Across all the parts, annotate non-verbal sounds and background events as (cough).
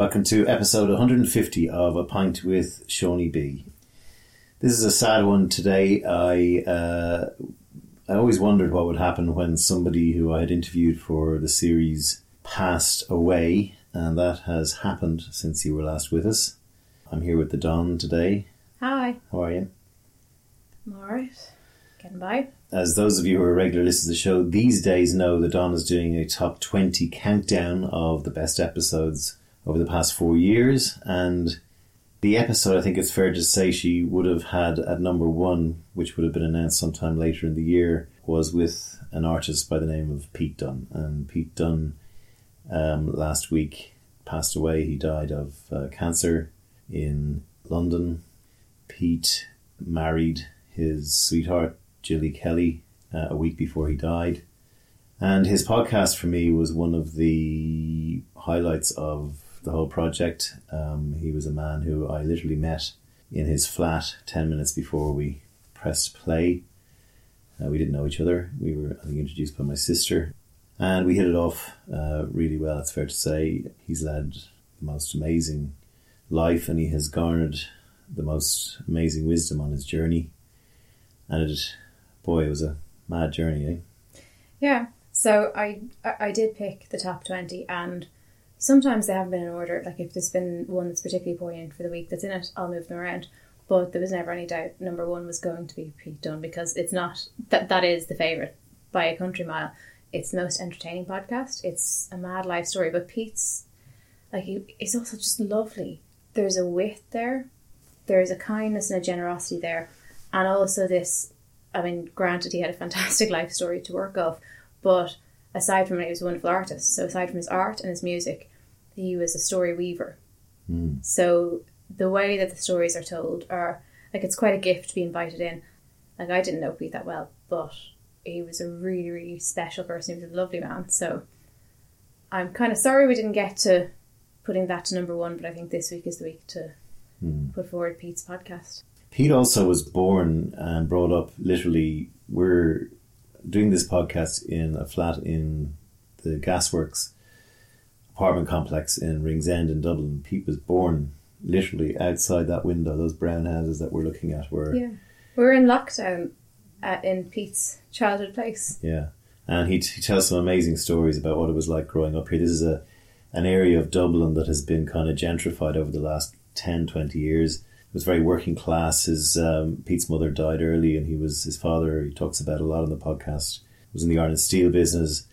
Welcome to episode 150 of A Pint with Seaniebee. This is a sad one today. I uh, I always wondered what would happen when somebody who I had interviewed for the series passed away, and that has happened since you were last with us. I'm here with the Don today. Hi. How are you? I'm alright. Getting by. As those of you who are regular listeners to the show these days know the Don is doing a top 20 countdown of the best episodes over the past four years. And the episode, I think it's fair to say, she would have had at number one, which would have been announced sometime later in the year, was with an artist by the name of Pete Dunne. And Pete Dunne um, last week passed away. He died of uh, cancer in London. Pete married his sweetheart, Gilly Kelly, uh, a week before he died. And his podcast for me was one of the highlights of the whole project. Um, he was a man who I literally met in his flat 10 minutes before we pressed play. Uh, we didn't know each other. We were, I think, introduced by my sister. And we hit it off uh, really well, it's fair to say. He's led the most amazing life and he has garnered the most amazing wisdom on his journey. And it, boy, it was a mad journey, eh? Yeah. So I I did pick the top twenty, and sometimes they haven't been in order. Like if there's been one that's particularly poignant for the week that's in it, I'll move them around. But there was never any doubt number one was going to be Pete Dunne because it's not that that is the favorite by a country mile. It's the most entertaining podcast. It's a mad life story, but Pete's like he, it's also just lovely. There's a wit there, there's a kindness and a generosity there, and also this. I mean, granted, he had a fantastic (laughs) life story to work off, but aside from it, he was a wonderful artist. So aside from his art and his music, he was a story weaver. Mm. So the way that the stories are told are like it's quite a gift to be invited in. Like I didn't know Pete that well, but he was a really, really special person. He was a lovely man. So I'm kind of sorry we didn't get to putting that to number one, but I think this week is the week to Mm. put forward Pete's podcast. Pete also was born and brought up literally. We're doing this podcast in a flat in the Gasworks apartment complex in Ringsend in Dublin. Pete was born literally outside that window. Those brown houses that we're looking at were Yeah, we're in lockdown at, in Pete's childhood place. Yeah, and he, he tells some amazing stories about what it was like growing up here. This is a an area of Dublin that has been kind of gentrified over the last 10, 20 years. It was very working class. His um, Pete's mother died early, and he was his father. He talks about a lot on the podcast. Was in the iron and steel business,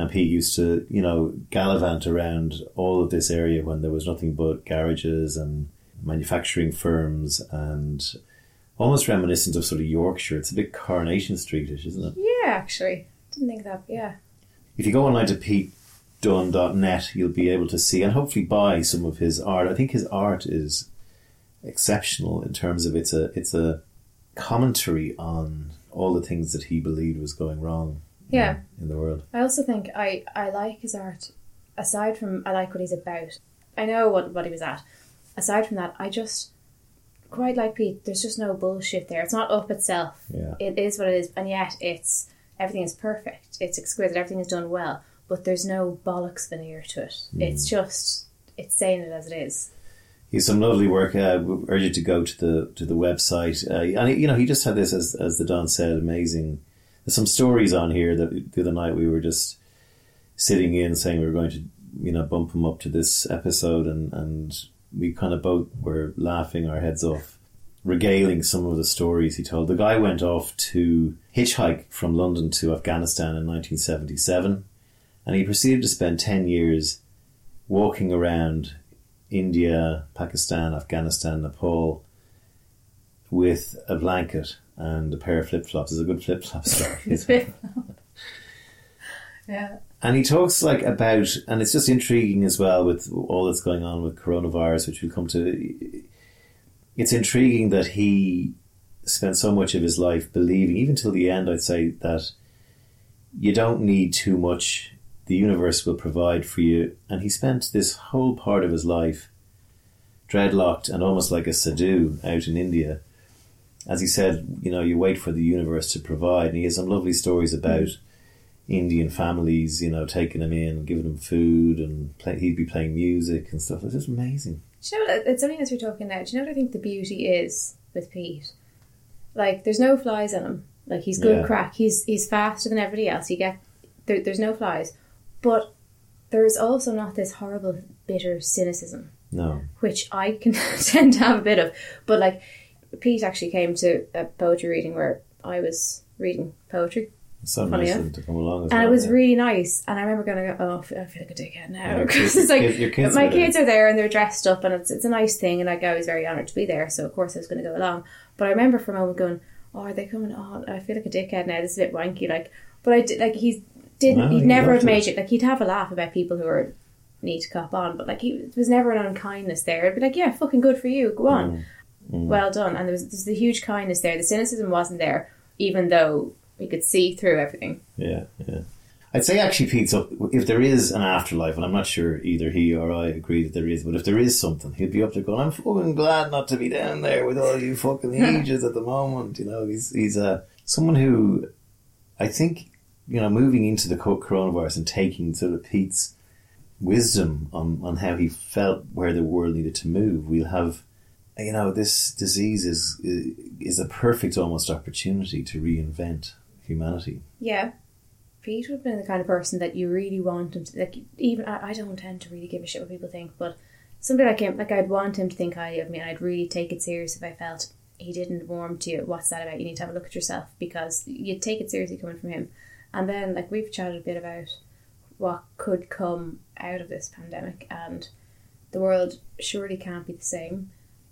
and Pete used to, you know, gallivant around all of this area when there was nothing but garages and manufacturing firms and almost reminiscent of sort of Yorkshire. It's a bit Coronation Streetish, isn't it? Yeah, actually, didn't think that. Yeah, If you go online to PeteDunne.net, you'll be able to see and hopefully buy some of his art. I think his art is exceptional in terms of it's a it's a commentary on all the things that he believed was going wrong yeah. in the world. I also think I, I like his art. Aside from I like what he's about. I know what what he was at. Aside from that, I just quite like Pete. There's just no bullshit there. It's not up itself. Yeah. It is what it is, and yet it's everything is perfect. It's exquisite. Everything is done well, but there's no bollocks veneer to it. It's just it's saying it as it is. He's some lovely work. I urge you to go to the to the website. Uh, and he, you know, he just had this as as the Don said, amazing. Some stories on here that the other night we were just sitting in saying we were going to you know bump him up to this episode, and and we kind of both were laughing our heads off, regaling some of the stories he told. The guy went off to hitchhike from London to Afghanistan in 1977, and he proceeded to spend ten years walking around India, Pakistan, Afghanistan, Nepal with a blanket and a pair of flip flops. is a good flip flop (laughs) story. yeah. and he talks like about, and it's just intriguing as well with all that's going on with coronavirus, which we'll come to. It's intriguing that he spent so much of his life believing, even till the end, I'd say that you don't need too much. The universe will provide for you. And he spent this whole part of his life dreadlocked and almost like a sadhu out in India. As he said, you know, you wait for the universe to provide. And he has some lovely stories about, Indian families, you know, taking him in, giving him food, and play, he'd be playing music and stuff. It's just amazing. Do you know what, it's only as we're talking now, do you know what I think the beauty is with Pete? Like, there's no flies on him. Like, he's good Yeah. crack. He's he's faster than everybody else. You get, there, there's no flies. But there's also not this horrible, bitter cynicism, No, which I can (laughs) tend to have a bit of. But, like, Pete actually came to a poetry reading where I was reading poetry. it's so Funny, nice of him to come along as And well. it was yeah. really nice. And I remember going to go, oh, I feel, like a dickhead now. Because kids- it's like, kids- your kids my there. kids are there and they're dressed up and it's, it's a nice thing. And like, I was very honoured to be there. So, of course, I was going to go along. But I remember for a moment going, oh, are they coming on? I feel like a dickhead now. This is a bit wanky. Like, but I did, like, he's didn't, No, he'd he never have made it. it. Like, he'd have a laugh about people who are need to cop on. But like, he was never an unkindness there. It'd be like, yeah, fucking good for you. Go on. Mm. Well done. And there was, there's the huge kindness there. The cynicism wasn't there, even though we could see through everything. Yeah, yeah. I'd say actually, Pete's up. If there is an afterlife, and I'm not sure either he or I agree that there is, but if there is something, he'd be up there going, "I'm fucking glad not to be down there with all you fucking (laughs) ages at the moment." You know, he's he's uh, someone who I think you know moving into the co- coronavirus and taking sort of Pete's wisdom on on how he felt where the world needed to move. We'll have. You know, this disease is is a perfect almost opportunity to reinvent humanity. Yeah. Pete would have been the kind of person that you really want him to like. Even I, I don't tend to really give a shit what people think, but somebody like him, like I'd want him to think highly of me, and I'd really take it serious if I felt he didn't warm to you. What's that about? You need to have a look at yourself because you'd take it seriously coming from him. And then, like we've chatted a bit about what could come out of this pandemic, and the world surely can't be the same.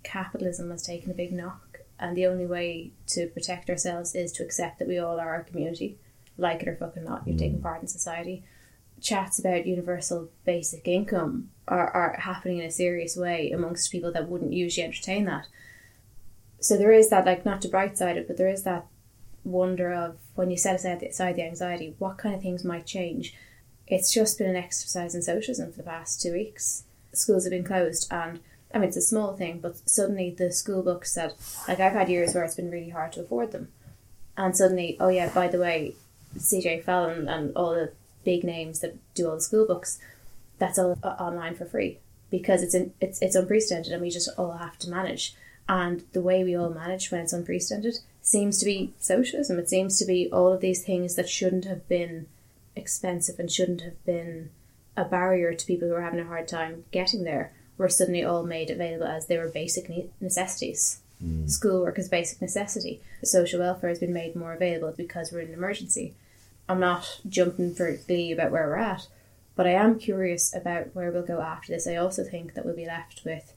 Capitalism has taken a big knock, and the only way to protect ourselves is to accept that we all are a community like it or fucking not, you've taking mm. part in society. Chats about universal basic income are, are happening in a serious way amongst people that wouldn't usually entertain that. So there is that, like, not to bright side it, but there is that wonder of when you set aside the, aside the anxiety, what kind of things might change. It's just been an exercise in socialism for the past two weeks. Schools have been closed, and I mean, it's a small thing, but suddenly the school books that, like, I've had years where it's been really hard to afford them. And suddenly, oh yeah, by the way, CJ Fallon and all the big names that do all the school books, that's all uh, online for free because it's in, it's it's unprecedented and we just all have to manage. And the way we all manage when it's unprecedented seems to be socialism. It seems to be all of these things that shouldn't have been expensive and shouldn't have been a barrier to people who are having a hard time getting there were suddenly all made available as they were basic ne- necessities. Hmm. Schoolwork is basic necessity. Social welfare has been made more available because we're in an emergency. I'm not jumping for glee about where we're at, but I am curious about where we'll go after this. I also think that we'll be left with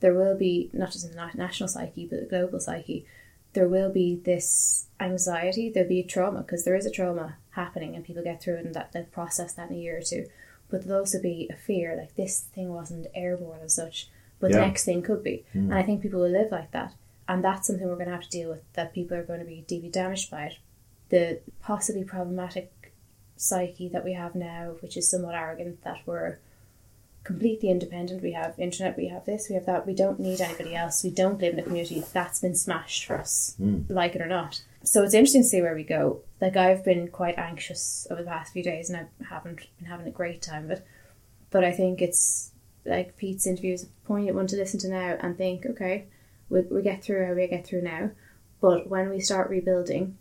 there will be not just in the national psyche but the global psyche. There will be this anxiety. There'll be a trauma because there is a trauma happening, and people get through it and that they'll process that in a year or two. But there'll also be a fear like this thing wasn't airborne as such, but the next thing could be, hmm. and I think people will live like that, and that's something we're going to have to deal with. That people are going to be deeply damaged by it. The possibly problematic psyche that we have now, which is somewhat arrogant, that we're completely independent. We have internet, we have this, we have that. We don't need anybody else. We don't live in a community. That's been smashed for us, hmm. like it or not. So it's interesting to see where we go. Like I've been quite anxious over the past few days, and I haven't been having a great time it. But I think it's like Pete's interview is a poignant one to listen to now and think, okay, we we get through how we get through now, but when we start rebuilding,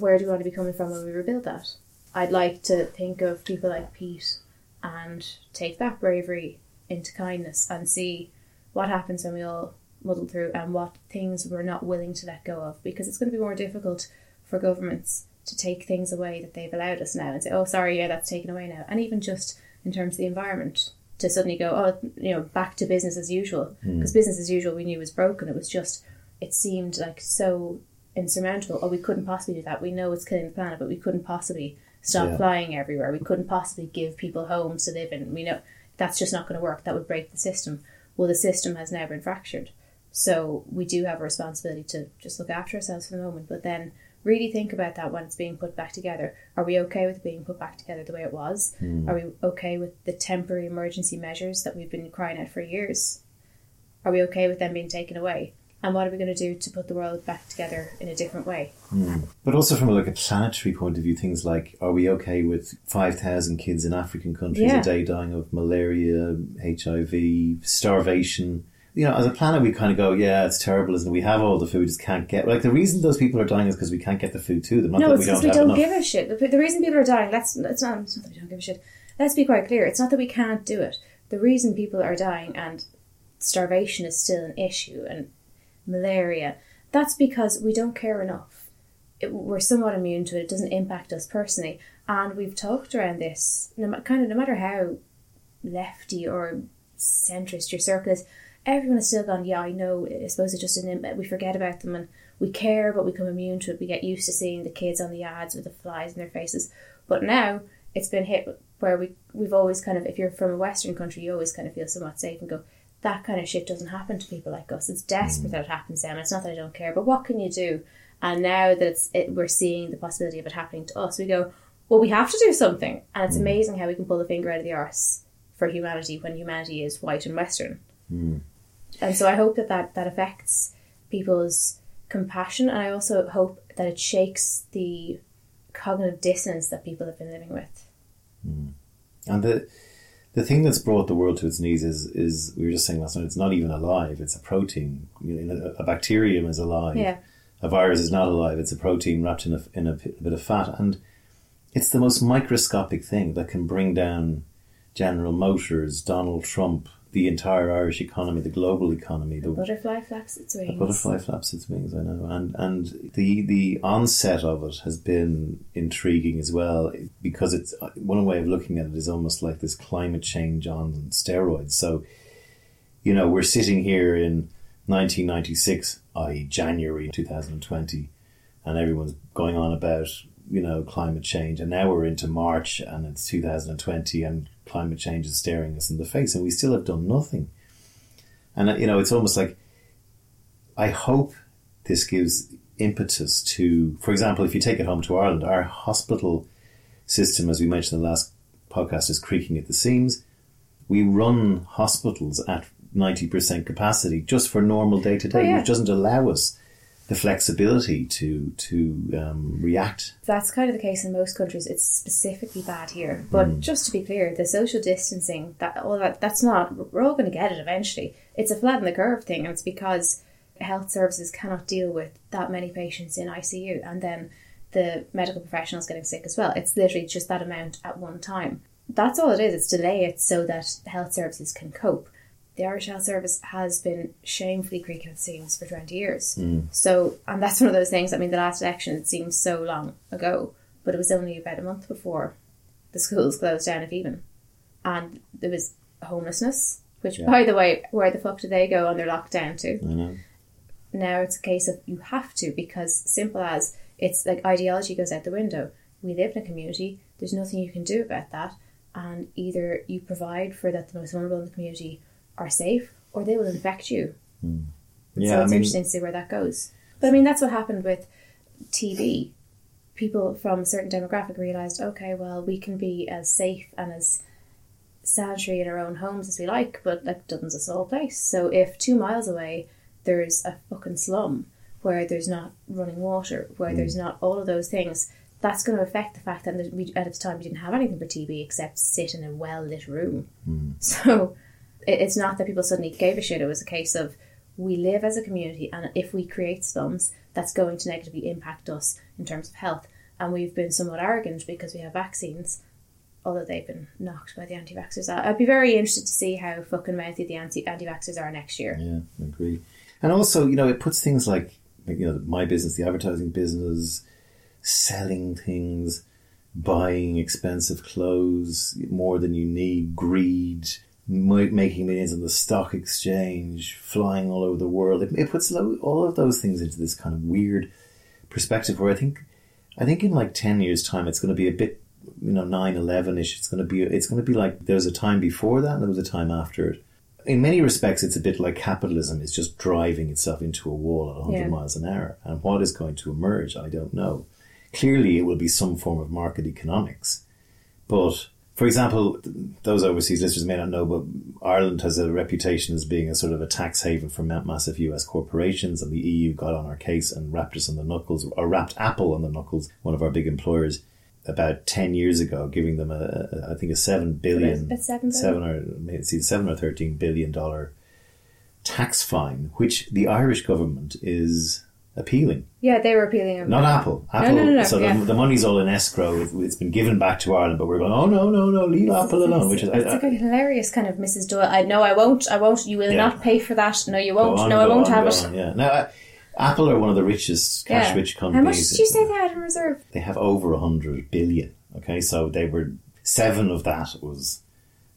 where do we want to be coming from when we rebuild that? I'd like to think of people like Pete and take that bravery into kindness and see what happens when we all muddle through and what things we're not willing to let go of because it's going to be more difficult for governments to take things away that they've allowed us now and say, oh, sorry, yeah, that's taken away now. And even just in terms of the environment, to suddenly go, oh, you know, back to business as usual. Hmm. Because business as usual we knew was broken. It was just, it seemed like so insurmountable. Oh, we couldn't possibly do that. We know it's killing the planet, but we couldn't possibly stop Yeah. flying everywhere. We couldn't possibly give people homes to live in. We know that's just not going to work. That would break the system. Well, the system has now been fractured. So we do have a responsibility to just look after ourselves for the moment, but then really think about that when it's being put back together. Are we okay with it being put back together the way it was? Hmm. Are we okay with the temporary emergency measures that we've been crying out for years? Are we okay with them being taken away? and what are we going to do to put the world back together in a different way? Hmm. But also from a like a planetary point of view, things like are we okay with five thousand kids in African countries Yeah. a day dying of malaria, HIV, starvation? You know, as a planet, we kind of go, yeah, it's terrible, isn't it? We have all the food, just can't get. Like the reason those people are dying is because we can't get the food to them. Not no, that it's we because don't we don't give a shit. The, the reason people are dying, let's, it's, not, it's not that we don't give a shit. Let's be quite clear. It's not that we can't do it. The reason people are dying and starvation is still an issue and malaria, that's because we don't care enough. It, we're somewhat immune to it. It doesn't impact us personally. And we've talked around this, no, kind of no matter how lefty or centrist your circle is, everyone has still gone, yeah, I know, I suppose it's just an, we forget about them and we care, but we become immune to it. We get used to seeing the kids on the ads with the flies in their faces. But now it's been hit where we, we've always kind of, if you're from a Western country, you always kind of feel somewhat safe and go, that kind of shit doesn't happen to people like us. It's desperate mm. that it happens to them. It's not that I don't care, but what can you do? And now that it's, it, we're seeing the possibility of it happening to us, we go, well, we have to do something. And it's mm. amazing how we can pull the finger out of the arse for humanity when humanity is white and Western. Mm. And so I hope that, that that affects people's compassion, and I also hope that it shakes the cognitive dissonance that people have been living with. Hmm. And the the thing that's brought the world to its knees is is we were just saying last night. It's not even alive. It's a protein. You know, a, a bacterium is alive. Yeah. A virus is not alive. It's a protein wrapped in a in a, p- bit of fat, and it's the most microscopic thing that can bring down General Motors, Donald Trump, the entire Irish economy, the global economy, the Butterfly flaps its wings. The butterfly flaps its wings, I know, and and the the onset of it has been intriguing as well because it's one way of looking at it is almost like this climate change on steroids. So, you know, we're sitting here in 1996, i.e., January 2020, and everyone's going on about you know climate change, and now we're into March and it's 2020, and climate change is staring us in the face, and we still have done nothing. And you know, it's almost like I hope this gives impetus to, for example, if you take it home to Ireland, our hospital system, as we mentioned in the last podcast, is creaking at the seams. We run hospitals at 90% capacity just for normal day to day, which doesn't allow us the flexibility to to um, react. That's kind of the case in most countries. It's specifically bad here. But just to be clear, the social distancing, that all that that's not we're all going to get it eventually. It's a flatten the curve thing, and it's because health services cannot deal with that many patients in ICU and then the medical professionals getting sick as well. It's literally just that amount at one time. That's all it is. It's delay it so that health services can cope. The Irish Health Service has been shamefully creaking at the seams for 20 years. Hmm. So, and that's one of those things. I mean, the last election, it seems so long ago, but it was only about a month before the schools closed down, if even. And there was homelessness, which, Yeah. by the way, where the fuck do they go on their lockdown to? Now it's a case of you have to, because simple as it's like ideology goes out the window. We live in a community, there's nothing you can do about that, and either you provide for that the most vulnerable in the community are safe, or they will infect you. Hmm. so yeah. I it's mean, interesting to see where that goes. But I mean, that's what happened with TB. People from a certain demographic realised, okay, well, we can be as safe and as sanitary in our own homes as we like, but like Dublin's a small place. So if two miles away there's a fucking slum where there's not running water, where hmm. there's not all of those things, that's going to affect the fact that we, at the time we didn't have anything for TB except sit in a well lit room. Hmm. (laughs) So it, it's not that people suddenly gave a shit. It was a case of we live as a community, and if we create slums, that's going to negatively impact us in terms of health. And we've been somewhat arrogant because we have vaccines, although they've been knocked by the anti vaxxers. I'd be very interested to see how fucking mouthy the anti vaxxers are next year. Yeah, I agree. And also, you know, it puts things like, you know, my business, the advertising business, selling things, buying expensive clothes more than you need, greed, making millions on the stock exchange, flying all over the world. It, it puts lo- all of those things into this kind of weird perspective where I think, I think in like 10 years time, it's going to be a bit, you know, 9 11 ish. It's going to be, it's going to be like there's a time before that and there was a time after it in many respects, it's a bit like capitalism is just driving itself into a wall at 100 Yeah. miles an hour. And what is going to emerge, I don't know. Clearly, it will be some form of market economics. But for example, those overseas listeners may not know, but Ireland has a reputation as being a sort of a tax haven for massive US corporations, and the EU got on our case and wrapped us on the knuckles, or wrapped Apple on the knuckles, one of our big employers, about 10 years ago, giving them a, a I think a 7 billion, It's seven seven or either 7 or 13 billion dollar tax fine, which the Irish government is appealing. Yeah, they were appealing. Not. Apple. Apple. no, no, no, So yeah. the, the money's all in escrow. It, it's been given back to Ireland, but we're going, oh no, no, no, leave Apple alone. Which is I, like I, a hilarious kind of Mrs. Doyle. I no, I won't. I won't. You will Yeah. not pay for that. No, you won't. on, no, I won't on, have it. on, Yeah. Now, uh, Apple are one of the richest Yeah. cash-rich How companies. much did you say they had in reserve? They have over a hundred billion. Okay, so they were seven of that was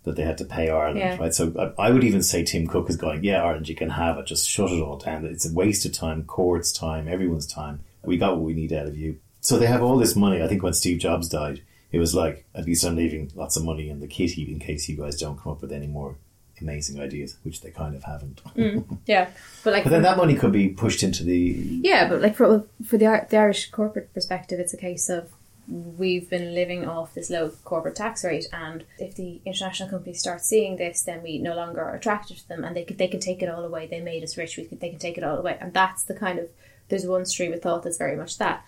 that they had to pay Ireland, Yeah. right? So I, I would even say Tim Cook is going, yeah, Ireland, you can have it. Just shut it all down. It's a waste of time, court's time, everyone's time. We got what we need out of you. So they have all this money. I think when Steve Jobs died, it was like, at least I'm leaving lots of money in the kitty in case you guys don't come up with any more amazing ideas, which they kind of haven't. Mm, yeah, but like But then that money could be pushed into the Yeah, but like for for the the Irish corporate perspective, it's a case of we've been living off this low corporate tax rate, and if the international companies start seeing this, then we no longer are attracted to them, and they could they can take it all away. They made us rich. We could they can take it all away, and that's the kind of there's one stream of thought that's very much that.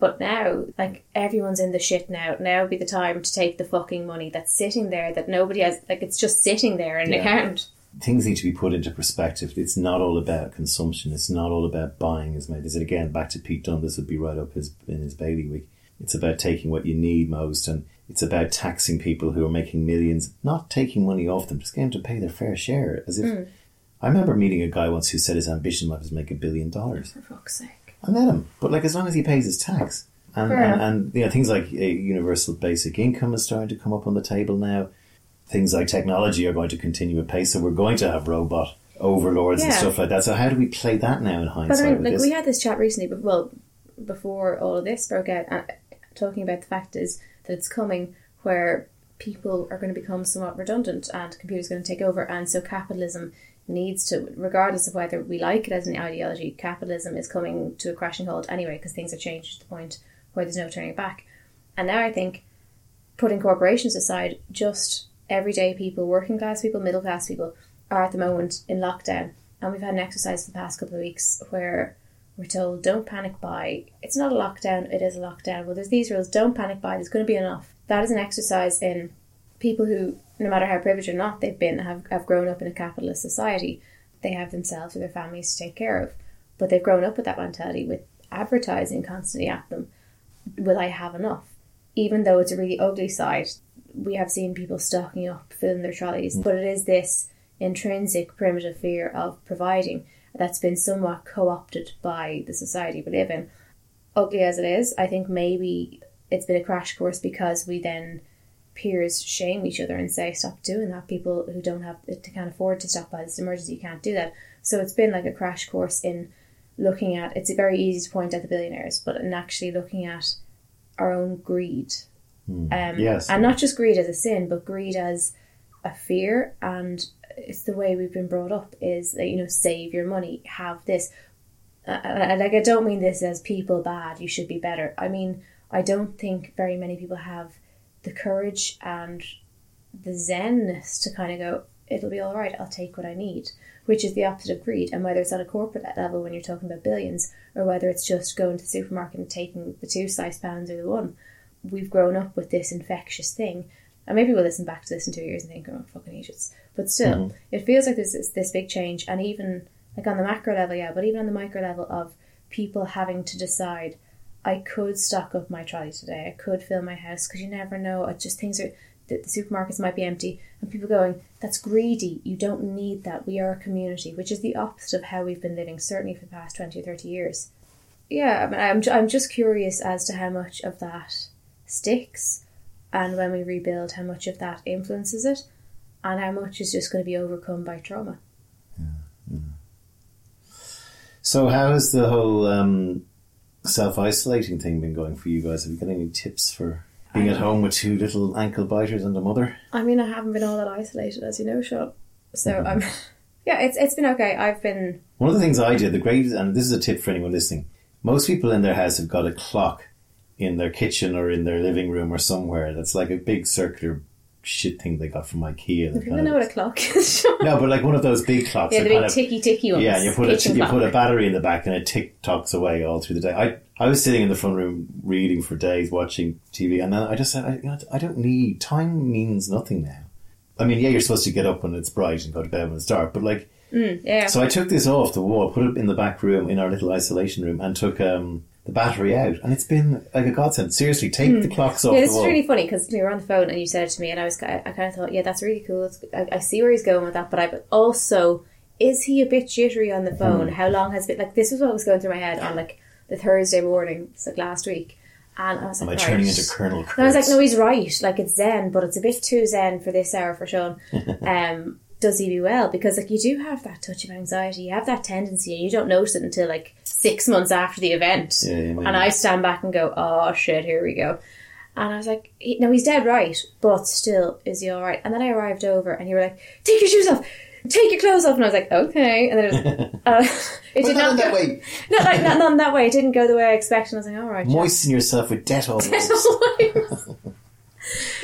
But now, like everyone's in the shit now. Now would be the time to take the fucking money that's sitting there that nobody has. Like it's just sitting there in an Yeah. account. things need to be put into perspective. It's not all about consumption. It's not all about buying as many. Is it again back to Pete Dunne? This would be right up his in his bailiwick. It's about taking what you need most, and it's about taxing people who are making millions, not taking money off them, just getting them to pay their fair share. As if I remember meeting a guy once who said his ambition in life was to make a billion dollars. For fuck's sake. I met him, but like as long as he pays his tax, and and, and you know things like a universal basic income is starting to come up on the table now. Things like technology are going to continue at pace, so we're going to have robot overlords and stuff like that. So how do we play that now in But hindsight? I mean, like we had this chat recently, but well, before all of this broke out, uh, talking about the fact is that it's coming where people are going to become somewhat redundant and computers are going to take over, and so capitalism needs to, regardless of whether we like it as an ideology, capitalism is coming to a crashing halt anyway because things have changed to the point where there's no turning back. And now I think, putting corporations aside, just everyday people, working class people, middle class people, are at the moment in lockdown. And we've had an exercise for the past couple of weeks where we're told don't panic buy. It's not a lockdown, it is a lockdown. Well, there's these rules don't panic buy, there's going to be enough. That is an exercise in people who, no matter how privileged or not they've been, have, have grown up in a capitalist society. They have themselves or their families to take care of. But they've grown up with that mentality with advertising constantly at them. Will I have enough? Even though it's a really ugly side, we have seen people stocking up, filling their trolleys. Mm. But it is this intrinsic primitive fear of providing that's been somewhat co opted by the society we live in. Ugly as it is, I think maybe it's been a crash course because we then peers shame each other and say stop doing that. People who don't have to can't afford to stop by this emergency can't do that. So it's been like a crash course in looking at. It's very easy to point at the billionaires, but in actually looking at our own greed. Um, Yes. and not just greed as a sin, but greed as a fear, and it's the way we've been brought up. Is that you know save your money, have this. Uh, like I don't mean this as people bad. You should be better. I mean I don't think very many people have the courage and the zenness to kind of go. It'll be all right. I'll take what I need, which is the opposite of greed. And whether it's at a corporate level when you're talking about billions, or whether it's just going to the supermarket and taking the two slice pounds or the one, we've grown up with this infectious thing. And maybe we'll listen back to this in two years and think, oh, fucking idiots. But still, mm-hmm. it feels like there's this, this big change. And even like on the macro level, yeah, but even on the micro level of people having to decide, I could stock up my trolley today. I could fill my house because you never know. It just things are the, the supermarkets might be empty, and people going, "That's greedy. You don't need that. We are a community," which is the opposite of how we've been living, certainly for the past twenty or thirty years. Yeah, I mean, I'm I'm just curious as to how much of that sticks, and when we rebuild, how much of that influences it, and how much is just going to be overcome by trauma. Yeah. So how has the whole um, self isolating thing been going for you guys? Have you got any tips for being at home with two little ankle biters and a mother? I mean, I haven't been all that isolated, as you know, Sean. So I'm, (laughs) yeah, it's it's been okay. I've been One of the things I did, the greatest, and this is a tip for anyone listening, most people in their house have got a clock in their kitchen or in their living room or somewhere that's like a big circular shit thing they got from IKEA. People kind know what a clock is. no, but like one of those big clocks. yeah, the big ticky ticky ones. yeah, and you put a you clock. put a battery in the back, and it tick tocks away all through the day. I I was sitting in the front room reading for days, watching TV, and then I just said, I, you know, I don't need time. Means nothing now. I mean, yeah, you're supposed to get up when it's bright and go to bed when it's dark, but like, Mm, yeah. so I took this off the wall, put it in the back room in our little isolation room, and took um the battery out, and it's been like a godsend. Seriously, take the clocks off Hmm. Yeah, the this is really funny because we were on the phone and you said it to me, and I was I, I kind of thought, yeah, that's really cool. It's, I, I see where he's going with that, but I but also is he a bit jittery on the phone? Hmm. How long has it been? Like this was what was going through my head on like the Thursday morning, like last week, and I was Am I like, turning into Colonel Kurtz? And I was like, no, he's right. Like it's zen, but it's a bit too zen for this hour for Sean. (laughs) Um, does he be well? Because like you do have that touch of anxiety, you have that tendency, and you don't notice it until like six months after the event. Yeah, yeah, and I stand back and go, oh shit, here we go. And I was like, he, no, he's dead right, but still, is he all right? And then I arrived over, and you were like, take your shoes off, take your clothes off, and I was like, okay. And then it, was, (laughs) uh, (laughs) it did not not that way. not, (laughs) like, not, not that way. It didn't go the way I expected. I was like, all right. Moisten yourself with Dettol.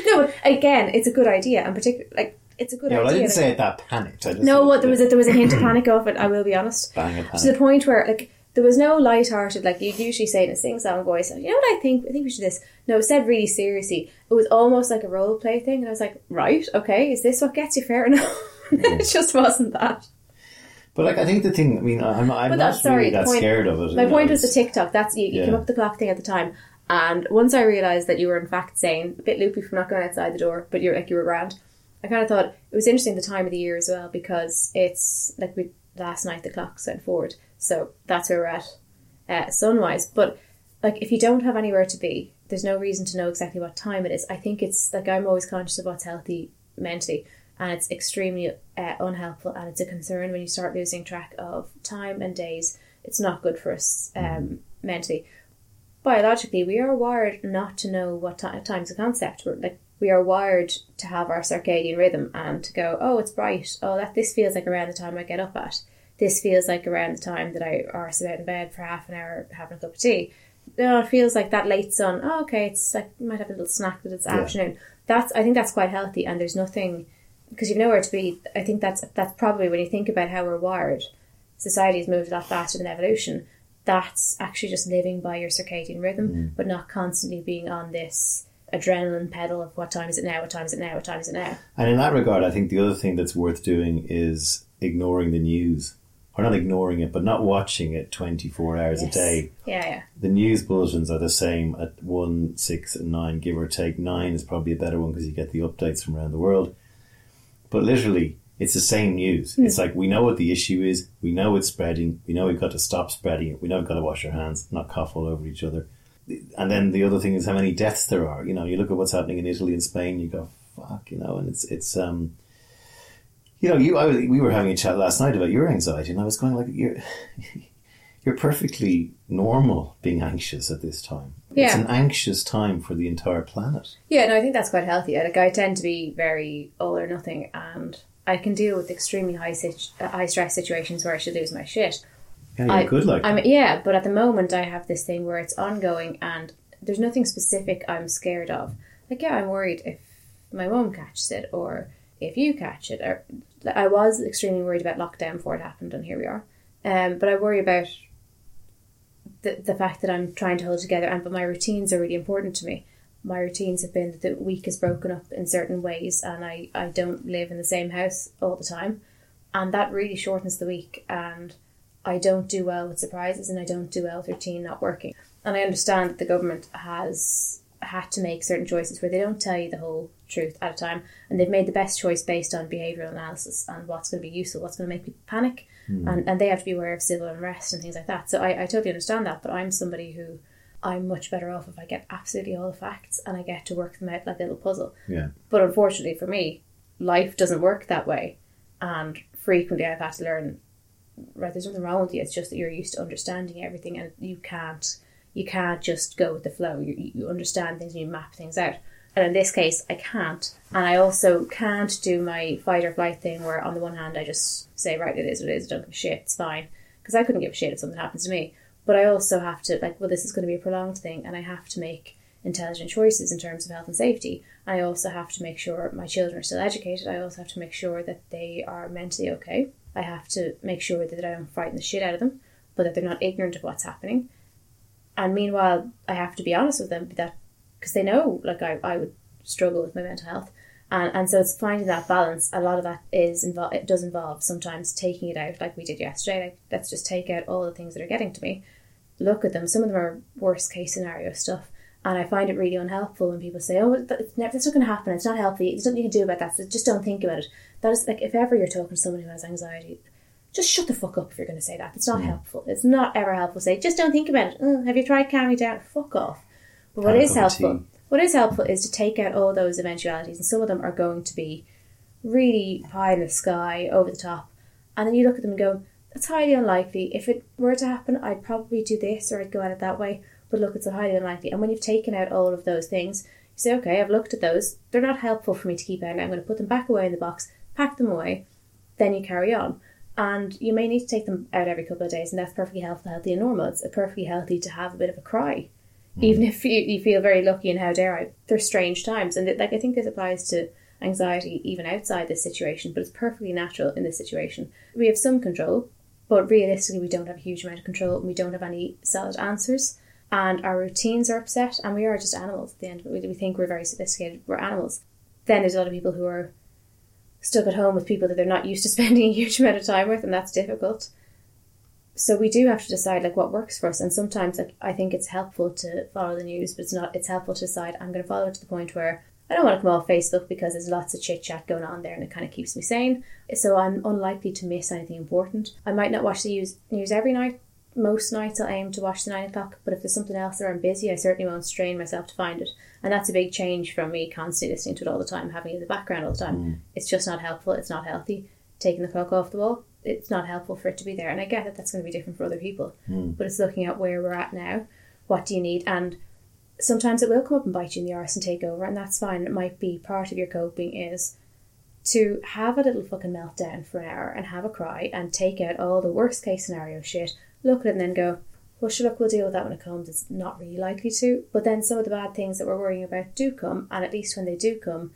no, but again, it's a good idea, and particularly like it's a good Yeah, well, I idea. didn't like- say it that panicked. I just no, what there was a, there was a hint of (clears throat) panic off it. I will be honest, bang a to the point where like there was no light-hearted like you'd usually say in a sing-song voice. You know what I think? I think we should do this. No, it said really seriously. It was almost like a role play thing, and I was like, right, okay, is this what gets you fair enough? (laughs) it just wasn't that. But like, I think the thing. I mean, I'm, I'm not sorry, really that point- scared of it. My know, point was the TikTok. That's you, you Yeah. came up with the clock thing at the time, and once I realised that you were in fact sane, a bit loopy from not going outside the door, but you're like you were grand. I kind of thought it was interesting the time of the year as well because it's like we last night the clock went forward, so that's where we're at uh, sunwise. But like if you don't have anywhere to be, there's no reason to know exactly what time it is. I think it's like I'm always conscious of what's healthy mentally, and it's extremely uh, unhelpful, and it's a concern when you start losing track of time and days. It's not good for us um, mentally. Biologically, we are wired not to know what ti time's a concept. We're like we are wired to have our circadian rhythm and to go, oh, it's bright. Oh, that this feels like around the time I get up at. This feels like around the time that I arse about in bed for half an hour having a cup of tea. No, it feels like that late sun. Oh, okay, it's like you might have a little snack that it's Yeah. afternoon. That's I think that's quite healthy, and there's nothing because you've nowhere to be. I think that's that's probably when you think about how we're wired. Society has moved a lot faster than evolution. That's actually just living by your circadian rhythm, mm. but not constantly being on this adrenaline pedal of what time is it now, what time is it now, what time is it now. And in that regard, I think the other thing that's worth doing is ignoring the news. Or not ignoring it, but not watching it 24 hours Yes. a day. Yeah, yeah. The news bulletins are the same at 1, 6, and 9, give or take. 9 is probably a better one because you get the updates from around the world. But literally, it's the same news. Hmm. It's like we know what the issue is, we know it's spreading, we know we've got to stop spreading it, we know we've got to wash our hands, not cough all over each other. And then the other thing is how many deaths there are. You know, you look at what's happening in Italy and Spain, you go, fuck, you know, and it's, it's, um, you know, you, I was, we were having a chat last night about your anxiety, and I was going like, you're, (laughs) you're perfectly normal being anxious at this time. It's an anxious time for the entire planet. Yeah, no, I think that's quite healthy. Like I tend to be very all or nothing, and I can deal with extremely high situ- uh, high stress situations where I should lose my shit. Yeah, you're I- good like I'm that. yeah, but at the moment I have this thing where it's ongoing, and there's nothing specific I'm scared of. Like yeah, I'm worried if my mom catches it or if you catch it. Or I was extremely worried about lockdown before it happened, and here we are. Um, but I worry about the the fact that I'm trying to hold together, and but my routines are really important to me. My routines have been that the week is broken up in certain ways, and I I don't live in the same house all the time, and that really shortens the week. And I don't do well with surprises, and I don't do well with routine not working. And I understand that the government has had to make certain choices where they don't tell you the whole truth at a time, and they've made the best choice based on behavioural analysis and what's going to be useful, what's going to make people panic, hmm. and, and they have to be aware of civil unrest and things like that. So I, I totally understand that, but I'm somebody who I'm much better off if I get absolutely all the facts and I get to work them out like a little puzzle. Yeah. But unfortunately for me, life doesn't work that way, and frequently I've had to learn. Right, there's nothing wrong with you. It's just that you're used to understanding everything, and you can't. You can't just go with the flow. You, you understand things and you map things out. And in this case, I can't. And I also can't do my fight or flight thing where, on the one hand, I just say, right, it is what it is, don't give a shit, it's fine. Because I couldn't give a shit if something happens to me. But I also have to, like, well, this is going to be a prolonged thing, and I have to make intelligent choices in terms of health and safety. I also have to make sure my children are still educated. I also have to make sure that they are mentally okay. I have to make sure that I don't frighten the shit out of them, but that they're not ignorant of what's happening. And meanwhile, I have to be honest with them that because they know, like I, I would struggle with my mental health, and and so it's finding that balance. A lot of that is involved. It does involve sometimes taking it out, like we did yesterday. Like let's just take out all the things that are getting to me, look at them. Some of them are worst case scenario stuff, and I find it really unhelpful when people say, "Oh, it's never, that's not going to happen. It's not healthy. There's nothing you can do about that. So just don't think about it." That is like if ever you're talking to someone who has anxiety, just shut the fuck up if you're going to say that. It's not Mm. helpful. It's not ever helpful. to Say just don't think about it. "Oh, have you tried calming down? Fuck off. What is helpful? What is helpful is to take out all those eventualities, and some of them are going to be really high in the sky, over the top, and then you look at them and go, "That's highly unlikely. If it were to happen, I'd probably do this or I'd go at it that way." But look, it's so highly unlikely. And when you've taken out all of those things, you say, "Okay, I've looked at those. They're not helpful for me to keep out. Now I'm going to put them back away in the box, pack them away." Then you carry on. And you may need to take them out every couple of days, and that's perfectly healthy, healthy and normal. It's perfectly healthy to have a bit of a cry Mm. even if you, you feel very lucky and how dare I, they're strange times. And like I think this applies to anxiety even outside this situation, but it's perfectly natural in this situation. We have some control, but realistically, we don't have a huge amount of control and we don't have any solid answers. And our routines are upset, and we are just animals at the end. We, we think we're very sophisticated, we're animals. Then there's a lot of people who are stuck at home with people that they're not used to (laughs) spending a huge amount of time with, and that's difficult so we do have to decide like what works for us. And sometimes like i think it's helpful to follow the news but it's not it's helpful to decide i'm going to follow it to the point where i don't want to come off facebook because there's lots of chit chat going on there and it kind of keeps me sane. So i'm unlikely to miss anything important. I might not watch the news, news every night. Most nights i'll aim to watch the 9 o'clock but if there's something else or i'm busy i certainly won't strain myself to find it. And that's a big change from me constantly listening to it all the time having it in the background all the time. Mm. It's just not helpful. It's not healthy taking the clock off the wall it's not helpful for it to be there. And I get that that's going to be different for other people, but it's looking at where we're at now. What do you need? And sometimes it will come up and bite you in the arse and take over, and that's fine. It might be part of your coping is to have a little fucking meltdown for an hour and have a cry and take out all the worst case scenario shit, look at it and then go, well, sure, look, we'll deal with that when it comes. It's not really likely to. But then some of the bad things that we're worrying about do come, and at least when they do come,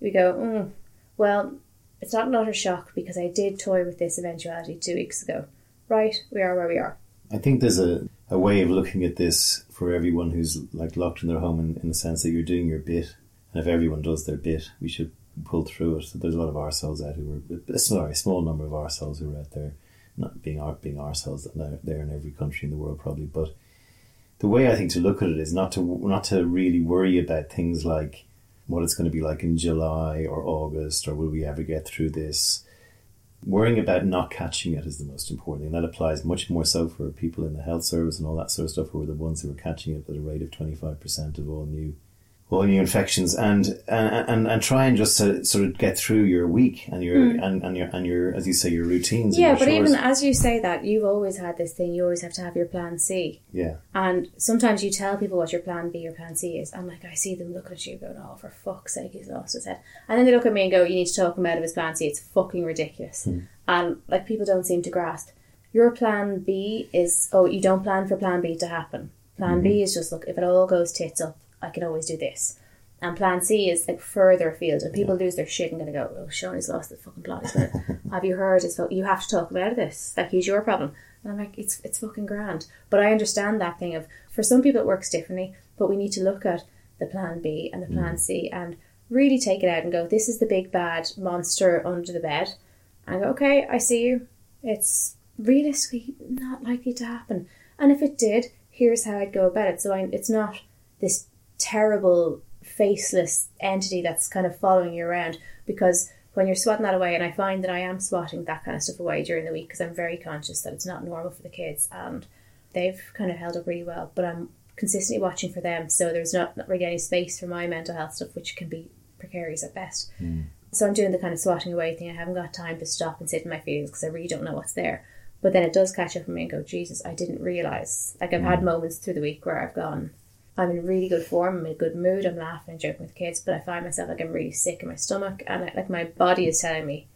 we go, mm, well, it's not an utter shock because I did toy with this eventuality two weeks ago. Right, we are where we are. I think there's a, a way of looking at this for everyone who's like locked in their home in, in the sense that you're doing your bit, and if everyone does their bit, we should pull through it. There's a lot of ourselves out who are uh, sorry, a small number of ourselves who are out there, not being our being ourselves there in every country in the world probably, but the way I think to look at it is not to not to really worry about things like what it's going to be like in July or August or will we ever get through this worrying about not catching it is the most important thing. That applies much more so for people in the health service and all that sort of stuff, who are the ones who are catching it at a rate of twenty five percent of all new all new infections, and and and, and try and just to sort of get through your week and your mm. and, and your and your as you say your routines. and. Yeah, your but even as you say that, you've always had this thing. You always have to have your plan C. yeah, And sometimes you tell people what your plan B or plan C is. And like I see them looking at you going, Oh, for fuck's sake, he's lost his head. And then they look at me and go, You need to talk him out of his plan C. It's fucking ridiculous. Hmm. And like people don't seem to grasp. Your plan B is oh, you don't plan for plan B to happen. Plan B mm-hmm. is just look, if it all goes tits up, I can always do this. And plan C is like further afield, and people lose their shit and gonna go, "Oh, Sean, lost the fucking plot." (laughs) Have you heard? It's you have to talk about this. Like he's your problem. And I'm like, it's it's fucking grand. But I understand that thing of for some people it works differently, but we need to look at the plan B and the mm. plan C and really take it out and go, this is the big bad monster under the bed. And go, okay, I see you. It's realistically not likely to happen. And if it did, here's how I'd go about it. So I, it's not this terrible faceless entity that's kind of following you around because when you're swatting that away and I find that I am swatting that kind of stuff away during the week because I'm very conscious that it's not normal for the kids and they've kind of held up really well but I'm consistently watching for them so there's not, not really any space for my mental health stuff which can be precarious at best. Hmm. So I'm doing the kind of swatting away thing. I haven't got time to stop and sit in my feelings because I really don't know what's there. But then it does catch up with me and go Jesus I didn't realise like I've had hmm. moments through the week where I've gone I'm in really good form. I'm in a good mood. I'm laughing and joking with kids, but I find myself like I'm really sick in my stomach, and I, like my body is telling me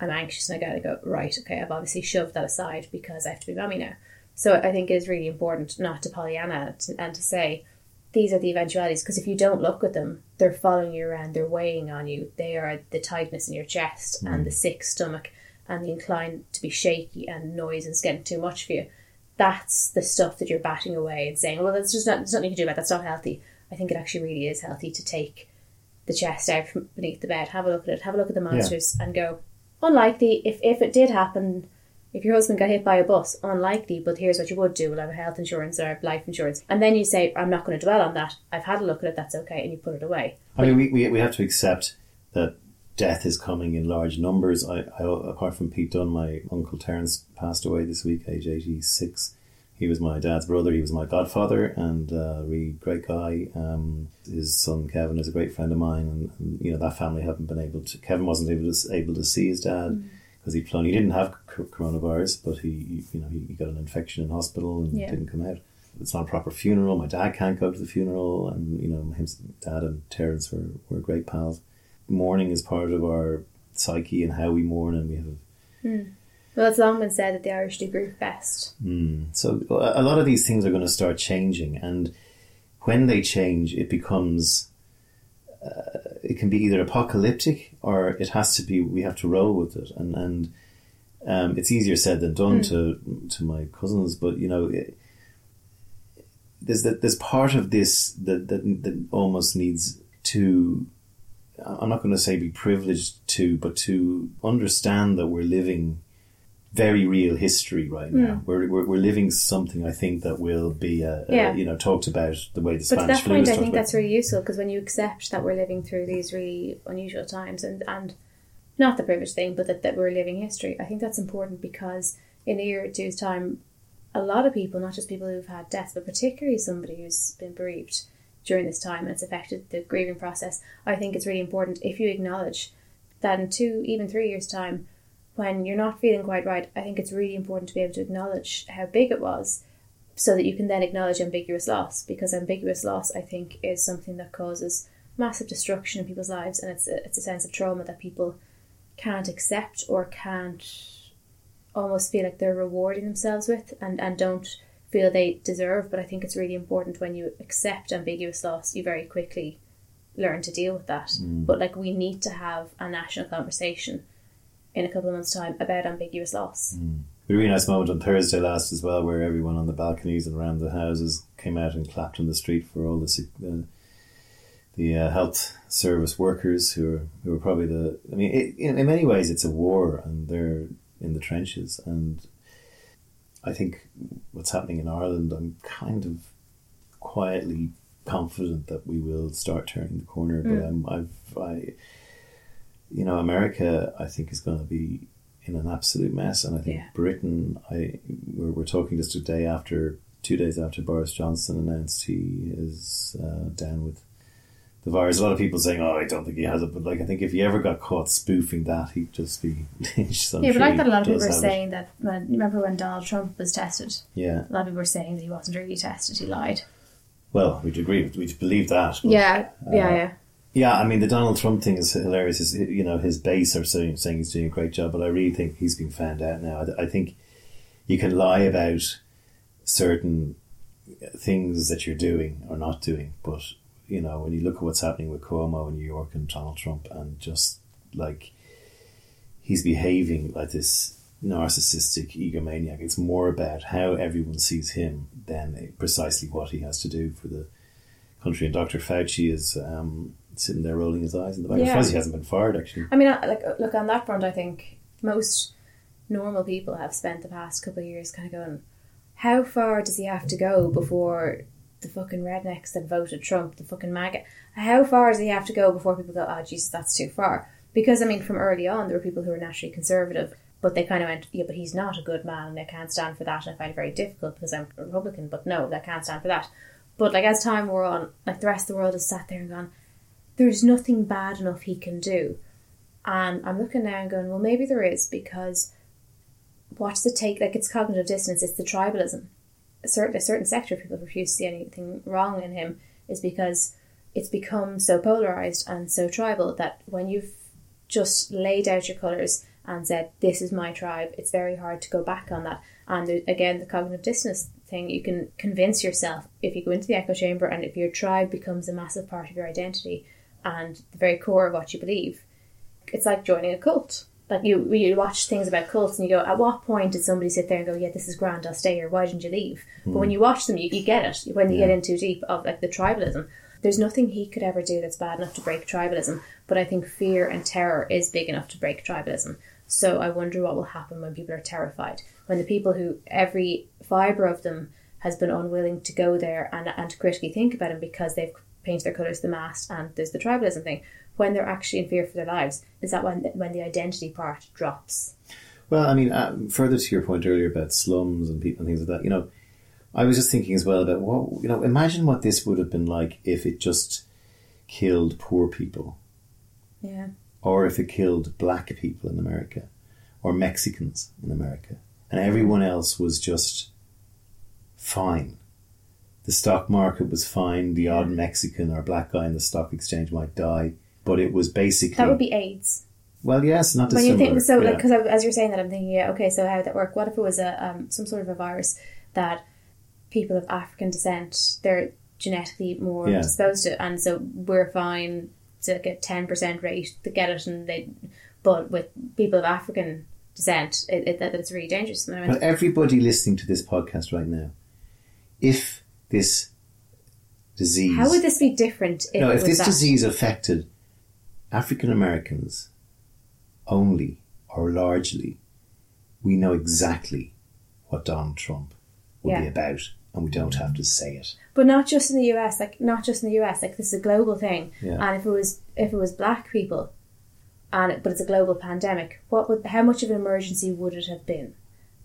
I'm anxious, and I gotta go right. Okay, I've obviously shoved that aside because I have to be mommy now. So I think it is really important not to Pollyanna it and to say these are the eventualities. Because if you don't look at them, they're following you around, they're weighing on you. They are the tightness in your chest and mm. the sick stomach and the incline to be shaky and noise is getting too much for you. That's the stuff that you're batting away and saying, well, that's just not, there's nothing you can do about that. That's not healthy. I think it actually really is healthy to take the chest out from beneath the bed, have a look at it, have a look at the monsters, and go, unlikely. If, if it did happen, if your husband got hit by a bus, unlikely, but here's what you would do. We'll have health insurance or life insurance. And then you say, I'm not going to dwell on that. I've had a look at it, that's okay, and you put it away. I mean, we, we, we have to accept that death is coming in large numbers. I, I apart from Pete Dunne, my uncle Terence passed away this week, age eighty six. He was my dad's brother. He was my godfather, and uh, really great guy. Um, his son Kevin is a great friend of mine, and, and, you know that family haven't been able to. Kevin wasn't able to able to see his dad because he'd flown. He didn't have coronavirus, but he you know he, he got an infection in hospital and Yeah. didn't come out. It's not a proper funeral. My dad can't go to the funeral, and you know his dad and Terence were, were great pals. Mourning is part of our psyche and how we mourn, and we have Well, it's long been said that the Irish do grief best. Mm. So a lot of these things are going to start changing, and when they change, it becomes uh, it can be either apocalyptic or it has to be. We have to roll with it, and and um, it's easier said than done to to my cousins. But you know, it, there's that there's part of this that that, that almost needs to. I'm not going to say be privileged to, but to understand that we're living very real history right now. We're, we're, we're living something I think that will be, uh, uh, you know, talked about the way the But to Spanish that flu point, I think about. that's really useful because when you accept that we're living through these really unusual times and, and not the privileged thing, but that, that we're living history, I think that's important because in a year or two's time, a lot of people, not just people who've had deaths, but particularly somebody who's been bereaved during this time and it's affected the grieving process, I think it's really important if you acknowledge that in two, even three years' time, when you're not feeling quite right, I think it's really important to be able to acknowledge how big it was so that you can then acknowledge ambiguous loss because ambiguous loss I think is something that causes massive destruction in people's lives and it's a, it's a sense of trauma that people can't accept or can't almost feel like they're rewarding themselves with and, and don't feel they deserve but I think it's really important when you accept ambiguous loss you very quickly learn to deal with that but like we need to have a national conversation in a couple of months time about ambiguous loss We had a really nice moment on Thursday last as well, where everyone on the balconies and around the houses came out and clapped in the street for all the uh, the uh, health service workers who are who are probably the. I mean, it, in, in many ways, it's a war, and they're in the trenches. And I think what's happening in Ireland, I'm kind of quietly confident that we will start turning the corner. But I'm, I've, I, you know, America, I think is going to be in an absolute mess, and I think Yeah. Britain. I we're, we're talking just a day after, two days after Boris Johnson announced he is uh, down with the virus. A lot of people saying, "Oh, I don't think he has it," but like I think if he ever got caught spoofing that, he'd just be (laughs) lynched. Yeah, but sure I thought a lot of people were have it. saying that. When, remember when Donald Trump was tested? Yeah, A lot of people were saying that he wasn't really tested. He lied. well, we'd agree, we'd believe that. but- Yeah, yeah, uh, yeah. Yeah, I mean the Donald Trump thing is hilarious. Is you know his base are saying, saying he's doing a great job, but I really think he's been found out now. I, I think you can lie about certain things that you're doing or not doing, but you know when you look at what's happening with Cuomo in New York and Donald Trump, and just like he's behaving like this narcissistic egomaniac. It's more about how everyone sees him than precisely what he has to do for the country. And Dr. Fauci is um, sitting there rolling his eyes in the back. Yeah. he hasn't been fired, actually. I mean, like, look on that front. I think most normal people have spent the past couple of years kind of going, how far does he have to go before the fucking rednecks that voted Trump, the fucking MAGA, how far does he have to go before people go, oh, Jesus, that's too far? Because, I mean, from early on, there were people who were naturally conservative, but they kind of went, yeah, but he's not a good man, and I can't stand for that, and I find it very difficult because I'm a Republican, but no, I can't stand for that. But, like, as time wore on, like, the rest of the world has sat there and gone, there's nothing bad enough he can do. And I'm looking now and going, well, maybe there is because what does it take? Like, it's cognitive dissonance, it's the tribalism. A certain, a certain sector of people refuse to see anything wrong in him is because it's become so polarized and so tribal that when you've just laid out your colours and said, this is my tribe, it's very hard to go back on that. And again, the cognitive dissonance thing. You can convince yourself if you go into the echo chamber and if your tribe becomes a massive part of your identity and the very core of what you believe, it's like joining a cult. Like you, you watch things about cults and you go, at what point did somebody sit there and go, yeah, this is grand, I'll stay here. Why didn't you leave? But when hmm. you watch them, you, you get it. When you Yeah. get in too deep of like the tribalism, there's nothing he could ever do that's bad enough to break tribalism. But I think fear and terror is big enough to break tribalism. So I wonder what will happen when people are terrified. When the people who every fibre of them has been unwilling to go there and, and to critically think about him because they've painted their colours the mast and there's the tribalism thing. When they're actually in fear for their lives, is that when when the identity part drops? Well, I mean, uh, further to your point earlier about slums and people and things like that, you know, I was just thinking as well about what, you know, imagine what this would have been like if it just killed poor people, Yeah. or if it killed black people in America, or Mexicans in America, and everyone else was just fine. The stock market was fine, the odd Mexican or black guy in the stock exchange might die, but it was basically. That would be AIDS. well, yes, not when you think so, yeah. like because as you're saying that, I'm thinking, yeah, okay, so how would that work? What if it was a um, some sort of a virus that people of African descent they're genetically more Yeah. disposed to, and so we're fine to get ten percent rate to get it, and they, but with people of African descent, it, it, that it's really dangerous. And I went, But everybody listening to this podcast right now, if this disease, how would this be different? If no, if this that? disease affected African Americans only or largely, we know exactly what Donald Trump will be about, and we don't have to say it. but not just in the US, like not just in the US, like this is a global thing. Yeah. And if it was if it was black people, and it, but it's a global pandemic, what would how much of an emergency would it have been?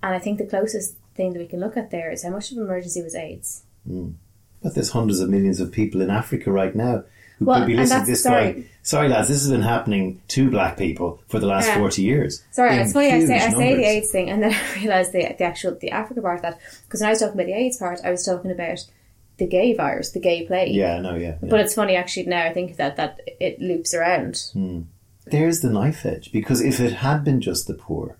And I think the closest thing that we can look at there is how much of an emergency was AIDS. Hmm. But there's hundreds of millions of people in Africa right now who Well, could be and listening to this sorry. going, sorry lads, this has been happening to black people for the last Yeah. 40 years. Sorry, it's funny I say I say the. AIDS thing, and then (laughs) I realised the the actual the Africa part of that because when I was talking about the AIDS part, I was talking about the gay virus, the gay plague. Yeah, no, yeah. yeah. But it's funny actually now I think that that it loops around. there's the knife edge because if it had been just the poor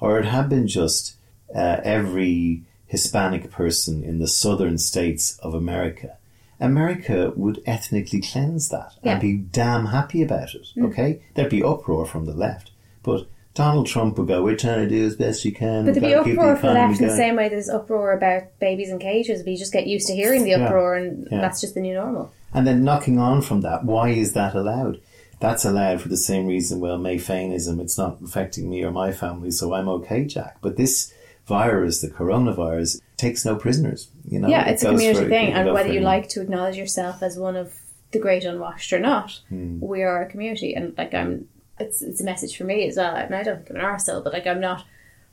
or it had been just uh, every hispanic person in the southern states of america america would ethnically cleanse that Yeah. Mm. and be damn happy about it okay there'd be uproar from the left but donald trump would go we're trying to do as best we can But there'd be got to keep uproar the economy left in the same way there's uproar about babies in cages, but you just get used to hearing the Yeah. uproar and Yeah. that's just the new normal. And then knocking on from that, why is that allowed? That's allowed for the same reason, well, mé féinism, it's not affecting me or my family, so I'm okay, Jack. But this virus, the coronavirus, takes no prisoners. You know, yeah, It it's a community thing, and whether you like to acknowledge yourself as one of the great unwashed or not, Hmm. we are a community, and like I'm, it's it's a message for me as well. And I don't think I'm an arsehole, but like I'm not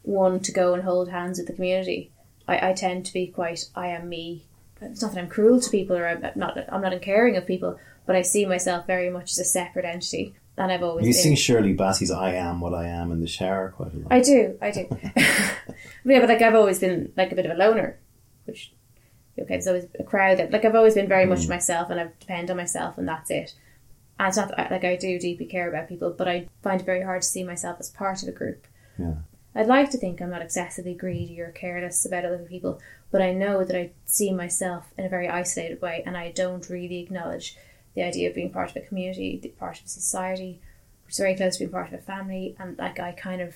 one to go and hold hands with the community. I, I tend to be quite I am me. It's not that I'm cruel to people or I'm not I'm not uncaring of people, but I see myself very much as a separate entity, and I've always You been. sing Shirley Bassey's I Am What I Am in the shower quite a lot. I do, I do. (laughs) (laughs) yeah, but like I've always been like a bit of a loner, which okay, there's always a crowd that like I've always been very much mm. myself, and I depend on myself, and that's it. And it's not that, like I do deeply care about people, but I find it very hard to see myself as part of a group. Yeah. I'd like to think I'm not excessively greedy or careless about other people, but I know that I see myself in a very isolated way, and I don't really acknowledge the idea of being part of a community, part of a society, is very close to being part of a family, and like I kind of,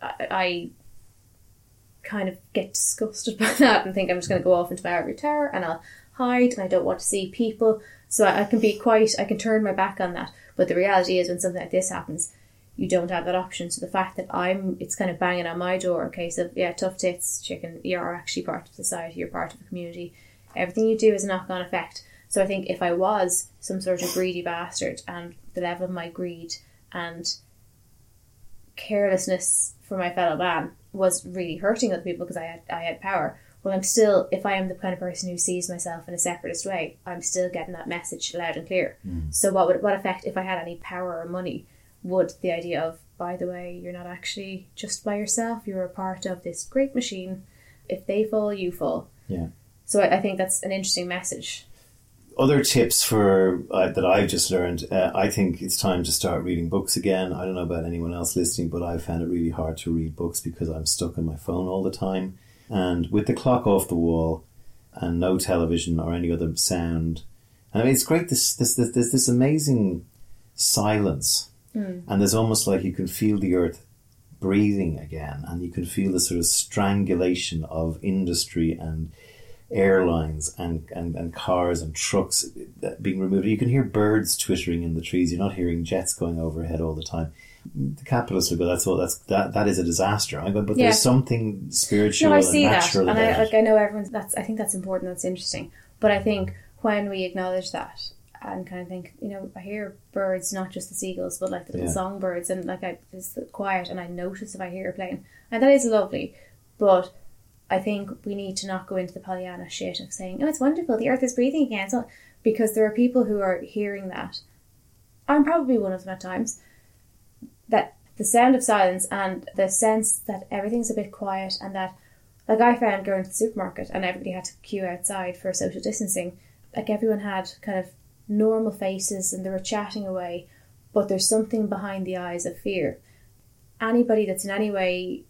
I, I kind of get disgusted (laughs) by that and think I'm just going to go off into my ivory tower and I'll hide and I don't want to see people. So I, I can be quite, I can turn my back on that. But the reality is, when something like this happens, you don't have that option. So the fact that I'm, it's kind of banging on my door, Okay, so yeah, tough tits, chicken, you're actually part of society, you're part of the community. Everything you do is a knock on effect. So I think if I was some sort of greedy bastard and the level of my greed and carelessness for my fellow man was really hurting other people because I had I had power. Well, I'm still if I am the kind of person who sees myself in a separatist way, I'm still getting that message loud and clear. Hmm. So what would what effect if I had any power or money would the idea of by the way you're not actually just by yourself you're a part of this great machine. If they fall, you fall. Yeah. So I, I think that's an interesting message. Other tips for uh, that I've just learned. Uh, I think it's time to start reading books again. I don't know about anyone else listening, but I found it really hard to read books because I'm stuck on my phone all the time. and with the clock off the wall, and no television or any other sound. And I mean, it's great. This this this this, this amazing silence, Mm. and there's almost like you can feel the earth breathing again, and you can feel the sort of strangulation of industry and airlines and, and, and cars and trucks being removed. You can hear birds twittering in the trees. You're not hearing jets going overhead all the time. The capitalists will go, "That's all. That's that. That is a disaster." I go, "But Yeah. there's something spiritual No, I and see that, and I it." like I know everyone's. That's I think that's important. That's interesting. But I think when we acknowledge that and kind of think, you know, I hear birds, not just the seagulls, but like the little Yeah. songbirds, and like I it's quiet, and I notice if I hear a plane, and that is lovely. But I think we need to not go into the Pollyanna shit of saying, "Oh, it's wonderful, the Earth is breathing again," so, because there are people who are hearing that. I'm probably one of them at times. That the sound of silence and the sense that everything's a bit quiet and that like I found going to the supermarket and everybody had to queue outside for social distancing. Like everyone had kind of normal faces and they were chatting away, but there's something behind the eyes of fear. Anybody that's in any way,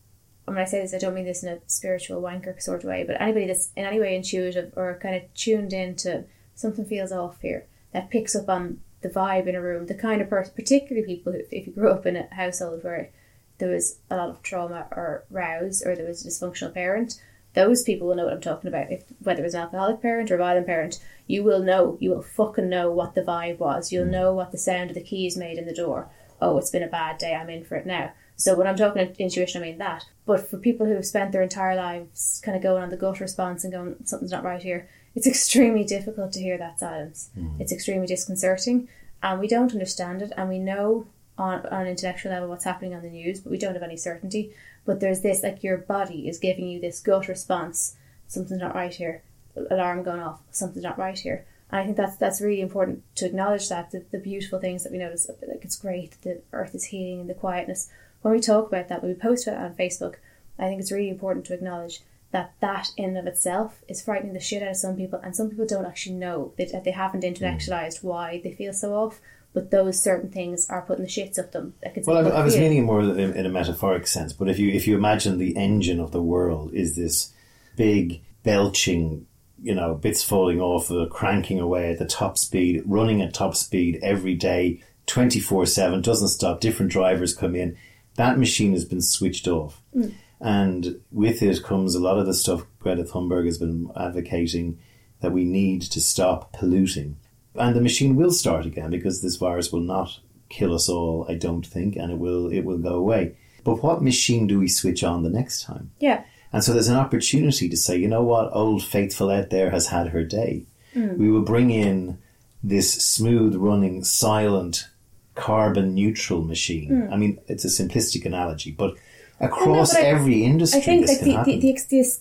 when I say this, I don't mean this in a spiritual wanker sort of way, but anybody that's in any way intuitive or kind of tuned into something feels off here that picks up on the vibe in a room, the kind of person, particularly people who, if you grew up in a household where there was a lot of trauma or rows or there was a dysfunctional parent, those people will know what I'm talking about. If whether it was an alcoholic parent or a violent parent, you will know. You will fucking know what the vibe was. You'll mm. know what the sound of the keys made in the door. Oh, it's been a bad day. I'm in for it now. So when I'm talking intuition, I mean that. But for people who have spent their entire lives kind of going on the gut response and going something's not right here, it's (laughs) extremely difficult to hear that silence. Mm. It's extremely disconcerting, and we don't understand it, and we know on, on an intellectual level what's happening on the news, but we don't have any certainty. But there's this like your body is giving you this gut response. Something's not right here. Alarm going off. Something's not right here. And I think that's that's really important to acknowledge that the, the beautiful things that we notice. Like it's great that the earth is healing and the quietness. When we talk about that, when we post about it on Facebook, I think it's really important to acknowledge that that in and of itself is frightening the shit out of some people, and some people don't actually know they, they haven't intellectualized why they feel so off. But those certain things are putting the shits up them. Like Well, I, I was meaning more in, in a metaphoric sense. But if you if you imagine the engine of the world is this big belching, you know, bits falling off, uh, cranking away at the top speed, running at top speed every day, twenty four seven, doesn't stop. Different drivers come in. That machine has been switched off, mm. and with it comes a lot of the stuff Greta Thunberg has been advocating that we need to stop polluting. And the machine will start again because this virus will not kill us all, I don't think, and it will it will go away. But what machine do we switch on the next time? Yeah. And so there's an opportunity to say, you know what, old faithful out there has had her day. Mm. We will bring in this smooth running, silent, carbon neutral machine. Hmm. I mean, it's a simplistic analogy, but across but I- every industry, I think like the, the, the,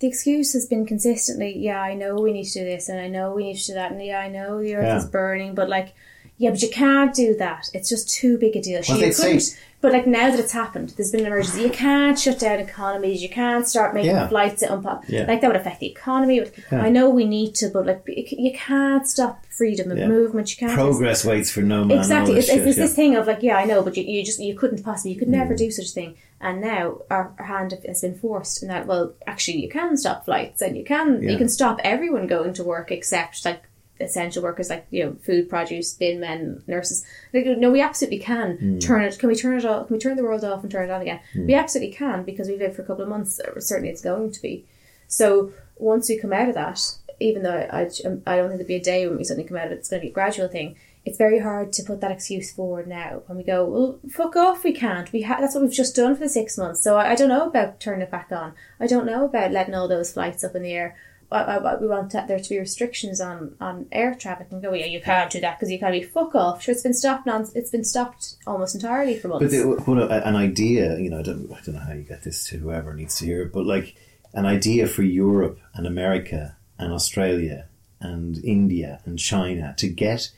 the excuse has been consistently, yeah, I know we need to do this, and I know we need to do that, and yeah, I know the earth Yeah. is burning, but like, yeah, but you can't do that. It's just too big a deal. Well, you they'd say- But like now that it's happened, there's been an emergency. You can't shut down economies. You can't start making Yeah. flights at unpo- Yeah. Like that would affect the economy. Yeah. I know we need to, but like you can't stop freedom of movement. You can't Progress waits for no man. exactly it's, this it's, shit, it's yeah. this thing of like yeah i know but you, you just you couldn't possibly you could never Mm. do such a thing and now our, our hand has been forced in that well actually you can stop flights and you can you can stop everyone going to work except like essential workers like you know food produce bin men nurses like, no we absolutely can Mm. turn it can we turn it off can we turn the world off and turn it on again we absolutely can because we've lived for a couple of months certainly it's going to be so once we come out of that, even though I, I, I don't think there'll be a day when we suddenly come out of it, it's going to be a gradual thing. It's very hard to put that excuse forward now when we go, well, fuck off, we can't. We ha- that's what we've just done for the six months. So I, I don't know about turning it back on. I don't know about letting all those flights up in the air. We want to, there to be restrictions on, on air traffic and go, yeah, you can't do that because you can't be fuck off. Sure, it's been stopped. Non- it's been stopped almost entirely for months. But the, what a, an idea, you know, I don't, I don't know how you get this to whoever needs to hear it, but like an idea for Europe and America and Australia and India and China to get,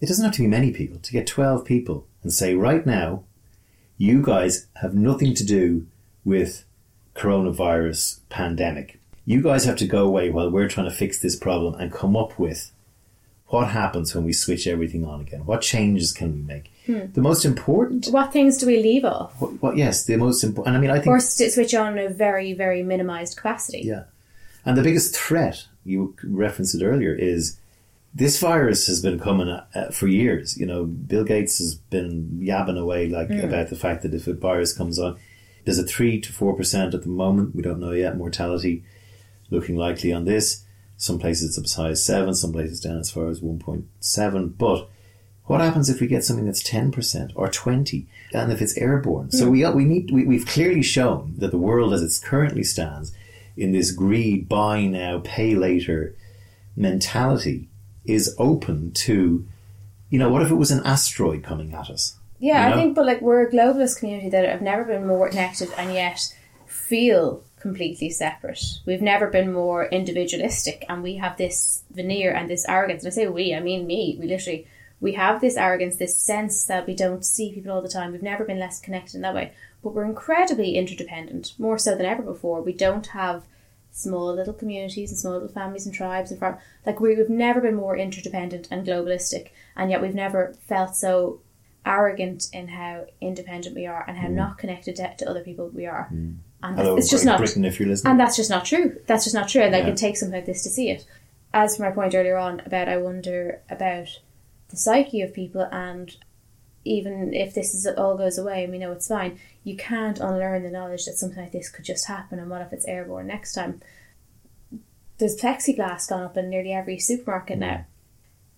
it doesn't have to be many people, to get 12 people and say, right now, you guys have nothing to do with coronavirus pandemic. You guys have to go away while we're trying to fix this problem and come up with what happens when we switch everything on again? What changes can we make? The most important, What things do we leave off? what, what yes, the most important, and I mean, I think Or switch on in a very, very minimized capacity. Yeah. And the biggest threat, you referenced it earlier, is this virus has been coming uh, for years. You know, Bill Gates has been yabbing away like about the fact that if a virus comes on, there's a 3 to 4% at the moment, we don't know yet, mortality looking likely on this. Some places it's as high as 7, some places down as far as 1.7. But what happens if we get something that's 10% or 20 and if it's airborne? So hmm. we, we need, we, we've clearly shown that the world as it currently stands in this greed, buy now, pay later mentality is open to, you know, what if it was an asteroid coming at us? Yeah, You I think, but like we're a globalist community that have never been more connected and yet feel completely separate. We've never been more individualistic, and we have this veneer and this arrogance. And I say we, I mean me. We literally we have this arrogance, this sense that we don't see people all the time. We've never been less connected in that way, but we're incredibly interdependent, more so than ever before. We don't have small little communities and small little families and tribes and farm. Like we, we've never been more interdependent and globalistic, and yet we've never felt so arrogant in how independent we are and how mm. not connected to, to other people we are. Mm. And Hello, it's just Great not, Britain, if you're listening. and that's just not true. That's just not true. And like Yeah. it takes something like this to see it. As for my point earlier on about, I wonder about the psyche of people, and even if this is all goes away and we know it's fine, you can't unlearn the knowledge that something like this could just happen. And what if it's airborne next time? There's plexiglass gone up in nearly every supermarket mm. now.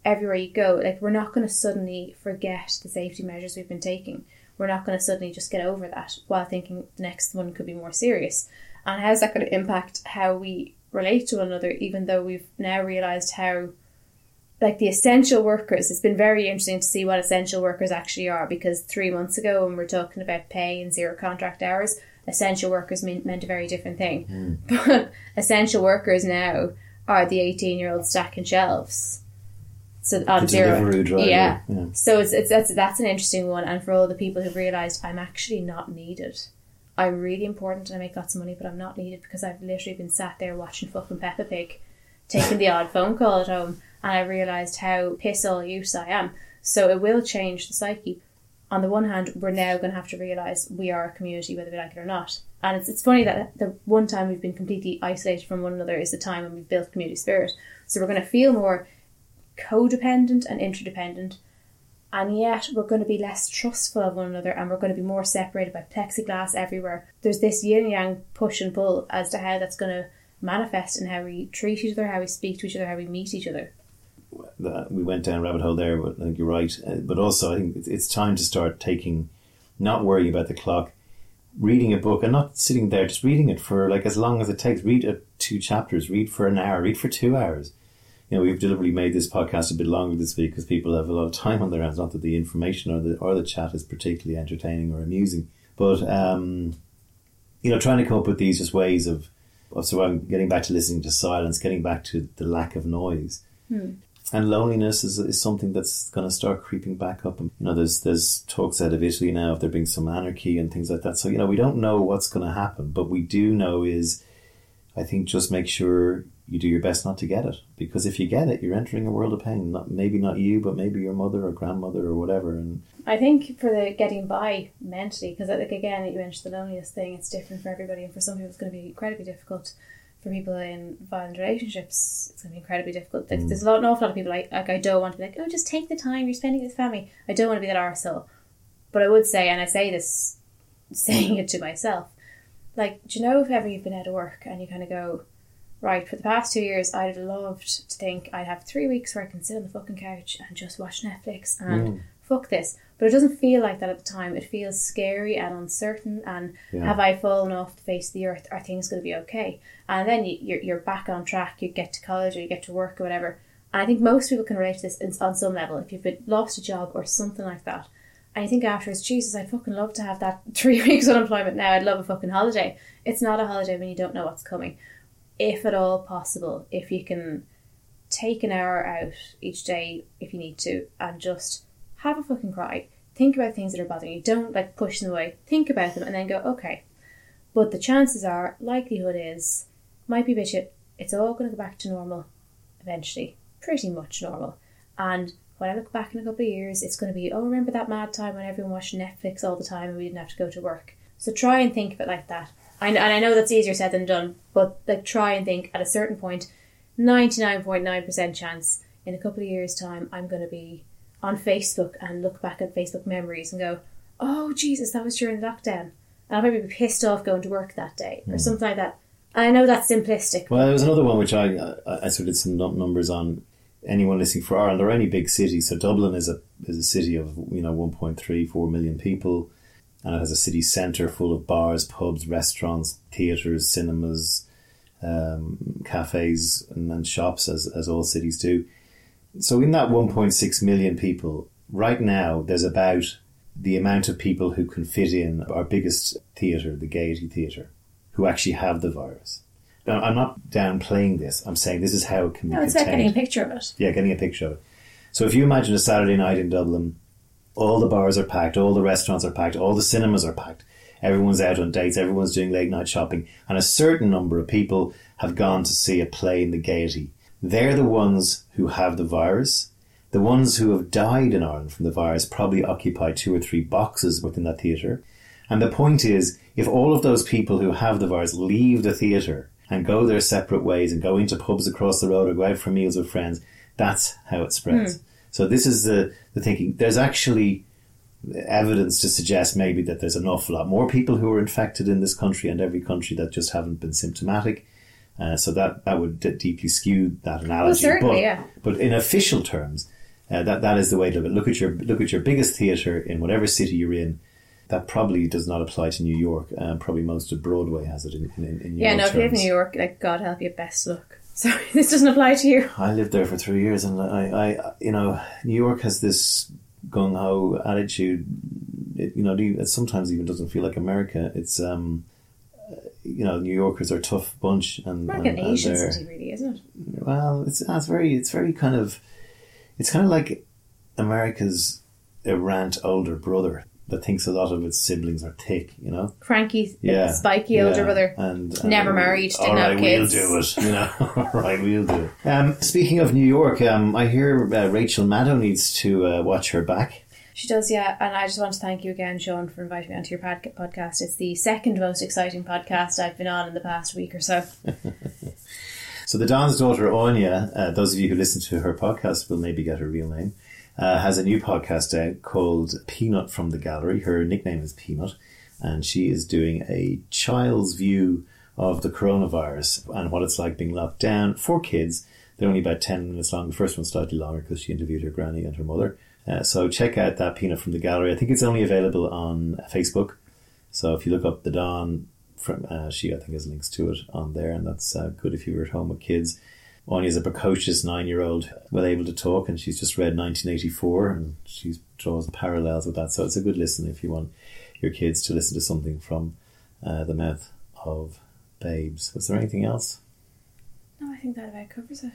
Everywhere you go, like we're not going to suddenly forget the safety measures we've been taking. We're not going to suddenly just get over that while thinking the next one could be more serious. And how's that going to impact how we relate to one another, even though we've now realised how, like, the essential workers, it's been very interesting to see what essential workers actually are because three months ago, when we are talking about pay and zero contract hours, essential workers mean, meant a very different thing. But hmm. (laughs) essential workers now are the 18 year olds stacking shelves. So on The um, zero. Driver, Yeah. yeah. So it's, it's that's that's an interesting one, and for all the people who've realised I'm actually not needed. I'm really important and I make lots of money, but I'm not needed because I've literally been sat there watching fucking Peppa Pig, taking the odd phone call at home, and I realised how piss all use I am. So it will change the psyche. On the one hand, we're now going to have to realise we are a community, whether we like it or not. And it's, it's funny that the one time we've been completely isolated from one another is the time when we've built community spirit. So we're going to feel more codependent and interdependent and yet we're going to be less trustful of one another and we're going to be more separated by plexiglass everywhere. There's this yin yang push and pull as to how that's going to manifest in how we treat each other, how we speak to each other, how we meet each other. we went down rabbit hole there, but I think you're right. Uh, But also, I think it's- time to start taking, not worrying about the clock, reading a book and not sitting there just reading it for like as long as it takes. Read uh, two chapters, read for an hour, read for two hours. You know, we've deliberately made this podcast a bit longer this week because people have a lot of time on their hands. Not that the information or the or the chat is particularly entertaining or amusing, but um, you know, trying to cope with these just ways of of surviving, getting back to listening to silence, getting back to the lack of noise and loneliness is, is something that's going to start creeping back up. And, you know, there's there's talks out of Italy now of there being some anarchy and things like that. So you know, we don't know what's going to happen, but we do know is, I think, just make sure you do your best not to get it, because if you get it, you're entering a world of pain. Not maybe not you, but maybe your mother or grandmother or whatever. And I think for the getting by mentally, because like again, you mentioned the loneliness thing, it's different for everybody, and for some people, it's going to be incredibly difficult. For people in violent relationships, it's going to be incredibly difficult. Like, There's mm. a lot, an awful lot of people like, like I don't want to be like, oh, just take the time you're spending with family. I don't want to be that arsehole. But I would say, and I say this, (laughs) saying it to myself, like, do you know if ever you've been out of work and you kind of go, right, for the past two years, I'd have loved to think I'd have three weeks where I can sit on the fucking couch and just watch Netflix and mm. fuck this. But it doesn't feel like that at the time. It feels scary and uncertain. And Yeah. have I fallen off the face of the earth? Are things going to be okay? And then you, you're, you're back on track. You get to college or you get to work or whatever. And I think most people can relate to this in- on some level. If you've been, lost a job or something like that, and you think afterwards, Jesus, I'd fucking love to have that (laughs) three weeks unemployment now. I'd love a fucking holiday. It's not a holiday when you don't know what's coming. If at all possible, if you can take an hour out each day if you need to and just have a fucking cry. Think about things that are bothering you. Don't like push them away. Think about them and then go, okay. But the chances are, likelihood is, might be a bit. It's all going to go back to normal eventually. Pretty much normal. And when I look back in a couple of years, it's going to be, oh, remember that mad time when everyone watched Netflix all the time and we didn't have to go to work. So try and think of it like that. I, and I know that's easier said than done, but like try and think at a certain point, 99.9% chance in a couple of years' time, I'm going to be on Facebook and look back at Facebook memories and go, oh, Jesus, that was during lockdown. And I'll probably be pissed off going to work that day or hmm. something like that. I know that's simplistic. Well, there was another one which I I, I sort of did some numbers on. Anyone listening for Ireland or any big city. So Dublin is a is a city of you know 1.3 4 million people, and it has a city centre full of bars, pubs, restaurants, theatres, cinemas, um, cafes, and, and shops, as as all cities do. So in that 1.6 million people, right now there's about the amount of people who can fit in our biggest theatre, the Gaiety Theatre, who actually have the virus. Now, I'm not downplaying this. I'm saying this is how it can be No, it's about contained. getting a picture of it. Yeah, getting a picture of it. So if you imagine a Saturday night in Dublin, all the bars are packed, all the restaurants are packed, all the cinemas are packed. Everyone's out on dates, everyone's doing late night shopping, and a certain number of people have gone to see a play in the Gaiety. They're the ones who have the virus. The ones who have died in Ireland from the virus probably occupy two or three boxes within that theatre. And the point is, if all of those people who have the virus leave the theatre and go their separate ways and go into pubs across the road or go out for meals with friends, that's how it spreads. Hmm. So this is the, the thinking. There's actually evidence to suggest maybe that there's an awful lot more people who are infected in this country and every country that just haven't been symptomatic. Uh, so that, that would d- deeply skew that analogy. certainly, but, yeah. but in official terms, uh, that that is the way to look. at it. Look at your look at your biggest theatre in whatever city you're in. That probably does not apply to New York. Um, probably most of Broadway has it in, in, in New Yeah, York Yeah, no, if you live in. New York, like, God help you, best luck. Sorry, (laughs) this doesn't apply to you. I lived there for three years, and I, I you know, New York has this gung ho attitude. It, you know, it sometimes even doesn't feel like America. It's um, you know, New Yorkers are a tough bunch, and, Like an Asian city, really, isn't it? Well, it's it's very it's very kind of it's kind of like America's errant older brother that thinks a lot of its siblings are thick. You know, Cranky, yeah, spiky yeah. older brother. and, and Never married, didn't all have right, kids. We'll do it. You know, (laughs) all right, we'll do it. Um, speaking of New York, um, I hear uh, Rachel Maddow needs to uh, watch her back. She does, yeah. And I just want to thank you again, Sean, for inviting me onto your pod- podcast. It's the second most exciting podcast I've been on in the past week or so. (laughs) So the Don's daughter Anya, uh, those of you who listen to her podcast will maybe get her real name, uh, has a new podcast out called Peanut from the Gallery. Her nickname is Peanut, and she is doing a child's view of the coronavirus and what it's like being locked down for kids. They're only about 10 minutes long. The first one's slightly longer because she interviewed her granny and her mother. Uh, so check out that Peanut from the Gallery. I think it's only available on Facebook. So if you look up the Don, from uh, she I think has links to it on there, and that's uh, good if you were at home with kids. Anya's a precocious nine-year-old, well able to talk, and she's just read 1984, and she draws parallels with that. So it's a good listen if you want your kids to listen to something from uh, the mouth of babes. Was there anything else? No, I think that about covers it.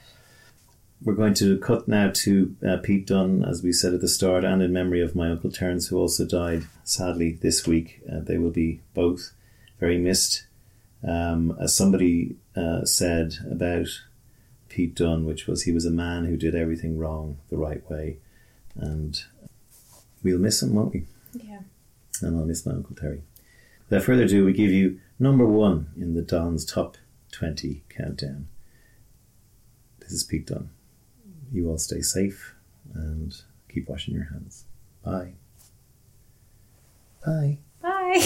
We're going to cut now to uh, Pete Dunne, as we said at the start, and in memory of my uncle Terence, who also died sadly this week. Uh, they will be both very missed. Um, as somebody uh, said about Pete Dunne, which was he was a man who did everything wrong the right way, and we'll miss him, won't we? Yeah. And I'll miss my uncle Terry. Without further ado, we give you number one in the Don's top twenty countdown. This is Pete Dunne. You all stay safe and keep washing your hands. Bye. Bye. Bye.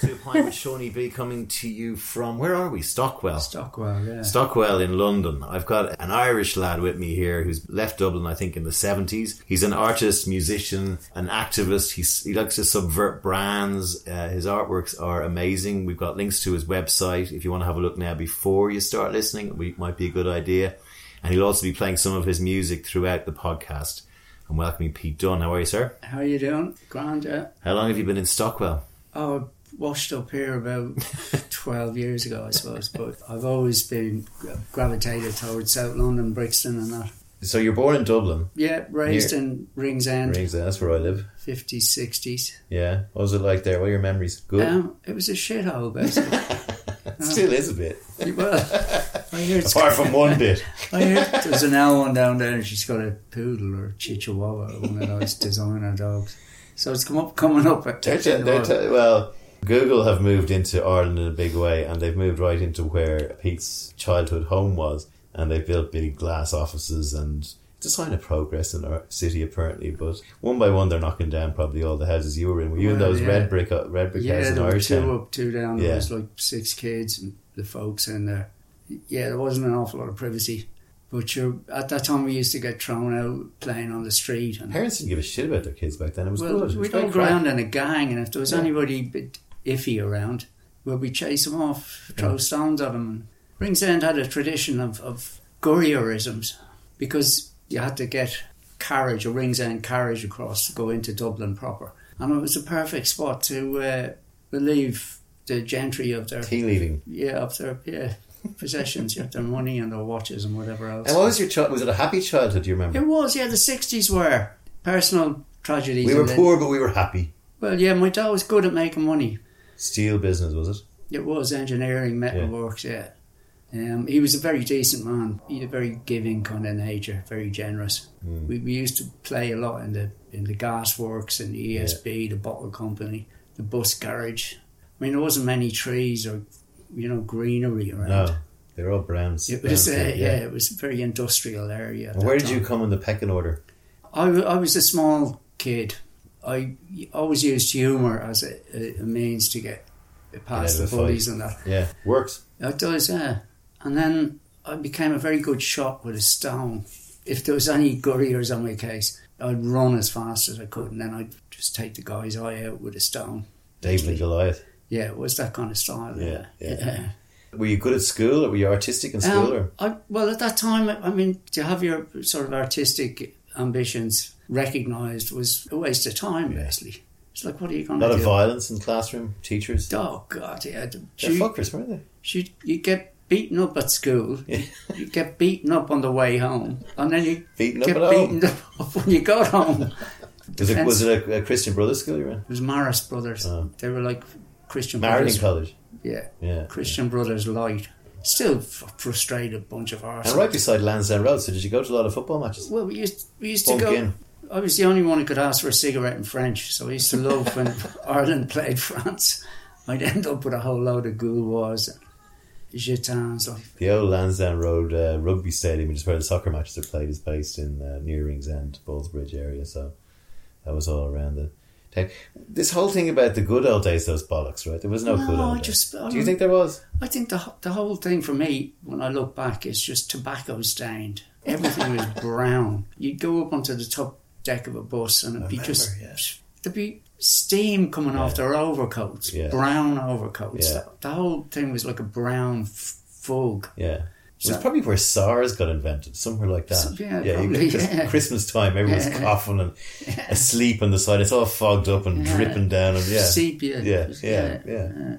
to a point with Seaniebee coming to you from where are we? Stockwell. Stockwell, yeah. Stockwell in London. I've got an Irish lad with me here who's left Dublin, I think, in the 70s. He's an artist, musician, an activist. He's, he likes to subvert brands. Uh, his artworks are amazing. We've got links to his website. If you want to have a look now before you start listening, we might be a good idea. And he'll also be playing some of his music throughout the podcast. I'm welcoming Pete Dunne. How are you, sir? How are you doing? Grand, yeah. How long have you been in Stockwell? Oh, I washed up here about (laughs) 12 years ago, I suppose, but I've always been gravitated towards South London, Brixton and that. So you're born in Dublin. Yeah, raised Here. in Ringsend, Rings, that's where I live. 50s, 60s. Yeah. What was it like there? What are your memories? Good. Um, it was a shithole, basically. (laughs) Still is a bit. well, (laughs) I hear it's Apart from one bit. I hear there's an L one down there and she's got a poodle or chihuahua or one of those designer dogs. So it's come up coming up They're they're well, Google have moved into Ireland in a big way, and they've moved right into where Pete's childhood home was, and they've built big glass offices, and it's a sign of progress in our city apparently. But one by one, they're knocking down probably all the houses you were in. Were you in those yeah. red brick uh, red brick yeah, houses in Irish two up, two down. Yeah. There was like six kids and the folks in there. Yeah, there wasn't an awful lot of privacy. But you're, at that time, we used to get thrown out playing on the street. And Parents didn't give a shit about their kids back then. It was well, good. It we'd all go around in a gang, and if there was Yeah. anybody a bit iffy around, well, we'd chase them off, throw Yeah. stones at them. Ringsend had a tradition of, of courierisms because you had to get carriage, a Ringsend carriage across to go into Dublin proper. And it was a perfect spot to uh, relieve the gentry of their Tea leaving. yeah, of their yeah possessions, yeah, their money and their watches and whatever else. And what was your child? Was it a happy childhood? Do you remember? It was, yeah. The sixties were personal tragedies. We were then- poor, but we were happy. Well, yeah, my dad was good at making money. Steel business was it? It was engineering, metalworks, yeah. Um, he was a very decent man. He had a very giving kind of nature, very generous. Hmm. We, we used to play a lot in the in the gas works and the ESB, the bottle company, the bus garage. I mean, there wasn't many trees or you know greenery around. No, they were all browns. It was, uh, brown yeah. it was a very industrial area. where did time. you come in the pecking order? I, I was a small kid. I always used humour as a, a, means to get past out the bullies and that. Yeah, works. It does, yeah. And then I became a very good shot with a stone. If there was any gurriers on my case, I'd run as fast as I could, and then I'd just take the guy's eye out with a stone. David and Goliath. Yeah, it was that kind of style. Yeah, Yeah, yeah. Were you good at school, or were you artistic in school? or Um, I, well, at that time, I mean, to have your sort of artistic ambitions recognised was a waste of time, Yeah. basically. It's like, what are you going to do? a lot of violence in classroom, teachers. Oh, God, yeah. the- They're you- fuckers, weren't they? you you get beaten up at school, Yeah. you get beaten up on the way home, and then you Beaten up get home. beaten up (laughs) when you got home. Was it, was it a, a Christian Brothers school you were in? It was Marist Brothers. Oh. They were like Christian Brothers. College. Yeah, Yeah. Christian Brothers light. Still f- frustrated bunch of arse. And right beside Lansdowne Road, so did you go to a lot of football matches? Well, we used we used to go. in. I was the only one who could ask for a cigarette in French, so I used to love when (laughs) Ireland played France. I'd end up with a whole load of Gauloises and Gitanes. Like, The old Lansdowne Road uh, rugby stadium, which is where the soccer matches are played, is based in uh, near Ringsend, Ballsbridge area. So that was all around the This whole thing about the good old days, those bollocks, right? There was no, No, good old I days. just- I Do you think there was? I think the the whole thing for me, when I look back, is just tobacco stained. Everything was (laughs) brown. You'd go up onto the top deck of a bus, and it'd be remember, just yeah. there'd be steam coming off their overcoats, Yeah. brown overcoats. Yeah. The, the whole thing was like a brown f- fog. Yeah. It was So- probably where SARS got invented, somewhere like that. So- yeah, you probably, 'cause yeah. Christmas time, everyone's Yeah. coughing and asleep on the side. It's all fogged up and Yeah. dripping down, and yeah, Sepia. Yeah, yeah, yeah.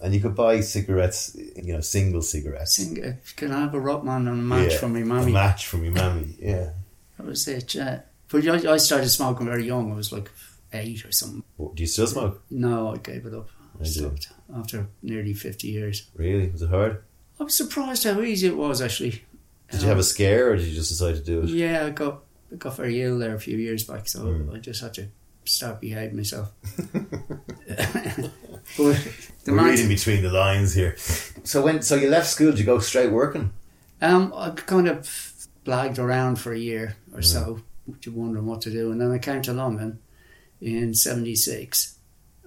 And you could buy cigarettes, you know, single cigarettes. Sing, can I have a Rotman and a match Yeah, for me A mammy? match for me mammy. Yeah. That was it. Yeah. But I, I started smoking very young. I was like eight or something. Well, Do you still smoke? No, I gave it up. I I do. stopped after nearly fifty years. Really? Was it hard? I was surprised how easy it was actually. Did you have a scare, or did you just decide to do it? Yeah, I got I got very ill there a few years back, so Mm. I just had to start behaving myself. (laughs) but the We're reading between the lines here. So when so you left school, did you go straight working? um, I kind of blagged around for a year or Mm. so, wondering what to do, and then I came to London in '76.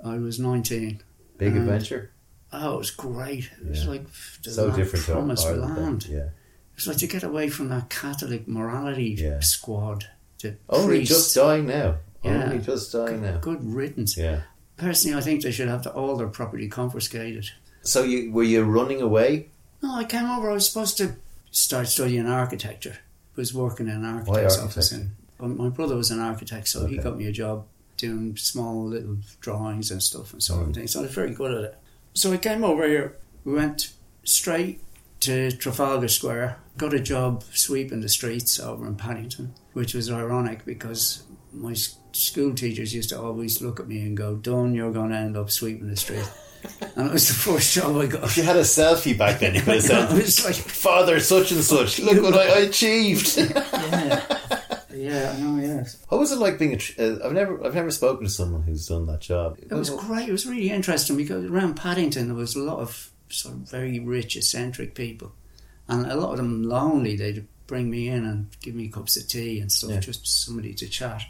I was nineteen. Big adventure. Oh, it was great. It was Yeah. like the So land- different to promised then. land. Yeah. It's like to get away from that Catholic morality Yeah. squad. The Only priests. just dying now. Yeah. Only just dying now. Good riddance. Yeah. Personally, I think they should have the, all their property confiscated. So you were you running away? No, I came over. I was supposed to start studying architecture. I was working in an architect's office. And, my brother was an architect, so he got me a job doing small little drawings and stuff and sort Mm. of things. So I was very good at it. So I came over here. We went straight to Trafalgar Square. Got a job sweeping the streets over in Paddington, which was ironic because my school teachers used to always look at me and go, "Don, you're going to end up sweeping the street." (laughs) and it was the first job I got. If got. you had a selfie back then, you could have (laughs) I said, was like, Father such and such, look what I, I achieved. (laughs) yeah, yeah, I know, yes. what was it like being a. Tr- uh, I've never I've never spoken to someone who's done that job. It was great. It was really interesting because around Paddington there was a lot of sort of very rich, eccentric people, and a lot of them lonely. They'd bring me in and give me cups of tea and stuff, Yeah. just somebody to chat.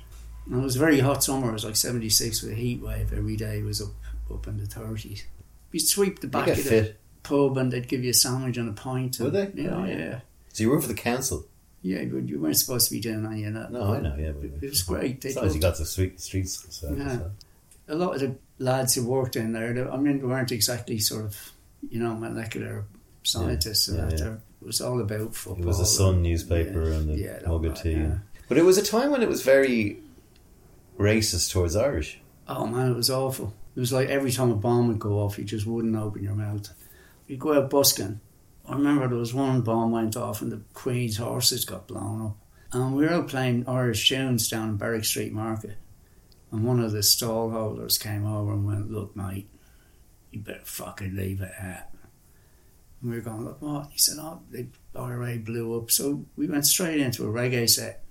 And it was a very hot summer. It was like seventy six with a heat wave. Every day was up up in the thirties. You'd sweep the back of the fit. pub and they'd give you a sandwich and a pint. Would they? Yeah, Oh, yeah, yeah. yeah. So you work for the council? But you weren't supposed to be doing any of that. No, I know. Yeah, but It was great. They As long as you got the street streets. So, Yeah. so. a lot of the lads who worked in there, they, I mean, they weren't exactly sort of, you know, molecular scientists and Yeah, yeah. It was all about football. It was the Sun and- newspaper yeah, and the yeah, mug of tea. yeah. But it was a time when it was very racist towards Irish. Oh man, it was awful. It was like every time a bomb would go off, you just wouldn't open your mouth. You go out busking. I remember there was one bomb went off and the Queen's horses got blown up. And we were out playing Irish tunes down in Berwick Street Market. And one of the stall holders came over and went, Look, mate, you better fucking leave it at. And we were going, Look, what? He said, Oh, the IRA blew up. So we went straight into a reggae set.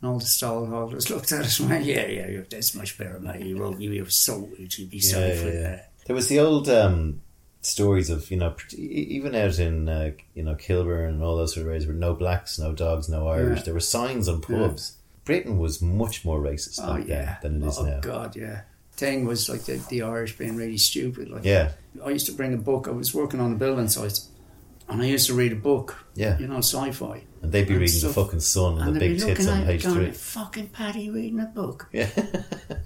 And all the stall holders (laughs) looked at us and went, Yeah, yeah, you're this much better, mate. You wrote, you were so, you'd be sorry Yeah, for yeah, yeah. that. There was the old um, stories of you know even out in uh, you know Kilburn and all those sort of areas where no blacks, no dogs, no Irish. Yeah. There were signs on pubs. Britain was much more racist Oh back yeah, then than it is oh now. Oh God, yeah. Thing was like the, the Irish being really stupid. Like Yeah, I used to bring a book. I was working on a building site, and I used to read a book. yeah. You know, sci-fi. And they'd be And reading stuff. the fucking Sun and, And the big tits on page going, three. "Fucking Paddy reading a book." (laughs) Yeah,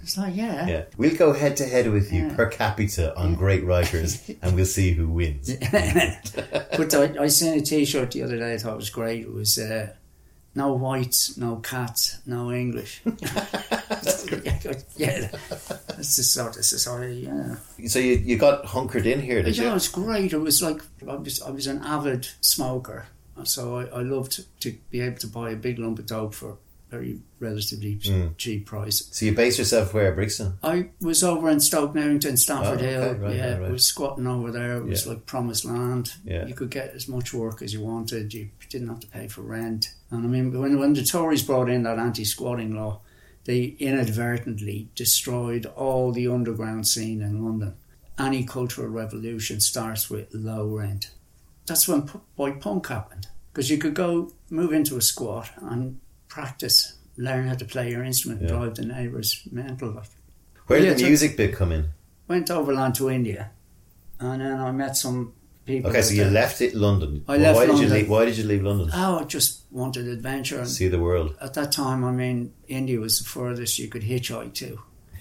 It's like, yeah, yeah. We'll go head to head with you Yeah. per capita on great writers, (laughs) and we'll see who wins. (laughs) but I, I seen a T-shirt the other day. I thought it was great. It was uh, no whites, no cats, no English. (laughs) (laughs) yeah, that's the sort of society. Yeah. So you, you got hunkered in here, did Yeah, it was great. It was like I was I was an avid smoker, so I, I loved to be able to buy a big lump of dope for very relatively Mm. cheap price. So you based yourself where, Brixton? I was over in Stoke Newington, Stamford Oh, okay, Hill. right, yeah, right, right. was squatting over there. It was Yeah. like promised land. Yeah. You could get as much work as you wanted. You didn't have to pay for rent. And I mean, when when the Tories brought in that anti-squatting law, they inadvertently destroyed all the underground scene in London. Any cultural revolution starts with low rent. That's when boy punk happened because you could go move into a squat and practice, learn how to play your instrument, Yeah. drive the neighbours mental. Like Where Yeah, did the music bit come in? went overland to India, and then I met some people. Okay, so you left it London. I left why did you London. leave? Why did you leave London? Oh, I just wanted adventure. And See the world. at that time, I mean, India was the furthest you could hitchhike to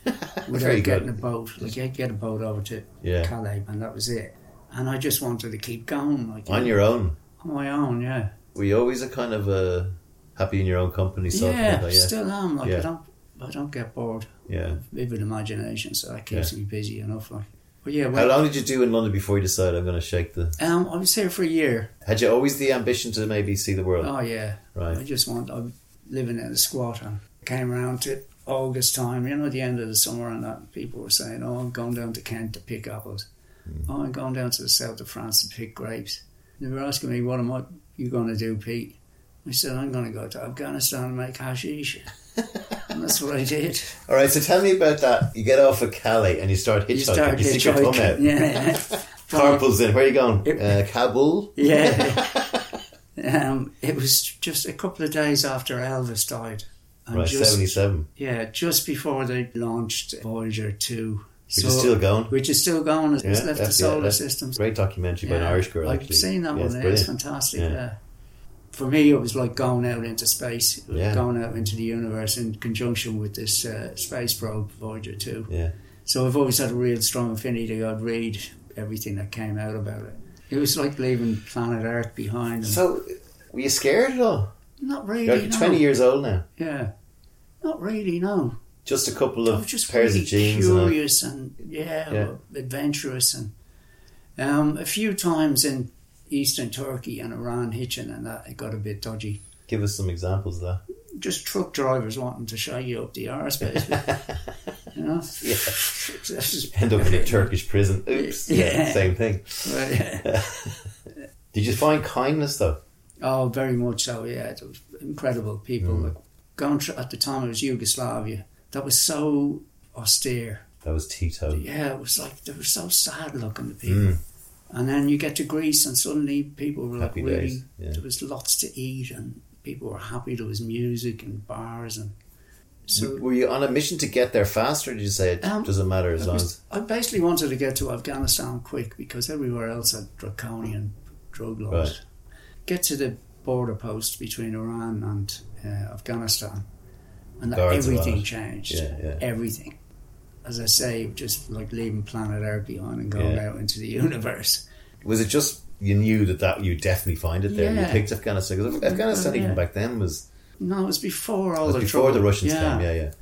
(laughs) without getting a boat. Like, you'd get a boat over to Yeah, Calais, and that was it. And I just wanted to keep going. Like, on your own. on my own, yeah. Were you always a kind of a happy in your own company sort Yeah, thing? Yeah, still am. Like, Yeah. I don't, I don't get bored. yeah. Vivid imagination, so that keeps Yeah. me busy enough. Like, but yeah, How long did you do in London before you decided I'm going to shake the? um, I was here for a year. Had you always the ambition to maybe see the world? Oh yeah, Right. I just want. I'm living in a squat and came around to August time, you know, the end of the summer, and that people were saying, "Oh, I'm going down to Kent to pick apples. Oh, I'm going down to the south of France to pick grapes." They were asking me, "What am I? You going to do, Pete?" I said, "I'm going to go to Afghanistan and make hashish." (laughs) and that's what I did. All right. So tell me about that. You get off at Calais and you start hitchhiking. You start you stick your thumb out. hitchhiking. Yeah. Car pulls in. Where are you going? It- Uh, Kabul. Yeah. (laughs) um, it was just a couple of days after Elvis died. And Right. just- Seventy-seven. Yeah, just before they launched Voyager 2. Which is still going. Which is still going. It's Yeah, left the yeah, solar that's- systems. Great documentary by an Irish girl. I've actually. seen that Yeah, one. it's Yeah, it's fantastic. Yeah. For me, it was like going out into space, Yeah. going out into the universe in conjunction with this uh, space probe, Voyager 2. Yeah. So I've always had a real strong affinity. I'd read everything that came out about it. It was like leaving planet Earth behind. And So, were you scared at all? not really. You're no. twenty years old now. Yeah. Not really, no. Just a couple of just pairs really of jeans. And and, yeah, Yeah. adventurous and um, a few times in eastern Turkey and Iran hitching and that it got a bit dodgy. give us some examples of that. Just truck drivers wanting to shag you up the basically. (laughs) You know? Yeah. (laughs) End up in a Turkish prison. Oops. Yeah. Yeah. Same thing. (laughs) Did you find kindness though? Oh, very much so. Yeah, it was incredible people. Mm. Like going through, at the time it was Yugoslavia. That was so austere. That was Tito. Yeah, it was like they were so sad looking. The people. Mm. And then you get to Greece, and suddenly people were like really. yeah. There was lots to eat, and people were happy. There was music and bars, and so Were you on a mission to get there faster? Or did you say it Um, doesn't matter as I, long as I basically wanted to get to Afghanistan quick because everywhere else had draconian drug laws. Right. Get to the border post between Iran and uh, Afghanistan, and that everything changed. Yeah, yeah. Everything. As I say, just like leaving planet Earth behind and going Yeah. out into the universe. was it just you knew that that you definitely find it there? You Yeah. picked Afghanistan because oh, Afghanistan Yeah. even back then was, No, it was before all was the before trouble. the Russians yeah. came. Yeah, yeah.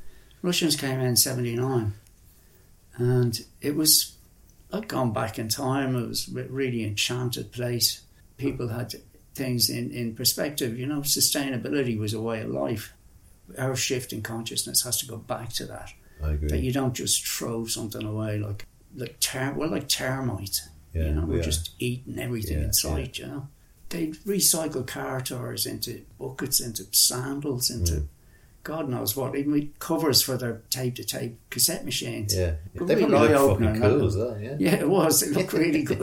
Russians came in '79, and it was I'd gone back in time. It was a really enchanted place. People had things in in perspective. You know, sustainability was a way of life. Our shift in consciousness has to go back to that. I agree. That you don't just throw something away like like ter- well like termites. yeah, you know, we're yeah. just eating everything Yeah, in sight. You know, they recycle car tires into buckets, into sandals, into Mm. God knows what. Even with covers for their tape to tape cassette machines. yeah. They really probably look fucking cool man. as well. Yeah. Yeah, it was. It looked really (laughs) good.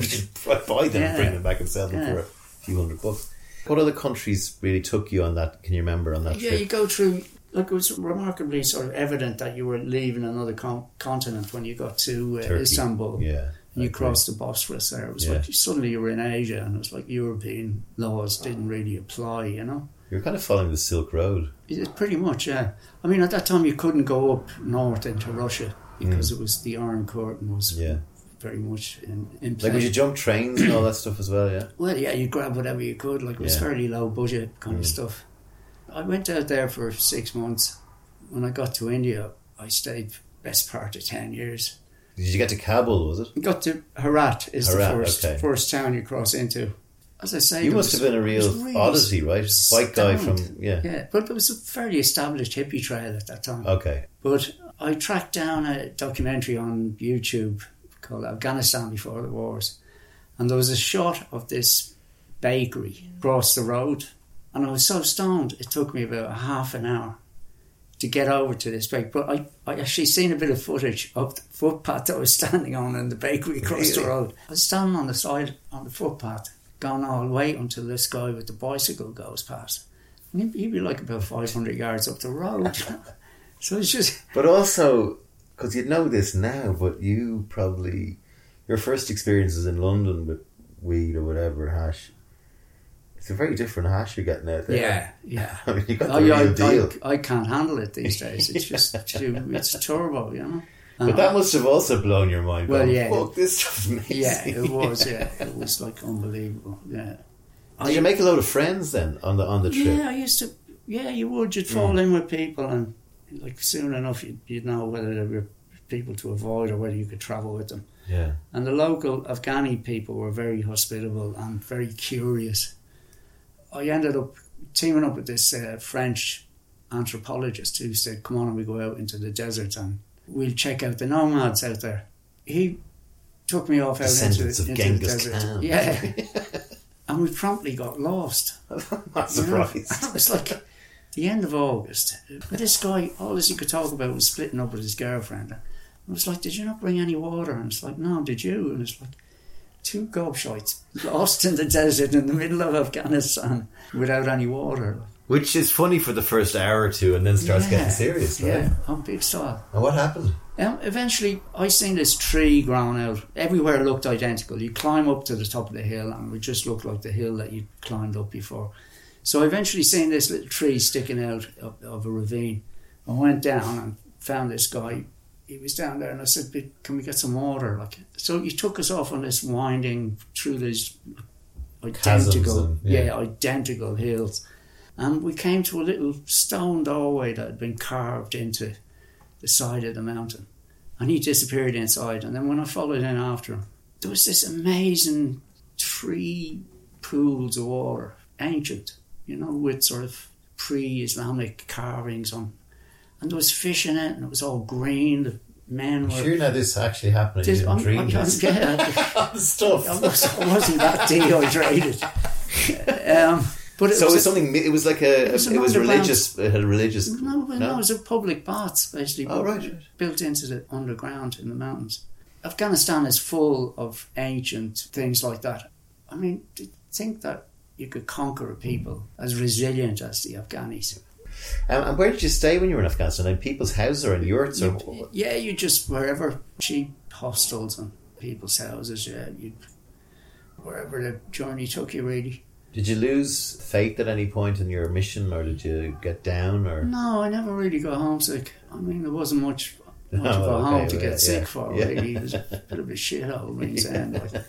Buy them, Yeah. bring them back, and sell them for a few hundred bucks. What other countries really took you on that? Can you remember on that yeah, trip? you go through. Like it was remarkably sort of evident that you were leaving another con- continent when you got to uh, Istanbul. Yeah. And you crossed the Bosphorus there. It was Yeah. like suddenly you were in Asia, and it was like European laws didn't really apply. You know. You're kind of following the Silk Road. It's pretty much, yeah. I mean, at that time, you couldn't go up north into Russia because it was the Iron Curtain was Mm. Yeah. very much in, in Like, would you jump trains and all that stuff as well? Yeah. well, yeah, you grab whatever you could. Like it was Yeah. fairly low budget kind of Mm. stuff. I went out there for six months. When I got to India, I stayed best part of ten years. Did you get to Kabul? Was it? I got to Herat is Herat, the first okay. first town you cross into. As I say, You must was- have been a real really oddity, right? White guy from yeah. Yeah, but it was a fairly established hippie trail at that time. Okay. But I tracked down a documentary on YouTube called Afghanistan Before the Wars. And there was a shot of this bakery across the road. And I was so stoned, it took me about a half an hour to get over to this bakery. But I, I actually seen a bit of footage of the footpath that I was standing on in the bakery across the road. I was standing on the side on the footpath, going, I'll wait until this guy with the bicycle goes past. And he'd, be like about 500 yards up the road. (laughs) so it's just, But also, because you'd know this now, but you probably your first experiences in London with weed or whatever hash. It's a very different hash you're getting out there. yeah, (laughs) yeah. I mean, you got the I, real I, deal. I, I can't handle it these (laughs) days. It's just too, it's turbo, you know. but that must have also blown your mind. Well, going, yeah. Fuck, this stuff's amazing. yeah, it (laughs) was. Yeah, it was like unbelievable. Yeah. Did you make a load of friends then on the on the trip? Yeah, I used to. Yeah, you would. You'd hmm. fall in with people, and like soon enough, you'd, you'd know whether there were people to avoid or whether you could travel with them. Yeah. And the local Afghani people were very hospitable and very curious. I ended up teaming up with this uh, French anthropologist who said, "Come on, and we go out into the desert and we'll check out the nomads out there." He took me off out into, the, of into the desert. Khan. Yeah, (laughs) and we promptly got lost. Not You know? It was like the end of August. But this guy, all this he could talk about was splitting up with his girlfriend. I was like, Did you not bring any water? And it's like, No, did you? And it's like, Two gobshites lost in the desert in the middle of Afghanistan without any water. Which is funny for the first hour or two, and then starts Yeah. getting serious, right? Yeah, on big style. And what happened? Um, eventually, I seen this tree growing out. Everywhere looked identical. You climb up to the top of the hill, and it just looked like the hill that you climbed up before. So I eventually seen this little tree sticking out of, of a ravine. I went down and found this guy. He was down there, and I said, "But "Can we get some water?" Like, so he took us off on this winding through these identical, and- yeah. yeah, identical hills, and we came to a little stone doorway that had been carved into the side of the mountain. And he disappeared inside. And then when I followed in after him, there was this amazing three pools of water, ancient, you know, with sort of pre Islamic carvings on. And there was fish in it, and it was all green. The men were. Sure, now this actually happened. (laughs) You This- didn't I'm- dream I'm- this. yeah, stuff. I, was, I wasn't that dehydrated. Um, but it so it was was a- something. It was like a. It was was, religious. It had a religious. No, well, no, it was a public baths basically. Oh, right, right. Built into the underground in the mountains. Afghanistan is full of ancient things like that. I mean, to think that you could conquer a people as resilient as the Afghanis. Um, and where did you stay when you were in Afghanistan? In people's houses or in yurts or? Yeah, you just wherever cheap hostels and people's houses. Yeah, you wherever the journey took you, really. Did you lose faith at any point in your mission, or did you get down, or? No, I never really got homesick. I mean, there wasn't much (laughs) much Oh, of a okay, home to yeah, get sick yeah, for. yeah. Really, it was a bit of a shithole. Ringsend. Like.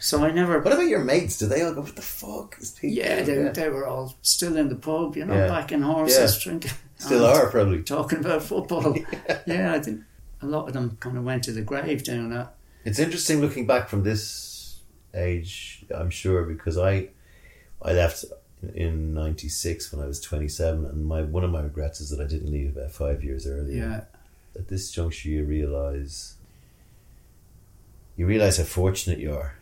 So I never. What about your mates? Did they all go? What the fuck is people? Yeah, they, they were all still in the pub, you know, Yeah. backing horses, Yeah. drinking. Still are probably. Talking about football. (laughs) yeah, I think a lot of them kind of went to the grave doing that. It's interesting looking back from this age. I'm sure because I, I left in '96 when I was 27, and my one of my regrets is that I didn't leave about five years earlier. Yeah. At this juncture, you realize. You realize how fortunate you are,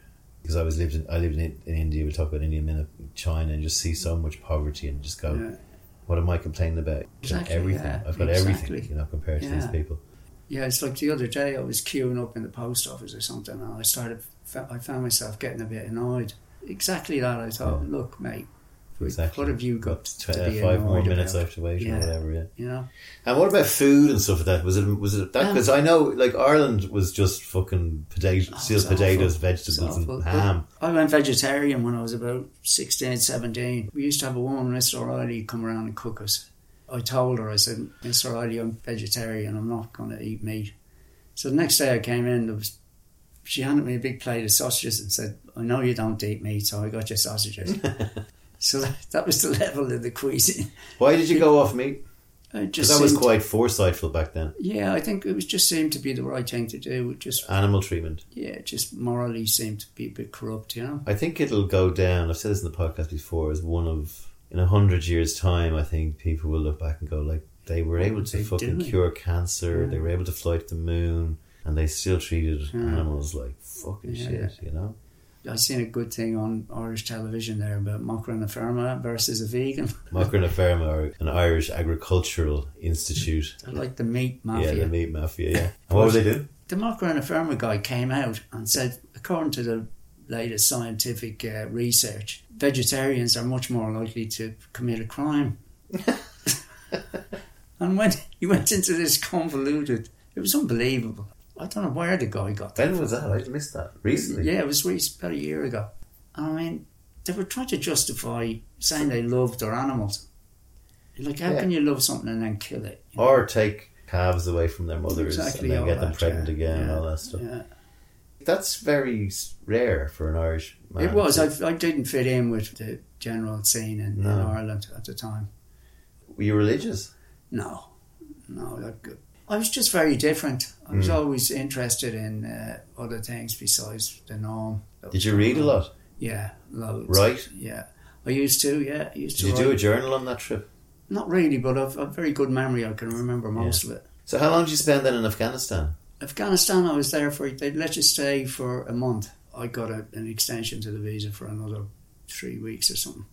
because I was lived in I lived in, in India. We'll talk about India in minute, China, and just see so much poverty and just go. Yeah. What am I complaining about? Exactly, everything. yeah, I've got exactly. everything, you know, compared to these people. Yeah, it's like the other day I was queuing up in the post office or something, and I started, I found myself getting a bit annoyed. Exactly that. I thought, look, mate, Exactly. what have you got to uh, be five more minutes I about? have to wait Yeah. or whatever. Yeah. Know, And what about food and stuff like that? Was it was it that? Um, Because I know, like Ireland was just fucking potato, Oh, sealed potatoes, awful. vegetables, and ham. I went vegetarian when I was about 16, 17. We used to have a woman, Miss O'Reilly, come around and cook us. I told her, I said, Miss O'Reilly, I'm vegetarian, I'm not going to eat meat. So the next day I came in, there was, she handed me a big plate of sausages and said, I know you don't eat meat, so I got you sausages. (laughs) so that, (laughs) that was the level of the cuisine. Why did you go off meat? Because that was quite foresightful back then. Yeah, I think it was just seemed to be the right thing to do. Just, Animal treatment. yeah, just morally seemed to be a bit corrupt, you know? I think it'll go down. I've said this in the podcast before. As one of in a hundred years' time, I think people will look back and go like they were able to they fucking cure cancer. Yeah. They were able to fly to the moon, and they still treated Yeah. animals like fucking Yeah. shit. You know. I seen a good thing on Irish television there about Macra na Feirme versus a vegan. (laughs) Macarena Ferma are an Irish agricultural institute. They're like the meat mafia. Yeah, the meat mafia. Yeah. What would they do? the Macra na Feirme guy came out and said, according to the latest scientific uh, research, vegetarians are much more likely to commit a crime. (laughs) (laughs) and when he went into this convoluted, it was unbelievable. I don't know where the guy got that. When was that? I missed that recently. Yeah, it was recent, about a year ago. And I mean, they were trying to justify saying they loved their animals. Like, how Yeah. can you love something and then kill it? you know? Or take calves away from their mothers Exactly and then get them that, pregnant yeah. again and all that stuff. Yeah. That's very rare for an Irish man. It was. to- I, I didn't fit in with the general scene in, in Ireland at the time. Were you religious? No, no. I was just very different. I was Mm. always interested in uh, other things besides the norm. Did you read a lot? Yeah, loads. Right. Yeah, I used to. Yeah, I used Did to. you do a journal on that trip? Not really, but I've, I've very good memory. I can remember most of it. So how long did you spend then in Afghanistan? Afghanistan, I was there for, they'd let you stay for a month. I got a, an extension to the visa for another three weeks or something.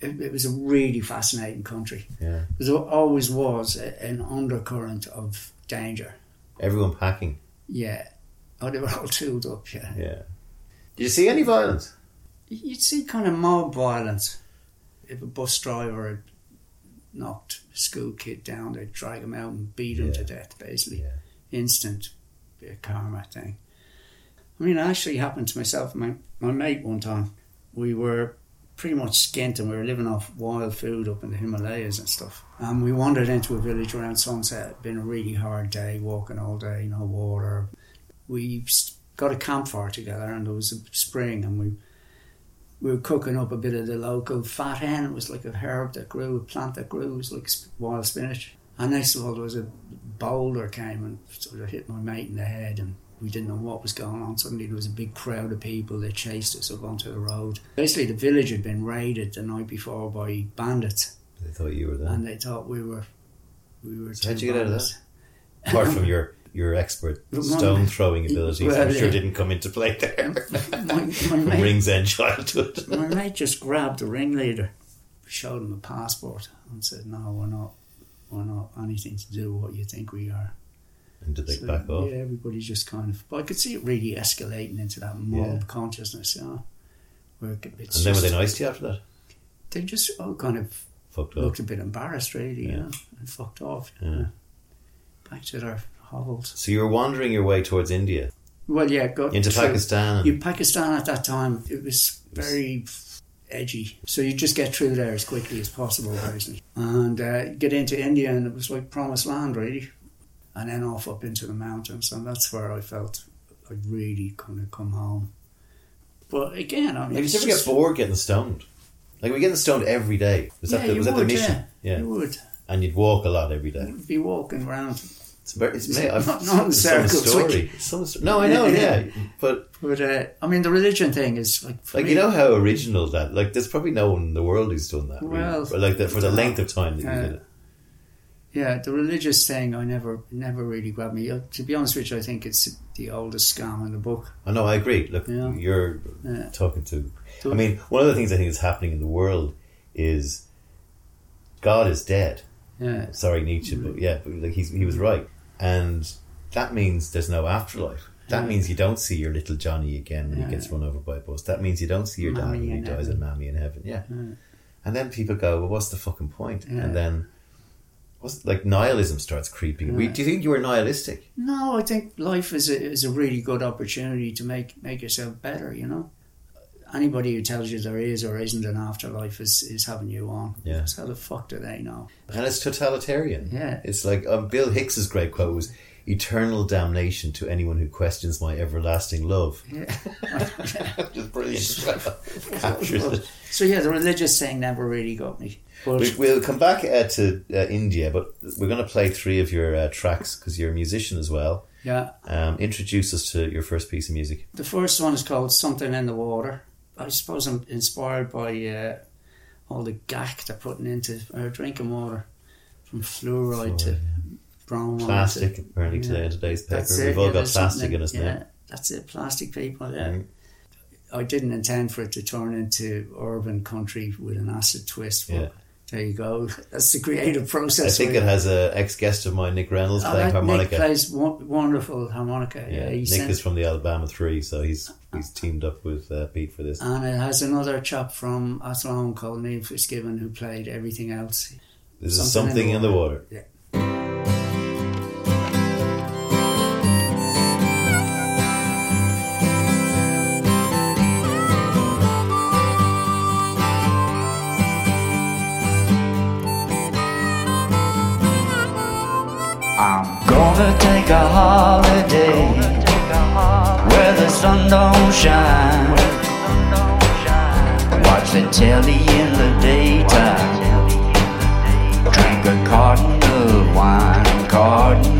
It, it was a really fascinating country. Yeah. There always was a, an undercurrent of danger. Everyone packing. Yeah. Oh, they were all tooled up, yeah. Yeah. Did you see any violence? You'd see kind of mob violence. If a bus driver had knocked a school kid down, they'd drag him out and beat him Yeah. to death, basically. Yeah. instant karma thing. I mean, it actually happened to myself and my, my mate one time. We were pretty much skint and we were living off wild food up in the Himalayas and stuff. And we wandered into a village around sunset. It'd been a really hard day, walking all day, no water. We got a campfire together and there was a spring and we we were cooking up a bit of the local fat hen. It was like a herb that grew, a plant that grew. It was like wild spinach. And next of all, there was a boulder came and sort of hit my mate in the head, and we didn't know what was going on. Suddenly, there was a big crowd of people that chased us up onto the road. Basically, the village had been raided the night before by bandits, They thought you were there. and they thought we were we were. So how'd you get out of bandits. Apart from (laughs) your your expert stone throwing abilities, well, I'm sure didn't come into play there. (laughs) my, my, mate, Ringsend childhood. (laughs) my mate just grabbed the ringleader, showed him a passport, and said, "No, we're not. We're not anything to do with what you think we are." And did they So, back off? Yeah, everybody just kind of. But I could see it really escalating into that mob Yeah. consciousness, you know. Where it- And then were they nice to you after that? they just all kind of Fucked looked a bit embarrassed, really, Yeah. you know, and fucked off. Yeah. Yeah. Back to their hovels. So you were wandering your way towards India, Well, yeah, got into through- Pakistan. You Pakistan at that time, it was very edgy. So you just get through there as quickly as possible, basically, and uh, get into India, and it was like promised land, really. And then off up into the mountains, and that's where I felt I really kind of come home. But again, I mean, like, you ever get bored getting stoned? Like, we getting stoned every day. Was that yeah, the, you was that would, the mission? Yeah, you would. And you'd walk a lot every day. You'd be walking around. It's very, it's, mate, I've not- not some story. Some sto- no, I know, yeah. But, But uh, I mean, the religion thing is like, like, me- you know how original that, like, there's probably no one in the world who's done that. really. Well, For, like, the, for the length of time that you uh, did it. Yeah, the religious thing I never never really grabbed me. Uh, To be honest with you, I think it's the oldest scam in the book. I know, I agree. Look, Yeah. you're Yeah. talking to. I mean, one of the things I think is happening in the world is God is dead. Yeah, Sorry, Nietzsche, but yeah, but like he's, he was right, and that means there's no afterlife. That Yeah. means you don't see your little Johnny again when he gets run over by a bus. That means you don't see your dad when he in dies heaven. at Mammy in heaven. Yeah, and then people go, "Well, what's the fucking point?" And then, what's like nihilism starts creeping. We, do you think you were nihilistic? No, I think life is a, is a really good opportunity to make make yourself better. You know, anybody who tells you there is or isn't an afterlife is, is having you on. Yeah. So how the fuck do they know? And it's totalitarian. Yeah. It's like um, Bill Hicks's great quote was eternal damnation to anyone who questions my everlasting love. Yeah. (laughs) (laughs) Just brilliant. (laughs) Captures it. so yeah, the religious thing never really got me. We, we'll come back uh, to uh, India, but we're going to play three of your uh, tracks because you're a musician as well. yeah, Um, introduce us to your first piece of music. the first one is called "Something in the Water." I suppose I'm inspired by uh, all the gack they're putting into our drinking water, from fluoride to bromide. to- Plastic, apparently, today in today's paper. That's We've all yeah, got plastic in us yeah, now. That's it, plastic people. Yeah. Mm. I didn't intend for it to turn into urban country with an acid twist. But Yeah. There you go. (laughs) That's the creative process. I think it has a ex guest of mine, Nick Reynolds, Oh, playing harmonica. Nick plays wo- wonderful harmonica. yeah, Yeah, Nick sent, is from the Alabama Three, so he's he's teamed up with uh, Pete for this. and it has another chap from Athlone called Neil Fitzgibbon who played everything else. This is Something something in the water. Yeah. Take a holiday where the sun don't shine. Watch the telly in the daytime. Drink a carton of wine, carton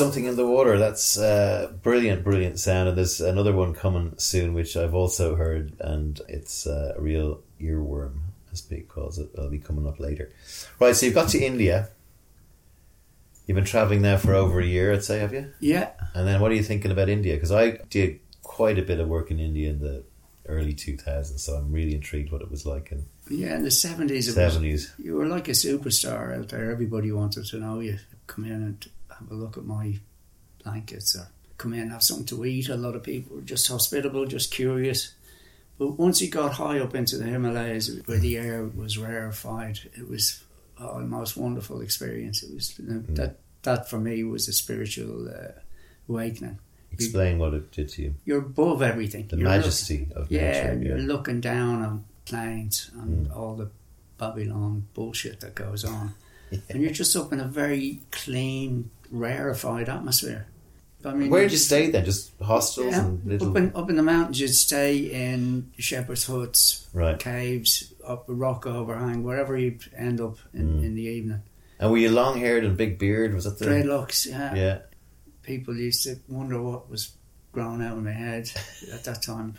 something in the water. That's uh, brilliant, brilliant sound. And there's another one coming soon, which I've also heard, and it's uh, a real earworm, as Pete calls it. That'll be coming up later. Right, so you've got to India. You've been traveling there for over a year, I'd say, have you? Yeah, And then what are you thinking about India? Because I did quite a bit of work in India in the early 2000s, so I'm really intrigued what it was like in yeah. In the seventies, 70s. you were like a superstar out there. Everybody wanted to know you. Come in and have a look at my blankets, or come in and have something to eat. A lot of people were just hospitable, just curious. But once you got high up into the Himalayas, where the air was rarefied, it was oh, the most wonderful experience. It was that that for me was a spiritual uh, awakening. Explain what it did to you. You're above everything. The You're majesty of yeah, nature. you're looking down on planes and Mm. all the Babylon bullshit that goes on. (laughs) And you're just up in a very clean, rarefied atmosphere. I mean, Where did you stay then? Just hostels Yeah, and little. up in up in the mountains, you'd stay in shepherds' huts, Right. caves, up a rock overhang, wherever you'd end up in, Mm. in the evening. And were you long haired and big beard? Was that the. Dreadlocks, yeah. Yeah. People used to wonder what was growing out of my head (laughs) at that time.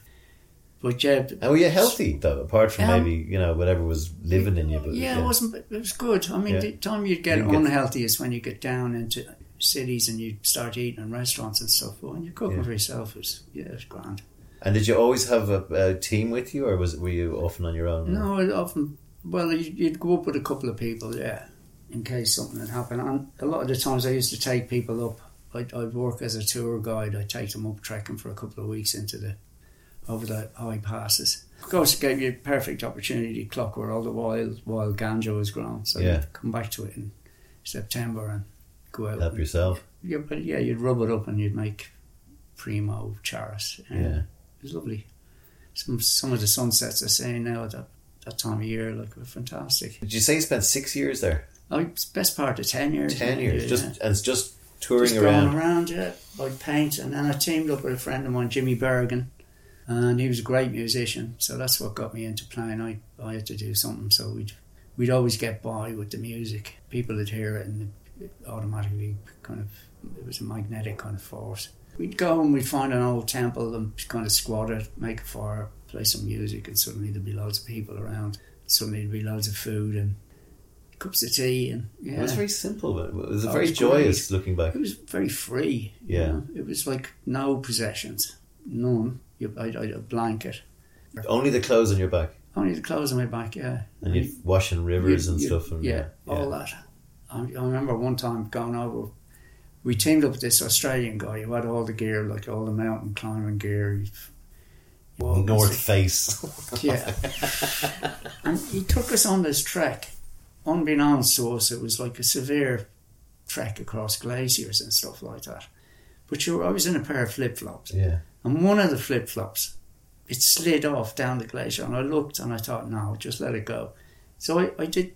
But yeah, And were you healthy though? Apart from Yeah. maybe you know whatever was living in you, but yeah, it wasn't. It was good. I mean, Yeah. the time you get You get- unhealthy is when you get down into cities and you start eating in restaurants and stuff. But when you're cooking Yeah. for yourself, it's yeah, it's grand. And did you always have a, a team with you, or was were you often on your own? No, it often. Well, you- you'd go up with a couple of people, yeah, in case something had happened. And a lot of the times, I used to take people up. I'd, I'd work as a tour guide. I'd take them up trekking for a couple of weeks into the over the high passes. Of course, it gave you a perfect opportunity to clock where all the wild wild ganja was grown. So Yeah. come back to it in September and go out. Help and- yourself. Yeah, but yeah, you'd rub it up and you'd make primo charas. Yeah. it was lovely. Some some of the sunsets I say now at that, that time of year like were fantastic. Did you say you spent six years there? Oh, best part of ten years. Ten years, yeah, just and it's just touring Just around. around, yeah. I'd paint, and then I teamed up with a friend of mine, Jimmy Bergen, and he was a great musician. So that's what got me into playing. I, I had to do something, so we'd we'd always get by with the music. People would hear it, and automatically kind of it was a magnetic kind of force. We'd go and we'd find an old temple and kind of squat it, make a fire, play some music, and suddenly there'd be loads of people around. Suddenly there'd be loads of food and cups of tea, and yeah, It was very simple, but it was Oh, very it was joyous looking back. it was very free. you Yeah. know. It was like no possessions, none. You, I, I, a blanket, Only the clothes on your back, only the clothes on my back. Yeah, and you'd wash in rivers You- and you- stuff. And, yeah, all that. I, I remember one time going over. We teamed up with this Australian guy who had all the gear, like all the mountain climbing gear. Walked North Face. (laughs) Yeah. and he took us on this trek. Unbeknownst to us, it was like a severe trek across glaciers and stuff like that. But you were, I was in a pair of flip flops, yeah. and one of the flip flops, it slid off down the glacier, and I looked and I thought, no, just let it go. So I, I did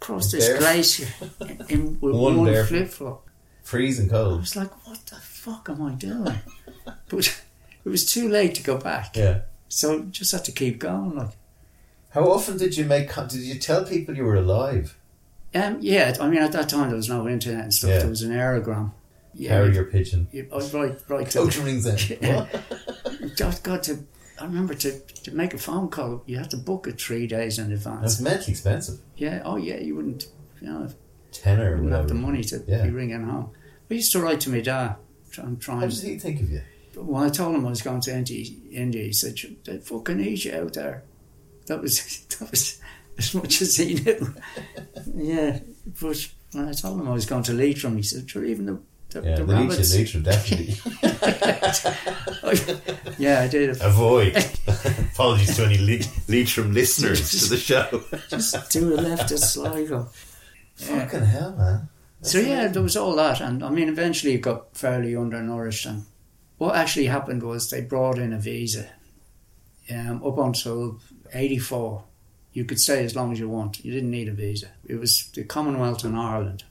cross this Bare- glacier (laughs) in, with One one, flip flop. Freezing cold. I was like, what the fuck am I doing? but it was too late to go back, Yeah. so just had to keep going. Like. How often did you make? Did you tell people you were alive? Um, yeah, I mean, at that time there was no internet and stuff. Yeah. There was an aerogram. Yeah, Carrier pigeon. you, I'd write, write Coach rings in. (laughs) What? God, God, to, I remember to, to make a phone call, you had to book it three days in advance. That's mentally expensive. Yeah, oh yeah, you wouldn't, you know, Tenner or wouldn't have the money to Yeah. be ringing home. I used to write to my dad, try- and How trying. does he think of you? When I told him I was going to India, India he said, "They fucking need you out there." That was (laughs) that was as much as he knew. (laughs) yeah, but when I told him I was going to Leitrim, he said, "Sure, even the the, Yeah, the the leech rabbits." in Leitrim, definitely. (laughs) yeah, I did. Avoid. (laughs) Apologies to any Le- from listeners to the show. (laughs) Just do a leftist Sligo. Yeah. Fucking hell, man. So yeah, there was all that, and I mean, eventually it got fairly undernourished. And what actually happened was they brought in a visa. Um, up until '84, you could stay as long as you want. You didn't need a visa. It was the Commonwealth and Ireland,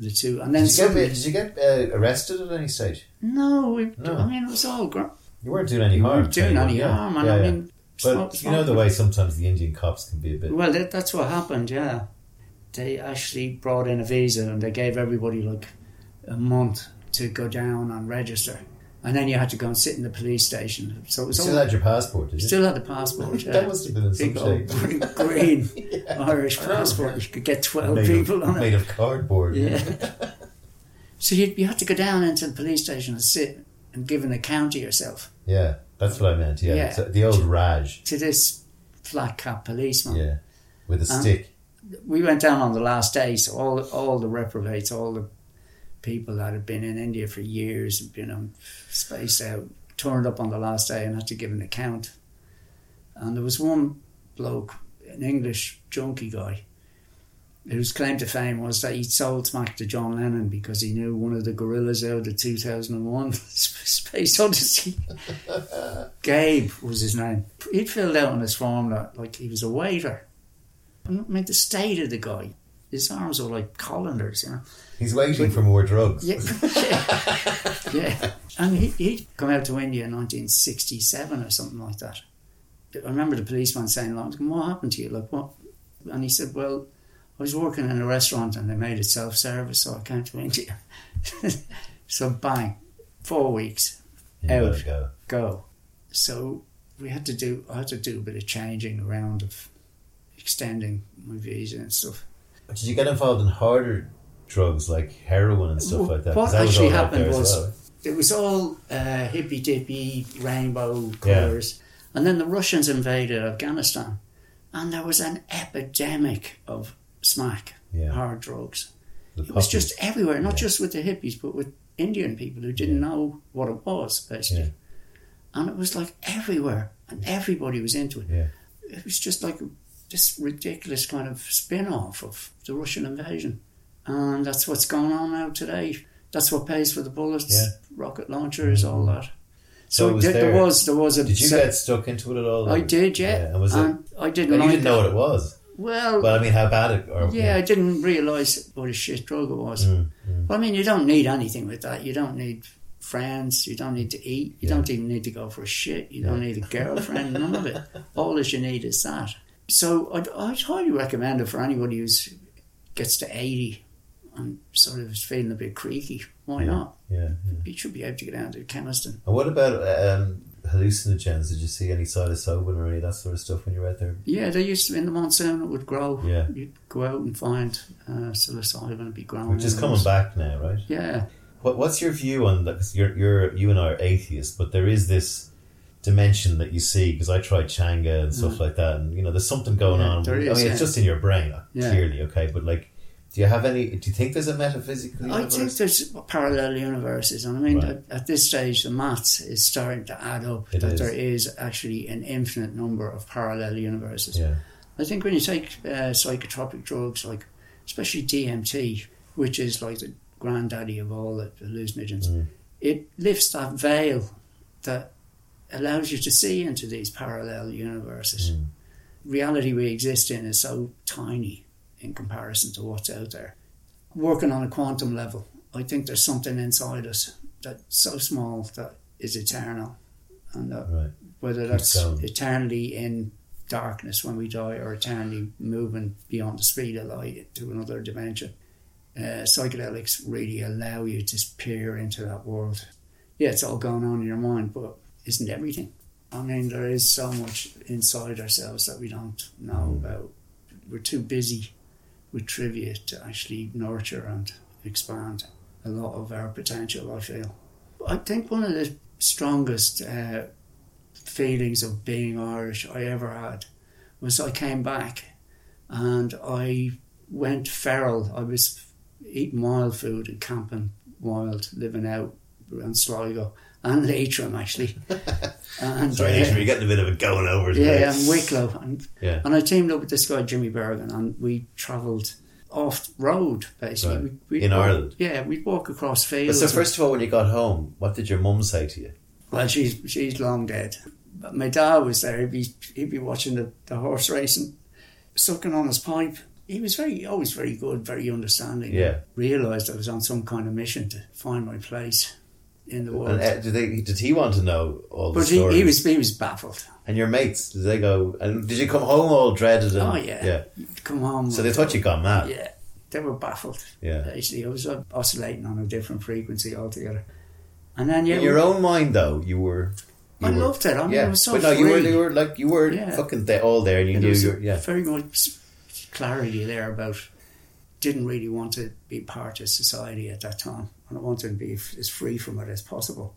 the two. And then Did you get, did you get uh, arrested at any stage? no, we, No. I mean, it was all gr- You weren't doing any harm. weren't doing any yeah. harm, and Yeah, I mean, But you know the way sometimes the Indian cops can be a bit. Well, that, that's what happened. Yeah, they actually brought in a visa and they gave everybody like a month to go down and register. And then you had to go and sit in the police station. So it was still all, had your passport, did you? still had the passport. That yeah. must have been in some Big old shape. green (laughs) Irish passport. You could get 12 made people of, on it. made of cardboard. Yeah. (laughs) so you, you had to go down into the police station and sit and give an account of yourself Yeah, that's what I meant. Yeah, Yeah. The old Raj. to this flat cap policeman. Yeah, with a Um, stick. We went down on the last day, so all all the reprobates, all the people that had been in India for years, been on spaced out, turned up on the last day and had to give an account. And there was one bloke, an English junkie guy, whose claim to fame was that he sold smack to John Lennon because he knew one of the gorillas out of 2001 (laughs) Space Odyssey. (laughs) Gabe was his name. He'd filled out on his form that like he was a waiter. I mean, the state of the guy. His arms were like colanders, you know. He's waiting for more drugs. Yeah, yeah. (laughs) yeah. And he, he'd come out to India in 1967 or something like that. I remember the policeman saying, like, what happened to you? Like, what? And he said, well, I was working in a restaurant and they made it self-service, so I came to India. (laughs) so bang, four weeks, You Out. go. go. So we had to do, I had to do a bit of changing around of extending my visa and stuff. Did you get involved in harder drugs like heroin and stuff like that? what was actually all happened was- well. it was all uh, hippy dippy rainbow Yeah. colours. And then the Russians invaded Afghanistan, and there was an epidemic of smack, Yeah. hard drugs. The It was just everywhere, not Yeah. just with the hippies, but with Indian people who didn't Yeah. know what it was, basically. Yeah. And it was like everywhere, and everybody was into it. Yeah. It was just like this ridiculous kind of spin off of the Russian invasion. And that's what's going on now today. That's what pays for the bullets, Yeah. Mm-hmm. rocket launchers, all that. So was there, there was there was a Did you se- get stuck into it at all? I did, yeah. And was it? I didn't Well, you didn't know what it was. Well, Well, I mean, how bad it? Or, yeah, I didn't realise what a shit drug it was. Mm, But I mean, you don't need anything with that. You don't need friends. You don't need to eat. You Yeah. don't even need to go for a shit. You don't need a girlfriend. (laughs) none of it. All that you need is that. So I'd, I'd highly recommend it for anybody who's gets to eighty and sort of is feeling a bit creaky. Why not? Yeah. yeah. You should be able to get out to chemist and what about um, hallucinogens? Did you see any psilocybin or any of that sort of stuff when you were out there? yeah, they used to in the monsoon it would grow. Yeah. you'd go out and find uh, psilocybin and be growing. Which is coming those. back now, right? Yeah, What, what's your view on that? Because you're, you're, you and I are atheists, but there is this dimension that you see because I tried Changa and stuff like that, and you know, there's something going Mm. Yeah, on. there I mean, yeah. it's just in your brain, uh, Yeah. clearly, okay. But like, do you have any? Do you think there's a metaphysical I think there's parallel universes, and I mean, Right. at, at this stage, the maths is starting to add up It that is. there is actually an infinite number of parallel universes. yeah, I think when you take uh, psychotropic drugs, like especially DMT, which is like the granddaddy of all the hallucinogens, Mm. it lifts that veil that allows you to see into these parallel universes. Mm. Reality we exist in is so tiny in comparison to what's out there. Working on a quantum level, I think there's something inside us that's so small that is eternal, and that right. whether that's eternally in darkness when we die or eternally moving beyond the speed of light to another dimension. Uh, psychedelics really allow you to peer into that world. Yeah, it's all going on in your mind, but isn't everything? I mean, there is so much inside ourselves that we don't know Mm. about. We're too busy with trivia to actually nurture and expand a lot of our potential, I feel. I think one of the strongest uh, feelings of being Irish I ever had was I came back and I went feral. I was eating wild food and camping wild, living out around Sligo and Leitrim actually. (laughs) and, Sorry, uh, you're getting a bit of a going over. yeah, and Wicklow. And, Yeah. and I teamed up with this guy, Jimmy Bergen, and we travelled off road basically. Right. We, we'd In walk- Ireland? Yeah, we'd walk across But fields. so first of all, when you got home, what did your mum say to you? Well, she's she's long dead. But my dad was there. He'd be he'd be watching the, the horse racing, sucking on his pipe. He was very always very good, very understanding. Yeah. Realised I was on some kind of mission to find my place in the world. And uh, did they? Did he want to know all the but he, stories? he was he was baffled. And your mates, did they go? And did you come home all dreaded? And, oh yeah. yeah. You'd come home. So they thought you gone mad. Yeah. they were baffled. Yeah. Basically, I was oscillating on a different frequency altogether. And then yeah, In your own mind, though, you were. You I were, loved it. I mean, yeah, it was so but no, you were. You were like you were Yeah. fucking there, all there, and you And knew you. were Yeah, very much clarity there about didn't really want to be part of society at that time, and I wanted to be f- as free from it as possible,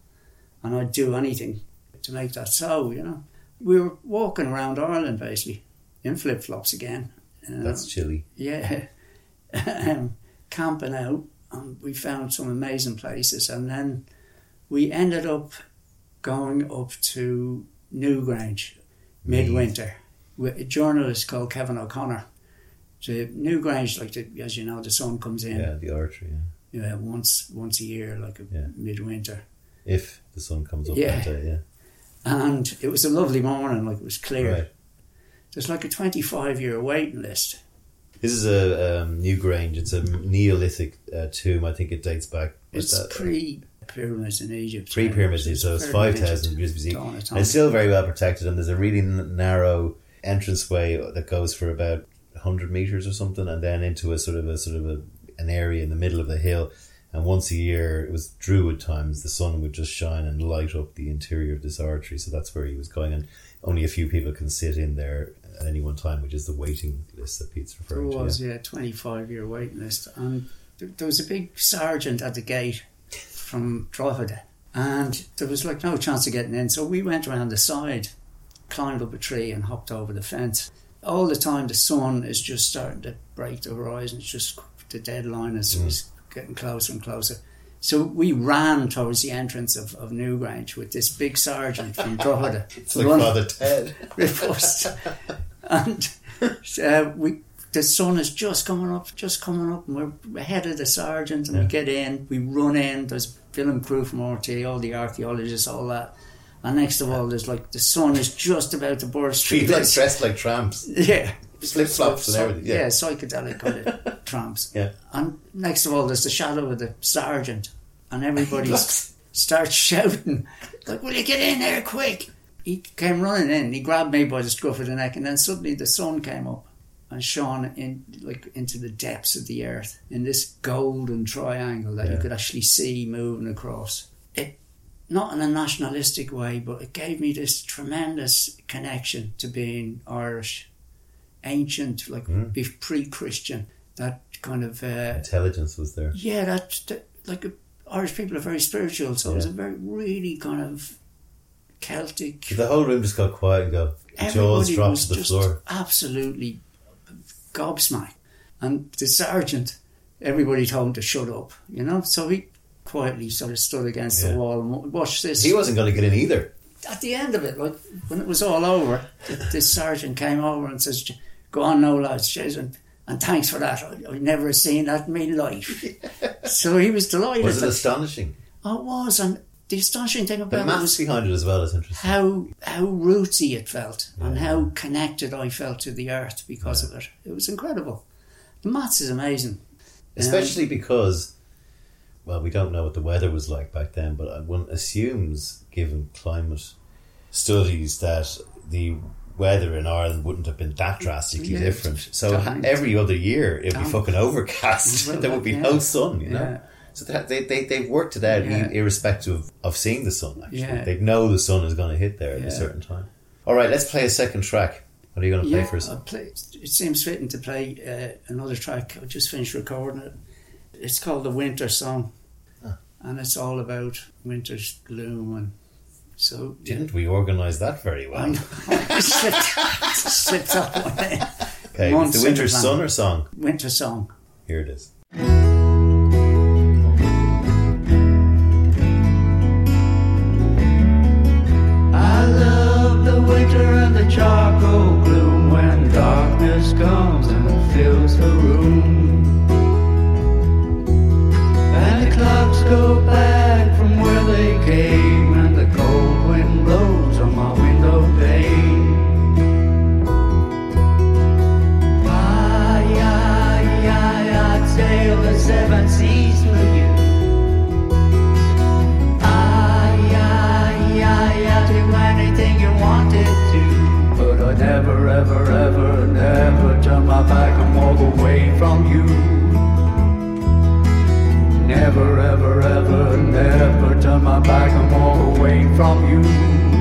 and I'd do anything to make that so. You know, we were walking around Ireland basically in flip flops again. know. that's chilly. yeah, (laughs) um, camping out, and we found some amazing places, and then we ended up going up to Newgrange midwinter with a journalist called Kevin O'Connor. So Newgrange, like the, as you know, the sun comes in Yeah, the artery. Yeah. Yeah, once once a year, like a Yeah. midwinter, If the sun comes up Yeah. that day, yeah. and it was a lovely morning, like it was clear. Right. There's like a 25 year waiting list. This is a um, Newgrange. It's a Neolithic uh, tomb. I think it dates back. It's that? pre pyramids in Egypt. Pre pyramids, so it's five thousand years BC. And it's still very well protected, and there's a really n- narrow entranceway that goes for about hundred meters or something, and then into a sort of a sort of a, an area in the middle of the hill. And once a year, it was Druid times. The sun would just shine and light up the interior of this artery. So that's where he was going, and only a few people can sit in there at any one time, which is the waiting list that Pete's There referring to. was, yeah. yeah, 25 year waiting list. And there was a big sergeant at the gate from Drogheda. And there was like no chance of getting in. So we went around the side, climbed up a tree, and hopped over the fence. All the time, the sun is just starting to break the horizon. It's just the deadline is, Mm. is getting closer and closer. So we ran towards the entrance of, of Newgrange with this big sergeant from (laughs) Drogheda. It's like Father Ted. (laughs) and uh, we the sun is just coming up, just coming up, and we're ahead of the sergeant, and Yeah. we get in, we run in. There's film crew from RT, all the archaeologists, all that. And next of all, there's like the sun is just about to burst through. People like dressed like tramps. (laughs) yeah, Flip-flops and everything, yeah. psychedelic kind of (laughs) tramps. Yeah. And next of all, there's the shadow of the sergeant, and everybody (laughs) starts shouting, like, "Will you get in there quick?" He came running in. He grabbed me by the scruff of the neck, and then suddenly the sun came up and shone in like into the depths of the earth in this golden triangle that you could actually see moving across. It not in a nationalistic way, but it gave me this tremendous connection to being Irish, ancient, like Mm. pre-Christian. That kind of uh, Intelligence was there. yeah, that, that like Irish people are very spiritual, so it was a very really kind of Celtic. The whole room just got quiet and go. Jaws Everybody dropped to the just floor. absolutely gobsmacked, and the sergeant, everybody told him to shut up, you know. So he quietly sort of stood against Yeah. the wall and wa- watched this. He wasn't going to get in either. At the end of it, like when it was all over, this sergeant came over and says, "Go on, no lads, cheers, and, thanks for that. I, I've never seen that in my life." (laughs) (laughs) so he was delighted. Was it astonishing? oh, it was, and the astonishing thing The about it maths was behind it as well is interesting. how how rootsy it felt and how connected I felt to the earth because of it. It was incredible. The maths is amazing. Especially um, because, well, we don't know what the weather was like back then, but one assumes, given climate studies, that the weather in Ireland wouldn't have been that drastically Yeah, different. So every other year it'd be fucking overcast. Well, (laughs) there would be yeah. no sun, you know. Yeah. So that, they, they, they've worked it out irrespective of, of seeing the sun, actually. They know the sun is going to hit there at a certain time. All right, let's play a second track. What are you going to play for us? Play, it seems fitting to play uh, another track. I just finished recording it. It's called the Winter Song, Ah. and it's all about winter's gloom and so. Didn't we organise that very well? I know. (laughs) I slipped, slipped that one in. Okay, it's the winter the sun or song? Winter Song. Here it is. I love the winter and the charcoal gloom when darkness comes and fills the room. Go back never, ever, ever, never turn my back and walk away from you.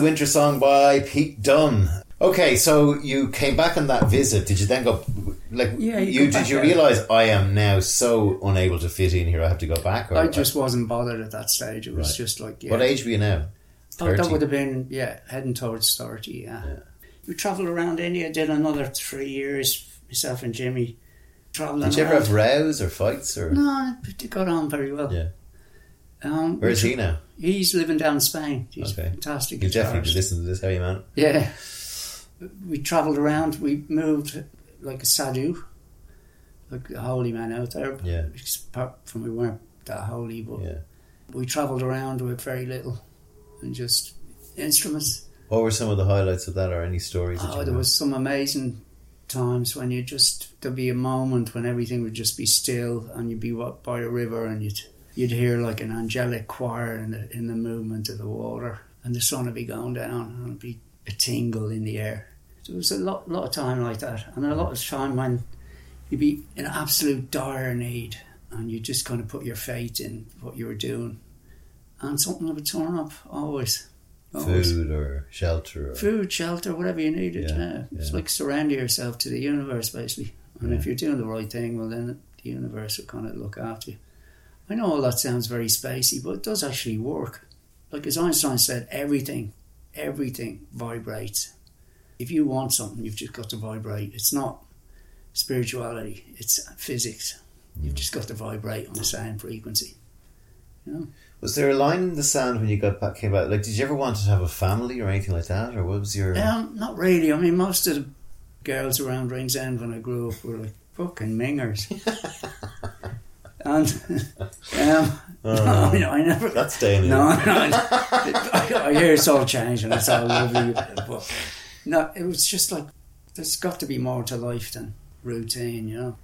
The winter song by Pete Dunne. Okay, so you came back on that visit. Did you then go like Yeah, you you, did you realize I am now so unable to fit in here I have to go back or I just wasn't bothered at that stage. It was Right. just like, yeah. What age were you now? Oh, that would have been, yeah, heading towards 30, yeah. We travelled around India, did another three years, myself and Jimmy. Travelling Did you ever around. have rows or fights or No, it got on very well. Yeah. Um, Where is he now? He's living down in Spain. He's Okay. fantastic. You definitely should listen to this, heavy man. Yeah. We travelled around. We moved like a sadhu, like a holy man out there. Yeah. Apart from we weren't that holy, but Yeah. we travelled around with very little and just instruments. What were some of the highlights of that or any stories Oh, there know? was some amazing times when you just there'd be a moment when everything would just be still and you'd be by a river and you'd you'd hear like an angelic choir in the in the movement of the water and the sun would be going down and it'd be a tingle in the air. There was a lot lot of time like that and a lot of time when you'd be in absolute dire need and you just kind of put your faith in what you were doing and something would turn up always. always food or shelter or food, shelter, whatever you needed. Yeah, Yeah, it's yeah. like surrender yourself to the universe, basically. And Yeah. if you're doing the right thing, well, then the universe will kind of look after you. I know all that sounds very spacey, but it does actually work. Like as Einstein said, everything, everything vibrates. If you want something, you've just got to vibrate. It's not spirituality; it's physics. You've just got to vibrate on the same frequency. Was there a line in the sand when you got back came back? Like did you ever want to have a family or anything like that? Or what was your Um, not really. I mean, most of the girls around Ringsend when I grew up were like fucking mingers. (laughs) and um, (laughs) Oh. no, I never. That's staying in. No, no, I, I hear it's all changing. It's all lovely, but no, it was just like there's got to be more to life than routine. You know,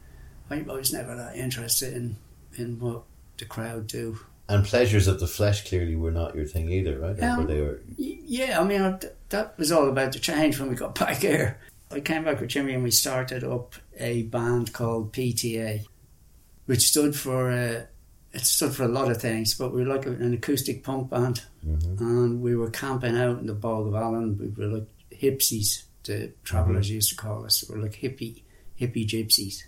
I, I was never that interested in in what the crowd do. And pleasures of the flesh clearly were not your thing either, right? Um, were they were Yeah, I mean, I- that was all about to change when we got (laughs) back here. I came back with Jimmy and we started up a band called PTA, which stood for uh, it stood for a lot of things, but we were like an acoustic punk band, Mhm. and we were camping out in the Bog of Allen. We were like hipsies, the travellers used to call us. We were like hippie hippie gypsies,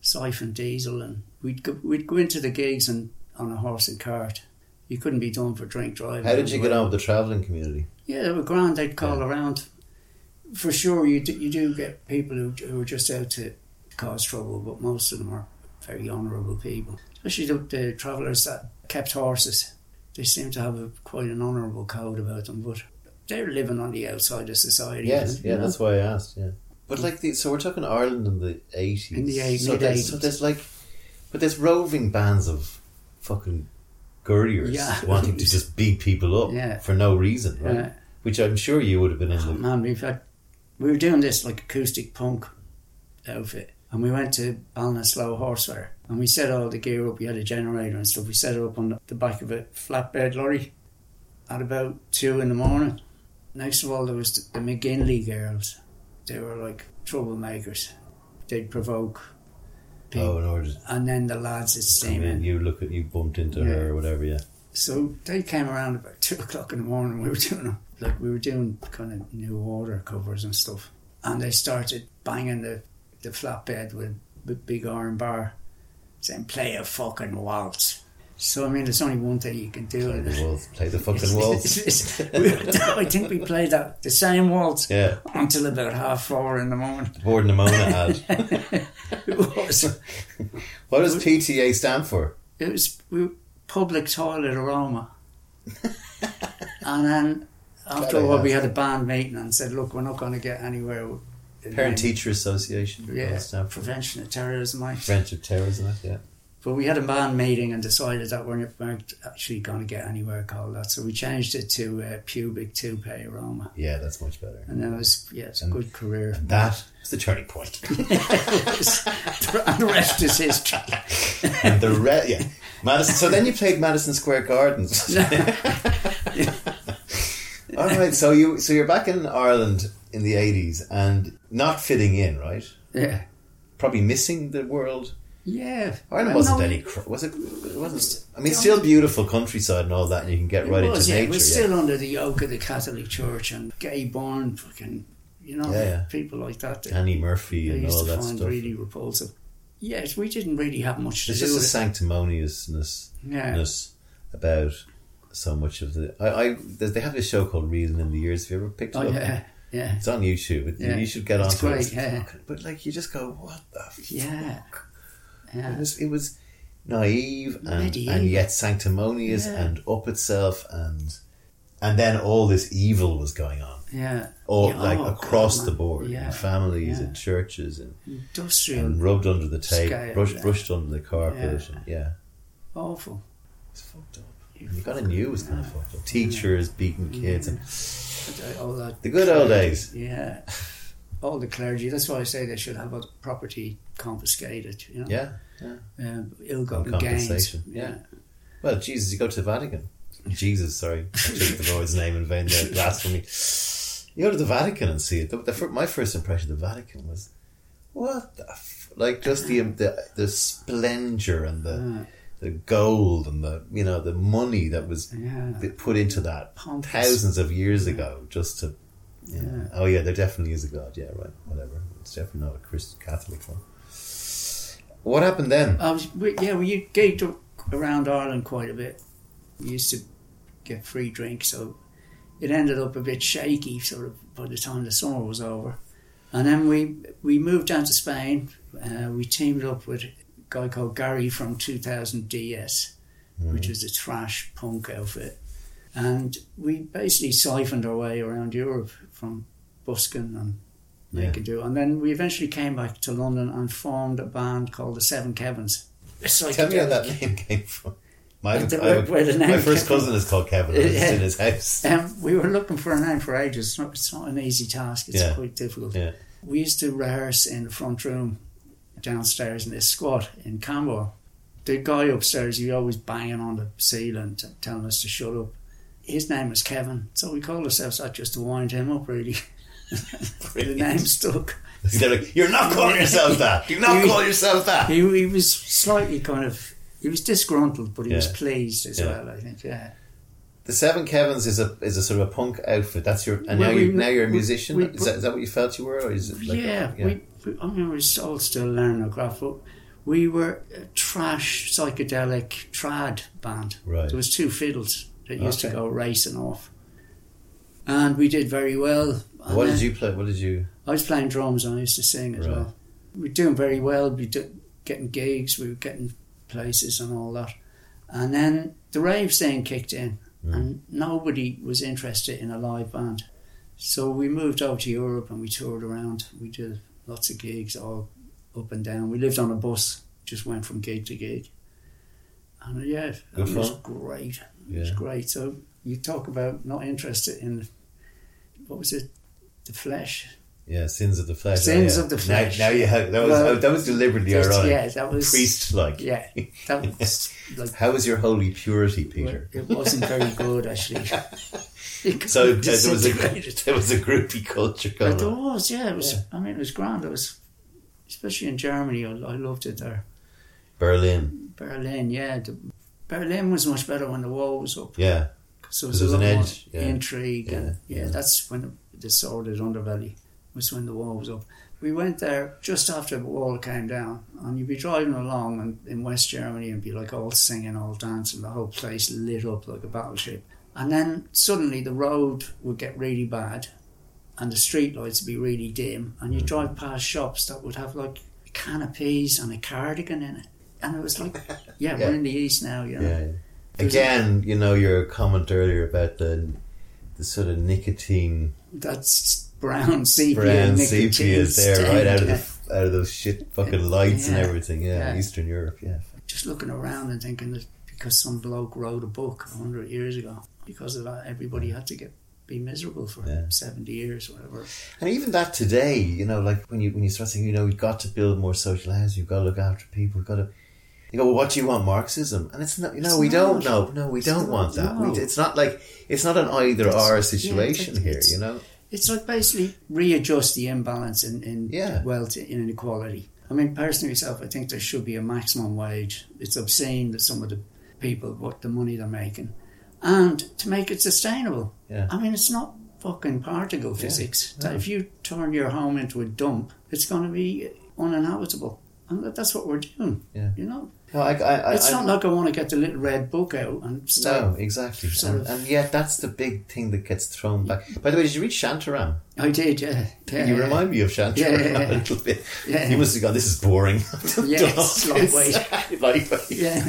siphon diesel, and we'd go, we'd go into the gigs and on a horse and cart You couldn't be done for drink driving. How did you get on with the travelling community? Yeah, they were grand. They'd call Yeah. around. For sure, you do, you do get people who, who are just out to cause trouble, but most of them are very honourable people. Especially the, the travellers that kept horses. They seem to have a, quite an honourable code about them, but they're living on the outside of society. Yes, you yeah, know? that's why I asked. Yeah, but like, the, so we're talking Ireland in the eighties. In the eight- so there's, mid-eighties. so there's like, but there's roving bands of fucking gurriers Yeah. (laughs) wanting to just beat people up Yeah. for no reason, right? Yeah. Which I'm sure you would have been in Oh, the. man, we've had we were doing this like acoustic punk outfit, and we went to Ballinasloe Horse Fair, and we set all the gear up. We had a generator and stuff. We set it up on the, back of a flatbed lorry at about two in the morning. Next of all, there was the, the McGinley girls. They were like troublemakers. They'd provoke people, Oh, order and then the lads steam mean, in. you look at you bumped into Yeah. her or whatever. Yeah, So they came around about two (laughs) o'clock in the morning. We were doing like we were doing kind of new order covers and stuff, and they started banging the the flatbed with with big iron bar, saying "Play a fucking waltz." So I mean, there's only one thing you can do. play the waltz, play the (laughs) fucking waltz. I think we played that the same waltz Yeah, until about half four in the morning. Had. (laughs) It was What does PTA stand for? it was public toilet aroma. (laughs) and then after a while, we had a band meeting and said, "Look, we're not going to get anywhere." Parent Teacher Association. Yeah, does it stand for? prevention of terrorism. Like. French of terrorism. Yeah. But we had a band meeting and decided that we weren't actually going to get anywhere called that, so we changed it to uh, pubic toupee aroma, Yeah, that's much better. and that was yeah, it's a And- good career. That was the turning point. (laughs) and the rest is history. and the re- yeah, Madison. So then you played Madison Square Gardens. (laughs) (laughs) All right, so you so you're back in Ireland in the eighties and not fitting in, right? yeah, Probably missing the world. yeah. Ireland Well, wasn't no, any. Cr- was it? It wasn't. I mean, still beautiful countryside and all that, and you can get right was, into yeah, nature. it was yeah. still under the yoke of the Catholic Church and Gay Byrne fucking, you know, Yeah, yeah. people like that. Annie Murphy and used all to that find stuff. really repulsive. Yes, we didn't really have much to There's just a sanctimoniousness Yeah, about so much of the. I, I they have this show called Reeling in the Years. Have you ever picked it oh up? yeah, yeah, It's on YouTube. Yeah. You should get It's onto great, it. yeah. But like, you just go, what the fuck? yeah, It was, it was naive and, and yet sanctimonious Yeah. and up itself and and then all this evil was going on yeah. all Yeah, like oh, across God, the board Yeah, in families yeah. and churches and, Industrial, and rubbed under the tape Scale, brushed, brushed under the carpet Yeah. and yeah awful. it's fucked up you got a knew it was kind of fucked up teachers beating kids and All that The good old days. Yeah, all the clergy. That's why I say they should have a property confiscated. You know, yeah um, ill-gotten gains. compensation, yeah. well Jesus you go to the Vatican Jesus sorry I took the Lord's name in vain there blasphemy you go to the Vatican and see it the, the, my first impression of the Vatican was what the f-? like just the the, the splendor and the Uh, the gold and the you know the money that was yeah, put into that Pompous. thousands of years ago just to yeah. Yeah. oh yeah there definitely is a God yeah right whatever it's definitely not a Christian Catholic one what happened then I was, yeah, we gigged a- around Ireland quite a bit. We used to get free drinks, so it ended up a bit shaky sort of by the time the summer was over. And then we we moved down to Spain. Uh, we teamed up with guy called Gary from 2000 DS, which was a thrash punk outfit. And we basically siphoned our way around Europe from busking and Yeah. do. And then we eventually came back to London and formed a band called the Seven Kevins. Tell me how that name came from. My, the- I have- where the name my first came cousin is called Kevin. It's Yeah. in his house. Um, we were looking for a name for ages. It's not, it's not an easy task. It's Yeah. quite difficult. Yeah. We used to rehearse in the front room downstairs in this squat in Camberwell. The guy upstairs, he was always banging on the ceiling, t- telling us to shut up. His name was Kevin, so we called ourselves that just to wind him up, really. (laughs) the name stuck. They're like, You're not calling yourself that. Do not (laughs) You- call yourself that. He, he was slightly kind of, he was disgruntled, but he was pleased as Yeah. well, I think, yeah. The Seven Kevins is a is a sort of a punk outfit. That's your and Well, now we- you now you're a musician. we- is, that, is that what you felt you were, or is it like yeah, yeah. We, we, I mean, we're all still learning our craft, but We were a trash psychedelic trad band. Right. There was two fiddles that used to go racing off, and we did very well. And What did you play? What did you? I was playing drums and I used to sing as Right. well. We were doing very well. We were getting gigs. We were getting places and all that. And then the rave scene kicked in, Mm. and nobody was interested in a live band. So we moved over to Europe and we toured around. We did lots of gigs, all up and down. We lived on a bus, just went from gig to gig. And uh, yeah, Good it was fun. great. It was great. So you talk about not interested in what was it, the flesh. Yeah, sins of the flesh. Sins oh, yeah. of the flesh. Now, now you have that was Well, oh, that was deliberately Just- ironic. Yeah, that was Priest like. Yeah, that (laughs) was like How was your holy purity, Peter? It wasn't very good actually. (laughs) It So uh, there was a (laughs) there was a groupie culture going there was, yeah. It was. I mean, it was grand. It was, especially in Germany. I, I loved it there. Berlin. Berlin, yeah. The, Berlin was much better when the wall was up. Yeah. So Because there was a an edge, yeah. intrigue, and Yeah, yeah, yeah. that's when the, the sordid underbelly was when the wall was up. We went there just after the wall came down, and you'd be driving along and in West Germany and be like all singing, all dancing, the whole place lit up like a battleship. And then suddenly the road would get really bad, and the street lights would be really dim, and you Mm. drive past shops that would have like a can of peas and a cardigan in it, and it was like, yeah, (laughs) Yeah. we're in the east now, you know. Yeah. Again, you know your comment earlier about the the sort of nicotine That's brown sepia. brown sepia is there stain, right out of the out of those shit fucking lights and everything. Yeah, Yeah. Eastern Europe. Yeah. Just looking around and thinking that because some bloke wrote a book hundred years ago, because of that, everybody had to get be miserable for Yeah. seventy years, or whatever. And even that today, you know, like when you when you start saying, you know, we've got to build more social housing, you've got to look after people, we've got to. You go, well, what do you want, Marxism? And it's not. No, It's we don't. not. No, no, we don't not, want that. no. We, it's not like it's not an either It's- or yeah, situation it's- here. You know. It's like basically readjust the imbalance in, in Yeah. wealth inequality. I mean, personally, myself, I think there should be a maximum wage. It's obscene that some of the people what the money they're making, and to make it sustainable. Yeah. I mean, it's not fucking particle physics. No. if you turn your home into a dump, it's going to be uninhabitable, and that's what we're doing. Yeah. You know, No, I, I, it's I, not like I want to get the little red book out and start. No, exactly. And, and yet, that's the big thing that gets thrown back. By the way, did you read Shantaram? I did, yeah. yeah You yeah. remind me of Shantaram Yeah, yeah, (laughs) yeah. a little bit. Yeah. You must have gone, this is boring. (laughs) Yes, lightweight. lightweight. (laughs) Yeah.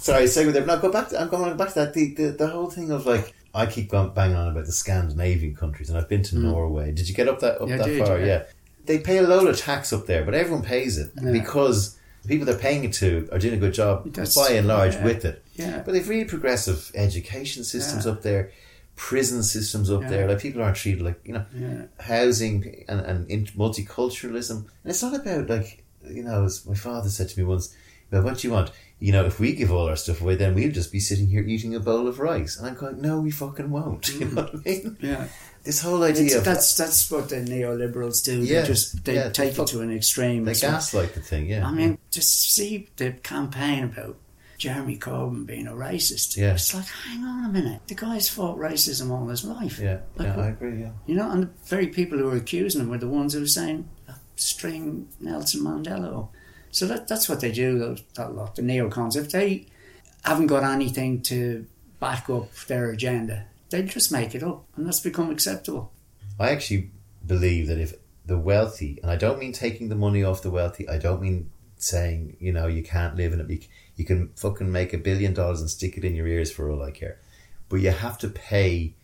Sorry, segue there. No, go back. To, I'm going back to that. The, the the whole thing of like I keep going banging on about the Scandinavian countries, and I've been to Norway. Did you get up that up Mm. Yeah, that did, far? yeah. Yeah. They pay a load of tax up there, but everyone pays it Yeah. because the people they're paying it to are doing a good job That's- by and large with it. Yeah. But they've really progressive education systems up there, prison systems up Yeah. there. Like people aren't treated like you know Yeah. housing and, and in- multiculturalism. And it's not about like you know, as my father said to me once, well, what do you want? You know, if we give all our stuff away, then we'll just be sitting here eating a bowl of rice. And I'm going, no, we fucking won't. (laughs) You know what I mean? Mm. Yeah. This whole idea of that's that's what the neoliberals do. Yeah, They just they yeah, take fuck- it to an extreme. they as gaslight the thing, yeah. I mean, just see the campaign about Jeremy Corbyn being a racist. Yeah. It's like, hang on a minute. The guy's fought racism all his life. yeah, Like, yeah, I agree. Yeah, You know, and the very people who were accusing him were the ones who were saying, string Nelson Mandela. So that, that's what they do, that lot, the neocons. If they haven't got anything to back up their agenda, they just make it up, and that's become acceptable. I actually believe that if the wealthy, and I don't mean taking the money off the wealthy, I don't mean saying you know you can't live in it. You, you can fucking make a billion dollars and stick it in your ears for all I care, but you have to pay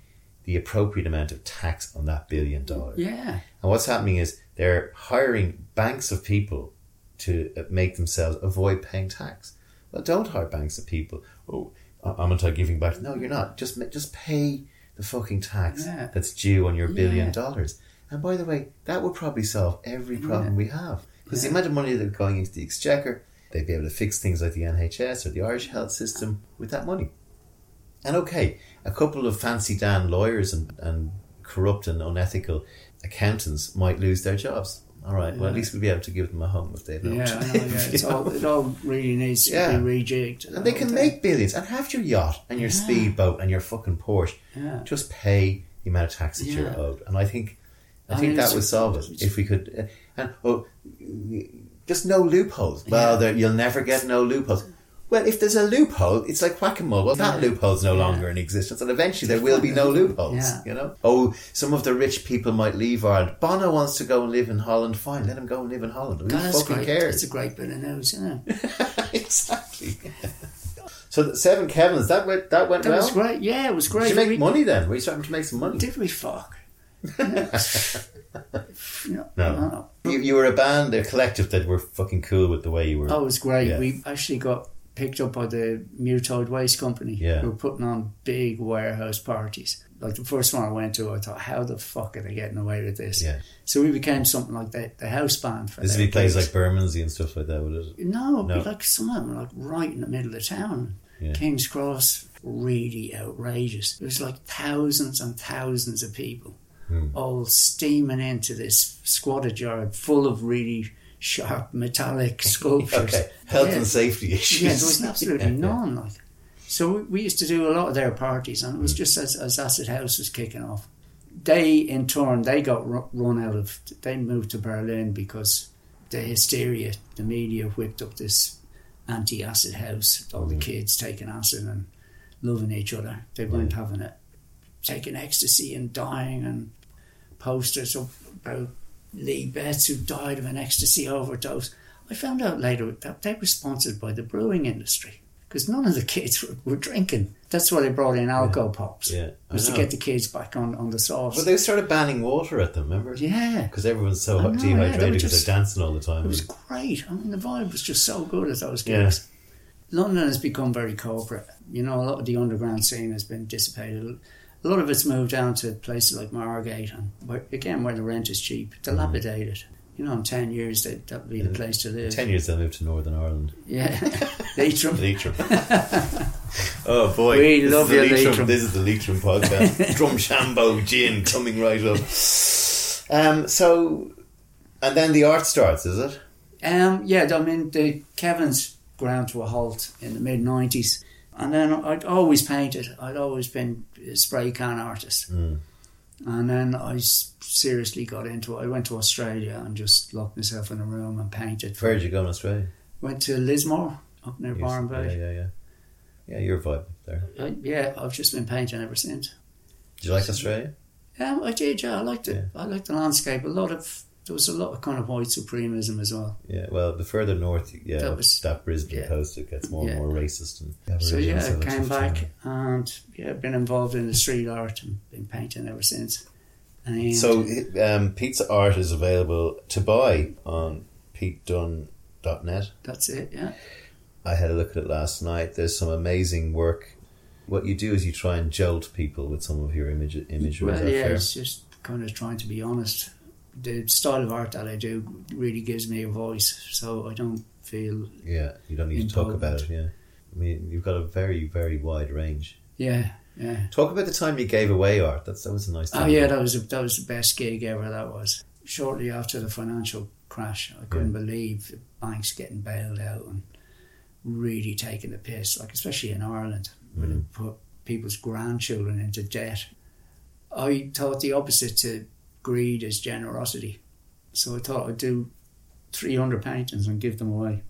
the appropriate amount of tax on that billion dollars. Yeah. And what's happening is they're hiring banks of people to uh, make themselves avoid paying tax. Well, don't hire banks of people. Oh, I'm anti giving back. No, you're not. Just just pay the fucking tax Yeah. that's due on your billion Yeah. dollars. And by the way, that would probably solve every problem we have because the amount of money that's going into the exchequer, they'd be able to fix things like the NHS or the Irish health system with that money. And okay, a couple of fancy Dan lawyers and, and corrupt and unethical accountants might lose their jobs. All right, well, at least we'll be able to give them a home if they don't. Yeah, I know, yeah. It's all, it all really needs to Yeah. be rejigged. and they can make billions and have your yacht and your Yeah. speedboat and your fucking Porsche. Yeah. Just pay the amount of tax that you're Yeah. owed, and I think I I think mean, that it's- would solve it if we could. uh, And oh, Just no loopholes. Well, there, you'll never get no loopholes. Well, if there's a loophole, it's like whack a mole. Well, that loophole's no Yeah. longer in existence, and eventually there will be no loopholes. Yeah. You know. Oh, some of the rich people might leave Ireland. Bono wants to go and live in Holland. Fine, let him go and live in Holland. Who that's fucking great. cares? It's a great bit of news, isn't it? (laughs) exactly. so the seven Kevins that went that went That well. was great. Yeah, it was great. Did you make We- money then? Were you starting to make some money? Did we fuck? (laughs) no, No. You, you were a band, a collective that were fucking cool with the way you were. Oh, it was great. Yeah. We actually got picked up by the Mutoid Waste Company. Yeah. We were putting on big warehouse parties. Like the first one I went to, I thought, how the fuck are they getting away with this? Yeah. So we became something like the, the house band for This would be places gigs. like Bermondsey and stuff like that, would it? No, No. like some of them, like right in the middle of town. Yeah. King's Cross, really outrageous. There was like thousands and thousands of people Hmm. all steaming into this squatted yard full of really sharp metallic sculptures. Okay. Health Yeah. and safety issues. Yeah, there was absolutely Yeah, (laughs) none. Like, so we, used to do a lot of their parties, and it was mm. just as, as Acid House was kicking off. They, in turn, they got run out of. They moved to Berlin because the hysteria, the media whipped up this anti-acid house. All the mm. kids taking acid and loving each other. They mm. weren't having it, taking ecstasy and dying, and posters up about Leah Betts who died of an ecstasy overdose. I found out later that they were sponsored by the brewing industry because none of the kids were, were drinking. That's why they brought in alcohol pops. Yeah, was to get the kids back on, on the sauce. But they started banning water at them, remember? yeah, Because everyone's so know, yeah, dehydrated were because they're dancing all the time. it was great. I mean, the vibe was just so good at those Yeah. gigs. London has become very corporate. You know, a lot of the underground scene has been dissipated. A lot of it's moved down to places like Margate, and where, again, where the rent is cheap, dilapidated. You know, in 10 years, that would be the place to live. Ten years they'll move to Northern Ireland. Yeah. (laughs) Leitrim. Leitrim. (laughs) oh boy, We this love is the you, Leitrim. Leitrim. This is the Leitrim podcast. (laughs) Drumshanbo gin coming right up. Um, so, and then the art starts, is it? Um, yeah, I mean, the Kevin's ground to a halt in the mid 90s. And then I'd always painted. I'd always been spray can artist. Mm. And then I seriously got into it. I went to Australia and just locked myself in a room and painted. Where did you go in Australia? Went to Lismore up near Byron Yeah, yeah, yeah. Yeah, your vibe there. I, yeah, I've just been painting ever since. Did you like Australia? Yeah, I did. Yeah, I liked it. Yeah. I liked the landscape. A lot of there was a lot of kind of white supremism as well. Yeah, well, the further north, yeah, That that, was- Brisbane yeah. coast, it gets more Yeah. and more racist. And So yeah, I came back training. and yeah, been involved in the street art and been painting ever since. And So, um, Pete's art is available to buy on petedunne.net. that's it. Yeah, I had a look at it last night. There's some amazing work. What you do is you try and jolt people with some of your image, imagery. well, yeah, fair? it's just kind of trying to be honest. The style of art that I do really gives me a voice, so I don't feel Yeah, you don't need to talk about it. Yeah, I mean, you've got a very, very wide range. yeah, yeah. Talk about the time you gave away art. That's that was a nice. Thing. Oh yeah, that was a, that was the best gig ever. That was shortly after the financial crash. I couldn't believe the banks getting bailed out and really taking the piss. Like especially in Ireland, where mm. they put people's grandchildren into debt. I thought the opposite to greed is generosity. So I thought I'd do three hundred paintings and give them away.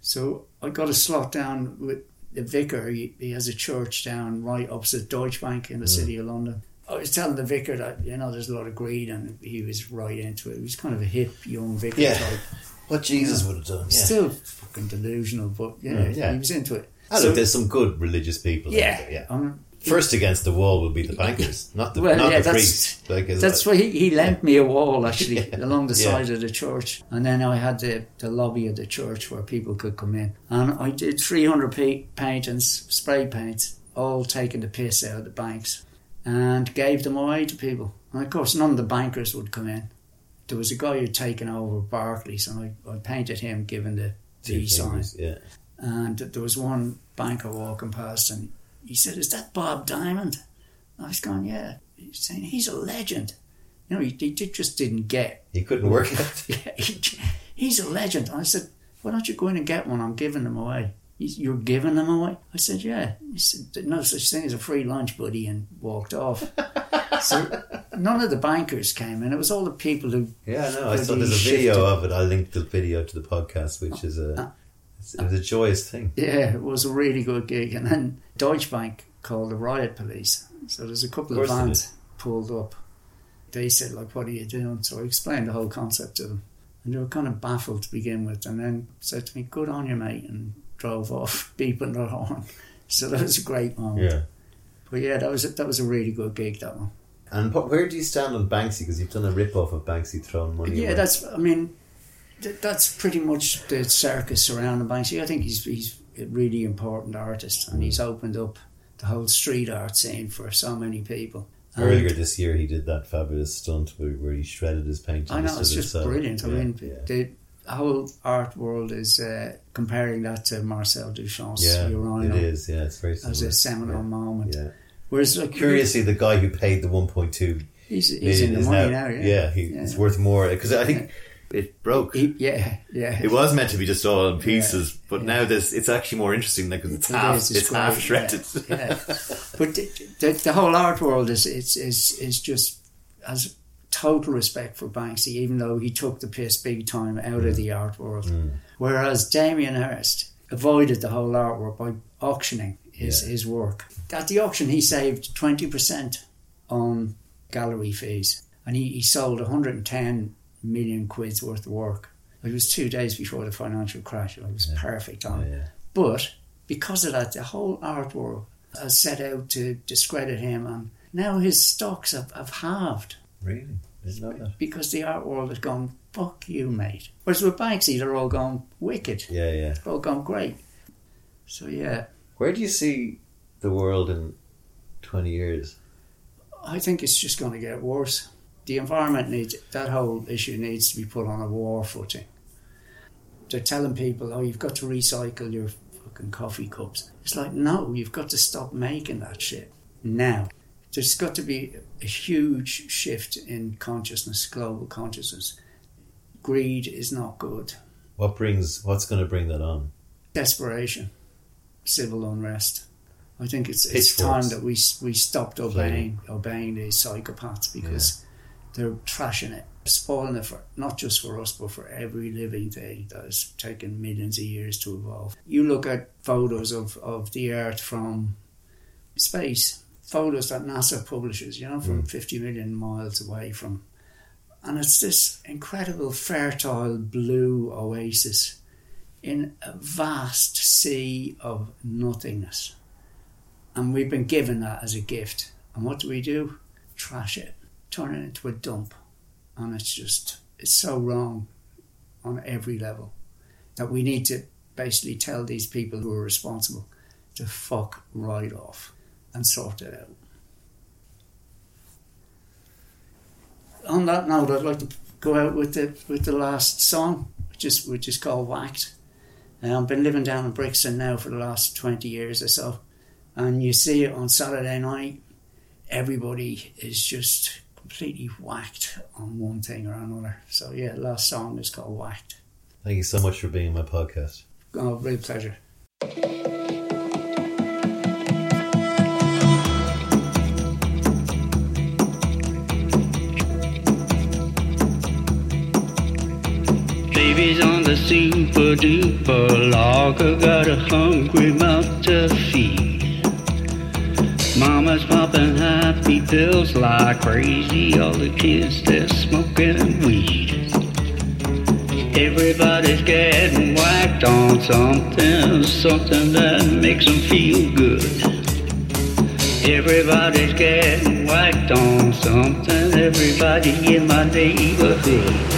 So I got a slot down with the vicar. He, he has a church down right opposite Deutsche Bank in the city of London. I was telling the vicar that you know there's a lot of greed, and he was right into it. He was kind of a hip young vicar Yeah. type, (laughs) What Jesus would have done. Yeah. still fucking delusional, but yeah, Mm, yeah. he was into it. Oh, So- look, there's some good religious people. yeah, there, yeah. um, First against the wall would be the bankers, not the Well, not yeah, the that's- priest. That's why he, he lent me a wall (laughs) actually Yeah. along the Yeah. side of the church, and then I had the, the lobby of the church where people could come in, and I did three hundred pa- paintings, spray paints, all taking the piss out of the banks, and gave them away to people. And of course, none of the bankers would come in. There was a guy who'd taken over Barclays, and I, I painted him, giving the V sign. Yeah. And there was one banker walking past, and he said, "Is that Bob Diamond?" I was going, "Yeah." He's saying he's a legend. You know, he, he did- just didn't get. He couldn't work it. (laughs) Yeah, he, he's a legend. I said, "Why don't you go in and get one? I'm giving them away." "You- You're giving them away? I said, Yeah. He said, No such thing as a free lunch, buddy, and walked off. (laughs) so none of the bankers came in. It was all the people who. Yeah, no, I saw there's a shifted. video of it. I'll link the video to the podcast, which oh, is a it's, it was a joyous thing. Yeah, it was a really good gig. And then Deutsche Bank called the riot police. So there's a couple of, Of vans pulled up. They said, like, what are you doing? So I explained the whole concept to them. And they were kind of baffled to begin with. And then said to me, good on you, mate. And drove off, (laughs) beeping their horn. So that was a great moment. Yeah. But yeah, that was a, that was a really good gig, that one. And where do you stand on Banksy? Because you've done a rip off of Banksy throwing money. Yeah, away. that's. I mean, th- that's pretty much the circus surrounding Banksy. I think he's he's a really important artist, and he's opened up the whole street art scene for so many people. And Earlier this year, he did that fabulous stunt where, where he shredded his painting. I know it's just side. brilliant. I Yeah, mean, yeah. the whole art world is uh, comparing that to Marcel Duchamp's yeah, Urano it is. Yeah, it's very similar. as a seminal moment. Yeah. Whereas, like, Curiously, the guy who paid the 1.2 he's, he's in the money now, now. yeah, he, Yeah. it's worth more because I think it broke. He- yeah, yeah. It was meant to be just all in pieces, but yeah. now this it's actually more interesting because it's It half is, it's, great, half shredded. Yeah, (laughs) but the, the, the whole art world is is is is just has total respect for Banksy, even though he took the piss big time out of mm. the art world. Mm. Whereas Damien Hirst avoided the whole art world by auctioning his Yeah. his work. At the auction, he saved twenty percent on gallery fees, and he, he sold one hundred and ten million quid's worth of work. It was two days before the financial crash. And it was perfect on. yeah. But because of that, the whole art world has uh, set out to discredit him, and now his stocks have, have halved Really, because the art world has gone, fuck you, mate. Whereas with Banksy, they're all gone wicked. Yeah, yeah. They're all gone great. So, yeah, Where do you see the world in twenty years? I think it's just going to get worse. The environment needs, that whole issue needs to be put on a war footing. They're telling people, oh, you've got to recycle your fucking coffee cups. It's like, no, you've got to stop making that shit now. There's got to be a huge shift in consciousness, global consciousness. Greed is not good. What brings? What's going to bring that on? Desperation, civil unrest. I think it's it's Pitchforks. time that we we stopped obeying obeying these psychopaths because they're trashing it, spoiling it for not just for us but for every living thing that has taken millions of years to evolve. You look at photos of, of the Earth from space, photos that NASA publishes, you know, from mm. 50 million miles away from, and it's this incredible fertile blue oasis in a vast sea of nothingness. And we've been given that as a gift. And what do we do? Trash it, turn it into a dump. And it's just, it's so wrong on every level that we need to basically tell these people who are responsible to fuck right off and sort it out. On that note, I'd like to go out with the with the last song, which is which is called Whacked. Uh, I've been living down in Brixton now for the last 20 years or so. And you see it on Saturday night, everybody is just completely whacked on one thing or another. So, yeah, last song is called Whacked. Thank you so much for being on my podcast. Oh, real pleasure. Baby's on the super duper logger, got a hungry mouth to feed. Mama's popping happy pills like crazy, all the kids they're smoking weed. Everybody's getting whacked on something, something that makes them feel good. Everybody's getting whacked on something, everybody in my neighborhood.